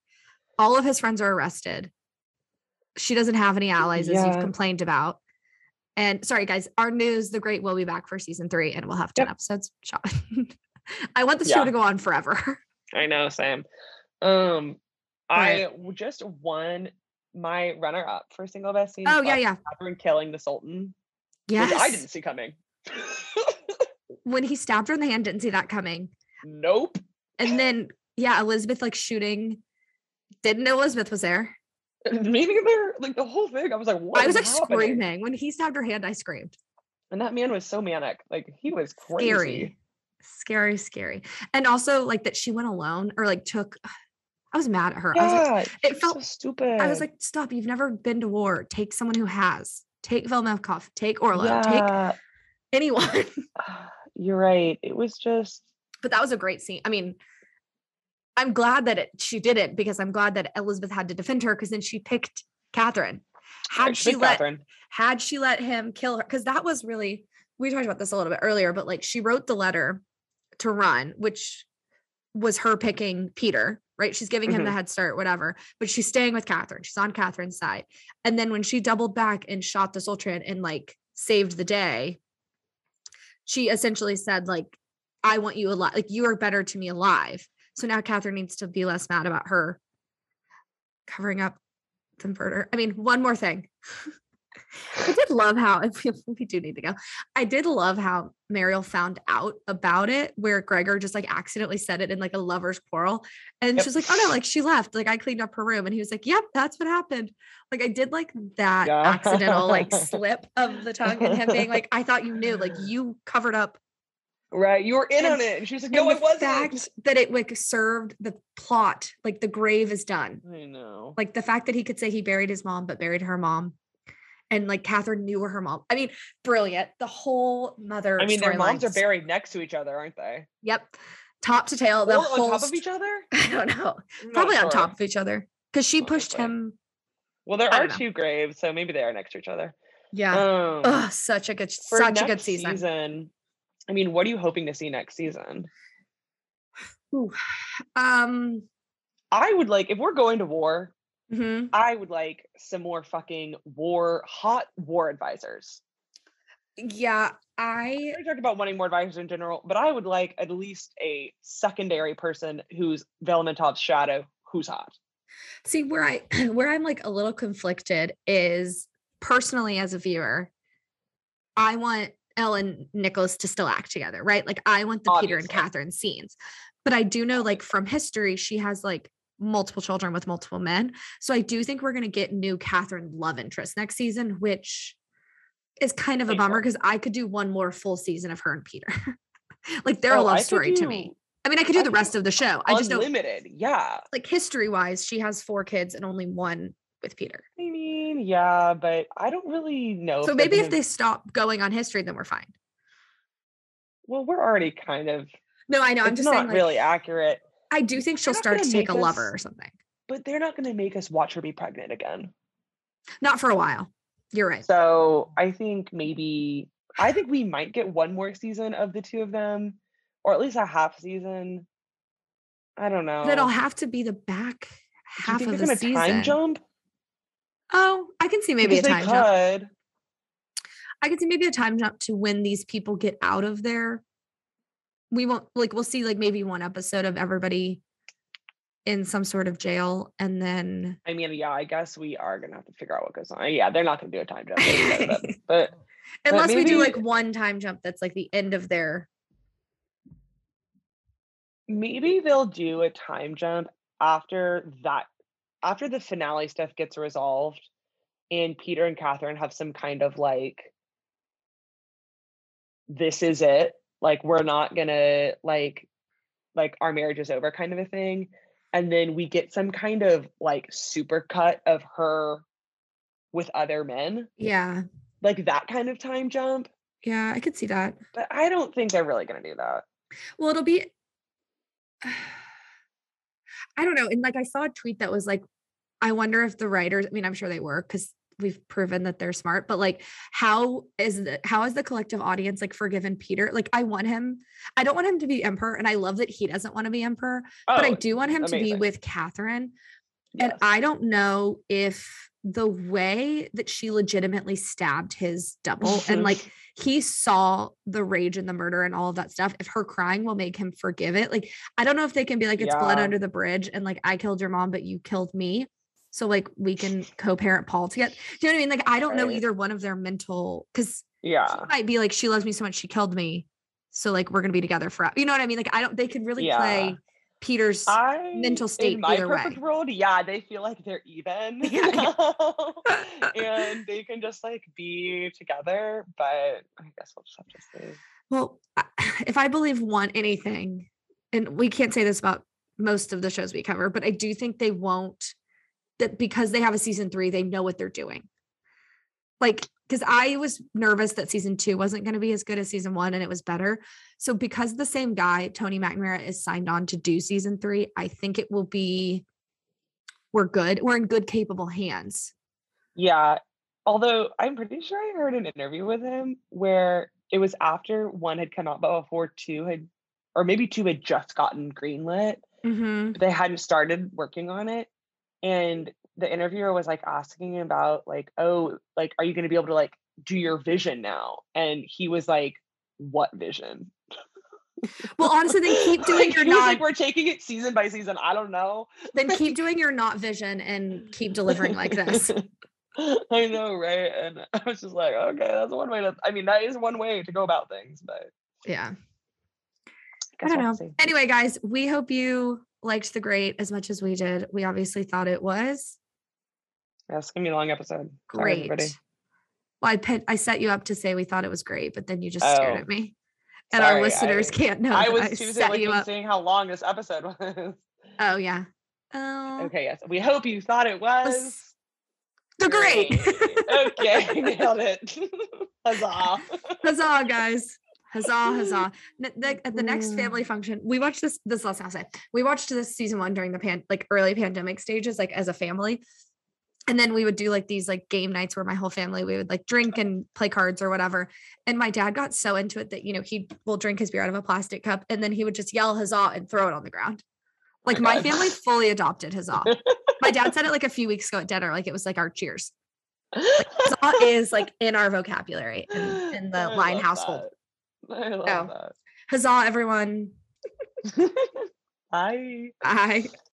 All of his friends are arrested. She doesn't have any allies, as you've complained about. And sorry, guys, our news, The Great, will be back for season three, and we'll have ten Yep. episodes. Shot. I want the show to go on forever. I know, Sam. Um, I just won my runner up for single best scene. Oh yeah, yeah. Catherine killing the Sultan. which Yes. I didn't see coming. when he stabbed her in the hand, didn't see that coming. nope. And then yeah, Elizabeth like shooting. Didn't know Elizabeth was there. Me neither. Like the whole thing, I was like, what? I was like happening? screaming when he stabbed her hand. I screamed. And that man was so manic. Like he was crazy. Scary, scary, scary. And also like that she went alone or like took. I was mad at her. I was like, Yeah, it felt- so stupid. I was like, stop! You've never been to war. Take someone who has. Take Velementov. Take Orlo. Take anyone. you're right. It was just but that was a great scene. I mean, I'm glad that it, she did it because I'm glad that Elizabeth had to defend her because then she picked Catherine. Had Right, she let Catherine. had she let him kill her because that was really we talked about this a little bit earlier, but like she wrote the letter to run, which was her picking Peter, right? She's giving him the Mhm. head start, whatever, but she's staying with Catherine. She's on Catherine's side. And then when she doubled back and shot the Sultan and like saved the day, she essentially said, like, I want you alive. Like, you are better to me alive. So now Catherine needs to be less mad about her covering up the murder. I mean, one more thing. I did love how if we, we do need to go. I did love how Marial found out about it, where Grigor just like accidentally said it in like a lover's quarrel, and Yep. she's like, "Oh no, like she left. Like I cleaned up her room," and he was like, "Yep, that's what happened." Like I did like that Yeah. accidental like slip of the tongue and him being like, "I thought you knew. Like you covered up." Right, you were in And- on it, and she was like, "No, I the wasn't." fact that it like served the plot, like the grave is done I know. like the fact that he could say he buried his mom but buried her mom and like catherine knew her mom i mean brilliant the whole mother I mean, their moms are buried next to each other, aren't they? yep top to tail the or whole on top of each other? i don't know probably on top of each other because she Oh, pushed him Well, there are two graves, so maybe they are next to each other. yeah Um, Ugh, such a good such a good next season, I mean, what are you hoping to see next season? Ooh. um I would like if we're going to war. mhm. I would like some more fucking war, hot war advisors. yeah i I talked about wanting more advisors in general, but I would like at least a secondary person who's Velementov's shadow, who's hot. see where i where i'm like a little conflicted is personally as a viewer i want ellen nicholas to still act together right? Like i want the peter and catherine scenes. But i do know like from history she has like multiple children with multiple men. So i do think we're going to get new catherine love interest next season which is kind of a bummer because i could do one more full season of her and peter. Like they're a Oh, love story to me. I mean i could do I the rest of the show. I just Unlimited, yeah. like history wise, she has four kids and only one with Peter. I mean, yeah, but I don't really know. So they're maybe if they stop going on history, then we're fine. well, we're already kind of. No, I know. I'm just not saying, like, really accurate, I do think she'll start gonna take a lover or something. but they're not going to make us watch her be pregnant again. Not for a while. You're right. So I think maybe I think we might get one more season of the two of them, or at least a half season. I don't know. But it'll have to be the back half think of the season. time jump? Oh, I can see maybe a time jump. could. I can see maybe a time jump to when these people get out of there. We won't like we'll see like maybe one episode of everybody in some sort of jail and then I mean, yeah, I guess we are gonna have to figure out what goes on. Yeah, they're not gonna do a time jump, they said it, but unless we do like one time jump that's like the end of their maybe they'll do a time jump after that, after the finale stuff gets resolved, and Peter and Catherine have some kind of like, this is it. Like we're not gonna like, like our marriage is over, kind of a thing. And then we get some kind of like super cut of her with other men, yeah like that kind of time jump. yeah i could see that But I don't think they're really gonna do that. well it'll be i don't know and like i saw a tweet that was like i wonder if the writers i mean i'm sure they were because we've proven that they're smart but like how is the how is the collective audience like forgiven peter like i want him i don't want him to be emperor and i love that he doesn't want to be emperor oh, but i Oh, do want him to be with catherine and. I don't know if the way that she legitimately stabbed his double and like he saw the rage and the murder and all of that stuff. If her crying will make him forgive it, like I don't know if they can be like it's blood under the bridge and like I killed your mom, but you killed me. So like we can co-parent Paul together. Do you know what I mean? Like I don't know either one of their mental because Yeah. might be like she loves me so much she killed me. So like we're gonna be together forever. You know what I mean? Like I don't they could really Yeah. play Peter's I mental state in my either perfect way. world, yeah, they feel like they're even. Yeah, and they can just like be together, but I guess we'll just have to see. Well, if I believe one anything, and we can't say this about most of the shows we cover, but I do think they won't that because they have a season three, they know what they're doing. Like, because I was nervous that season two wasn't going to be as good as season one and it was better. So, because the same guy, Tony McNamara, is signed on to do season three, I think it will be we're good. We're in good, capable hands. Yeah. Although I'm pretty sure I heard an interview with him where it was after one had come out, but before two had, or maybe two had just gotten greenlit. Mm-hmm. but they hadn't started working on it and the interviewer was like asking him about like oh like are you going to be able to like do your vision now and he was like what vision Well, honestly, then keep doing Like, your not like we're taking it season by season i don't know then keep doing your not vision and keep delivering like this. i know right and i was just like okay that's one way to i mean that is one way to go about things but Yeah. I don't know. Anyway, guys, we hope you liked the great as much as we did. We obviously thought it was yeah, it's gonna be a long episode Sorry, great. everybody. Well, I put, I set you up to say we thought it was great, but then you just stared Oh, at me. And our listeners I- can't know. i was I busy set you up. seeing how long this episode was Oh yeah. Oh, Okay, yes. We hope you thought it was the great. okay, nailed it. Huzzah. Huzzah, guys. Huzzah, huzzah. The- at the next family function, we watched this this last say. We watched this season one during the pan like early pandemic stages, like as a family. And then we would do like these like game nights where my whole family we would like drink and play cards or whatever. And my dad got so into it that you know he will drink his beer out of a plastic cup and then he would just yell huzzah and throw it on the ground. Like my God. family fully adopted huzzah. My dad said it like a few weeks ago at dinner, like it was like our cheers. Huzzah is like in our vocabulary in, in the I Line household. that. I love oh. So, Huzzah, everyone. that. Bye. Bye.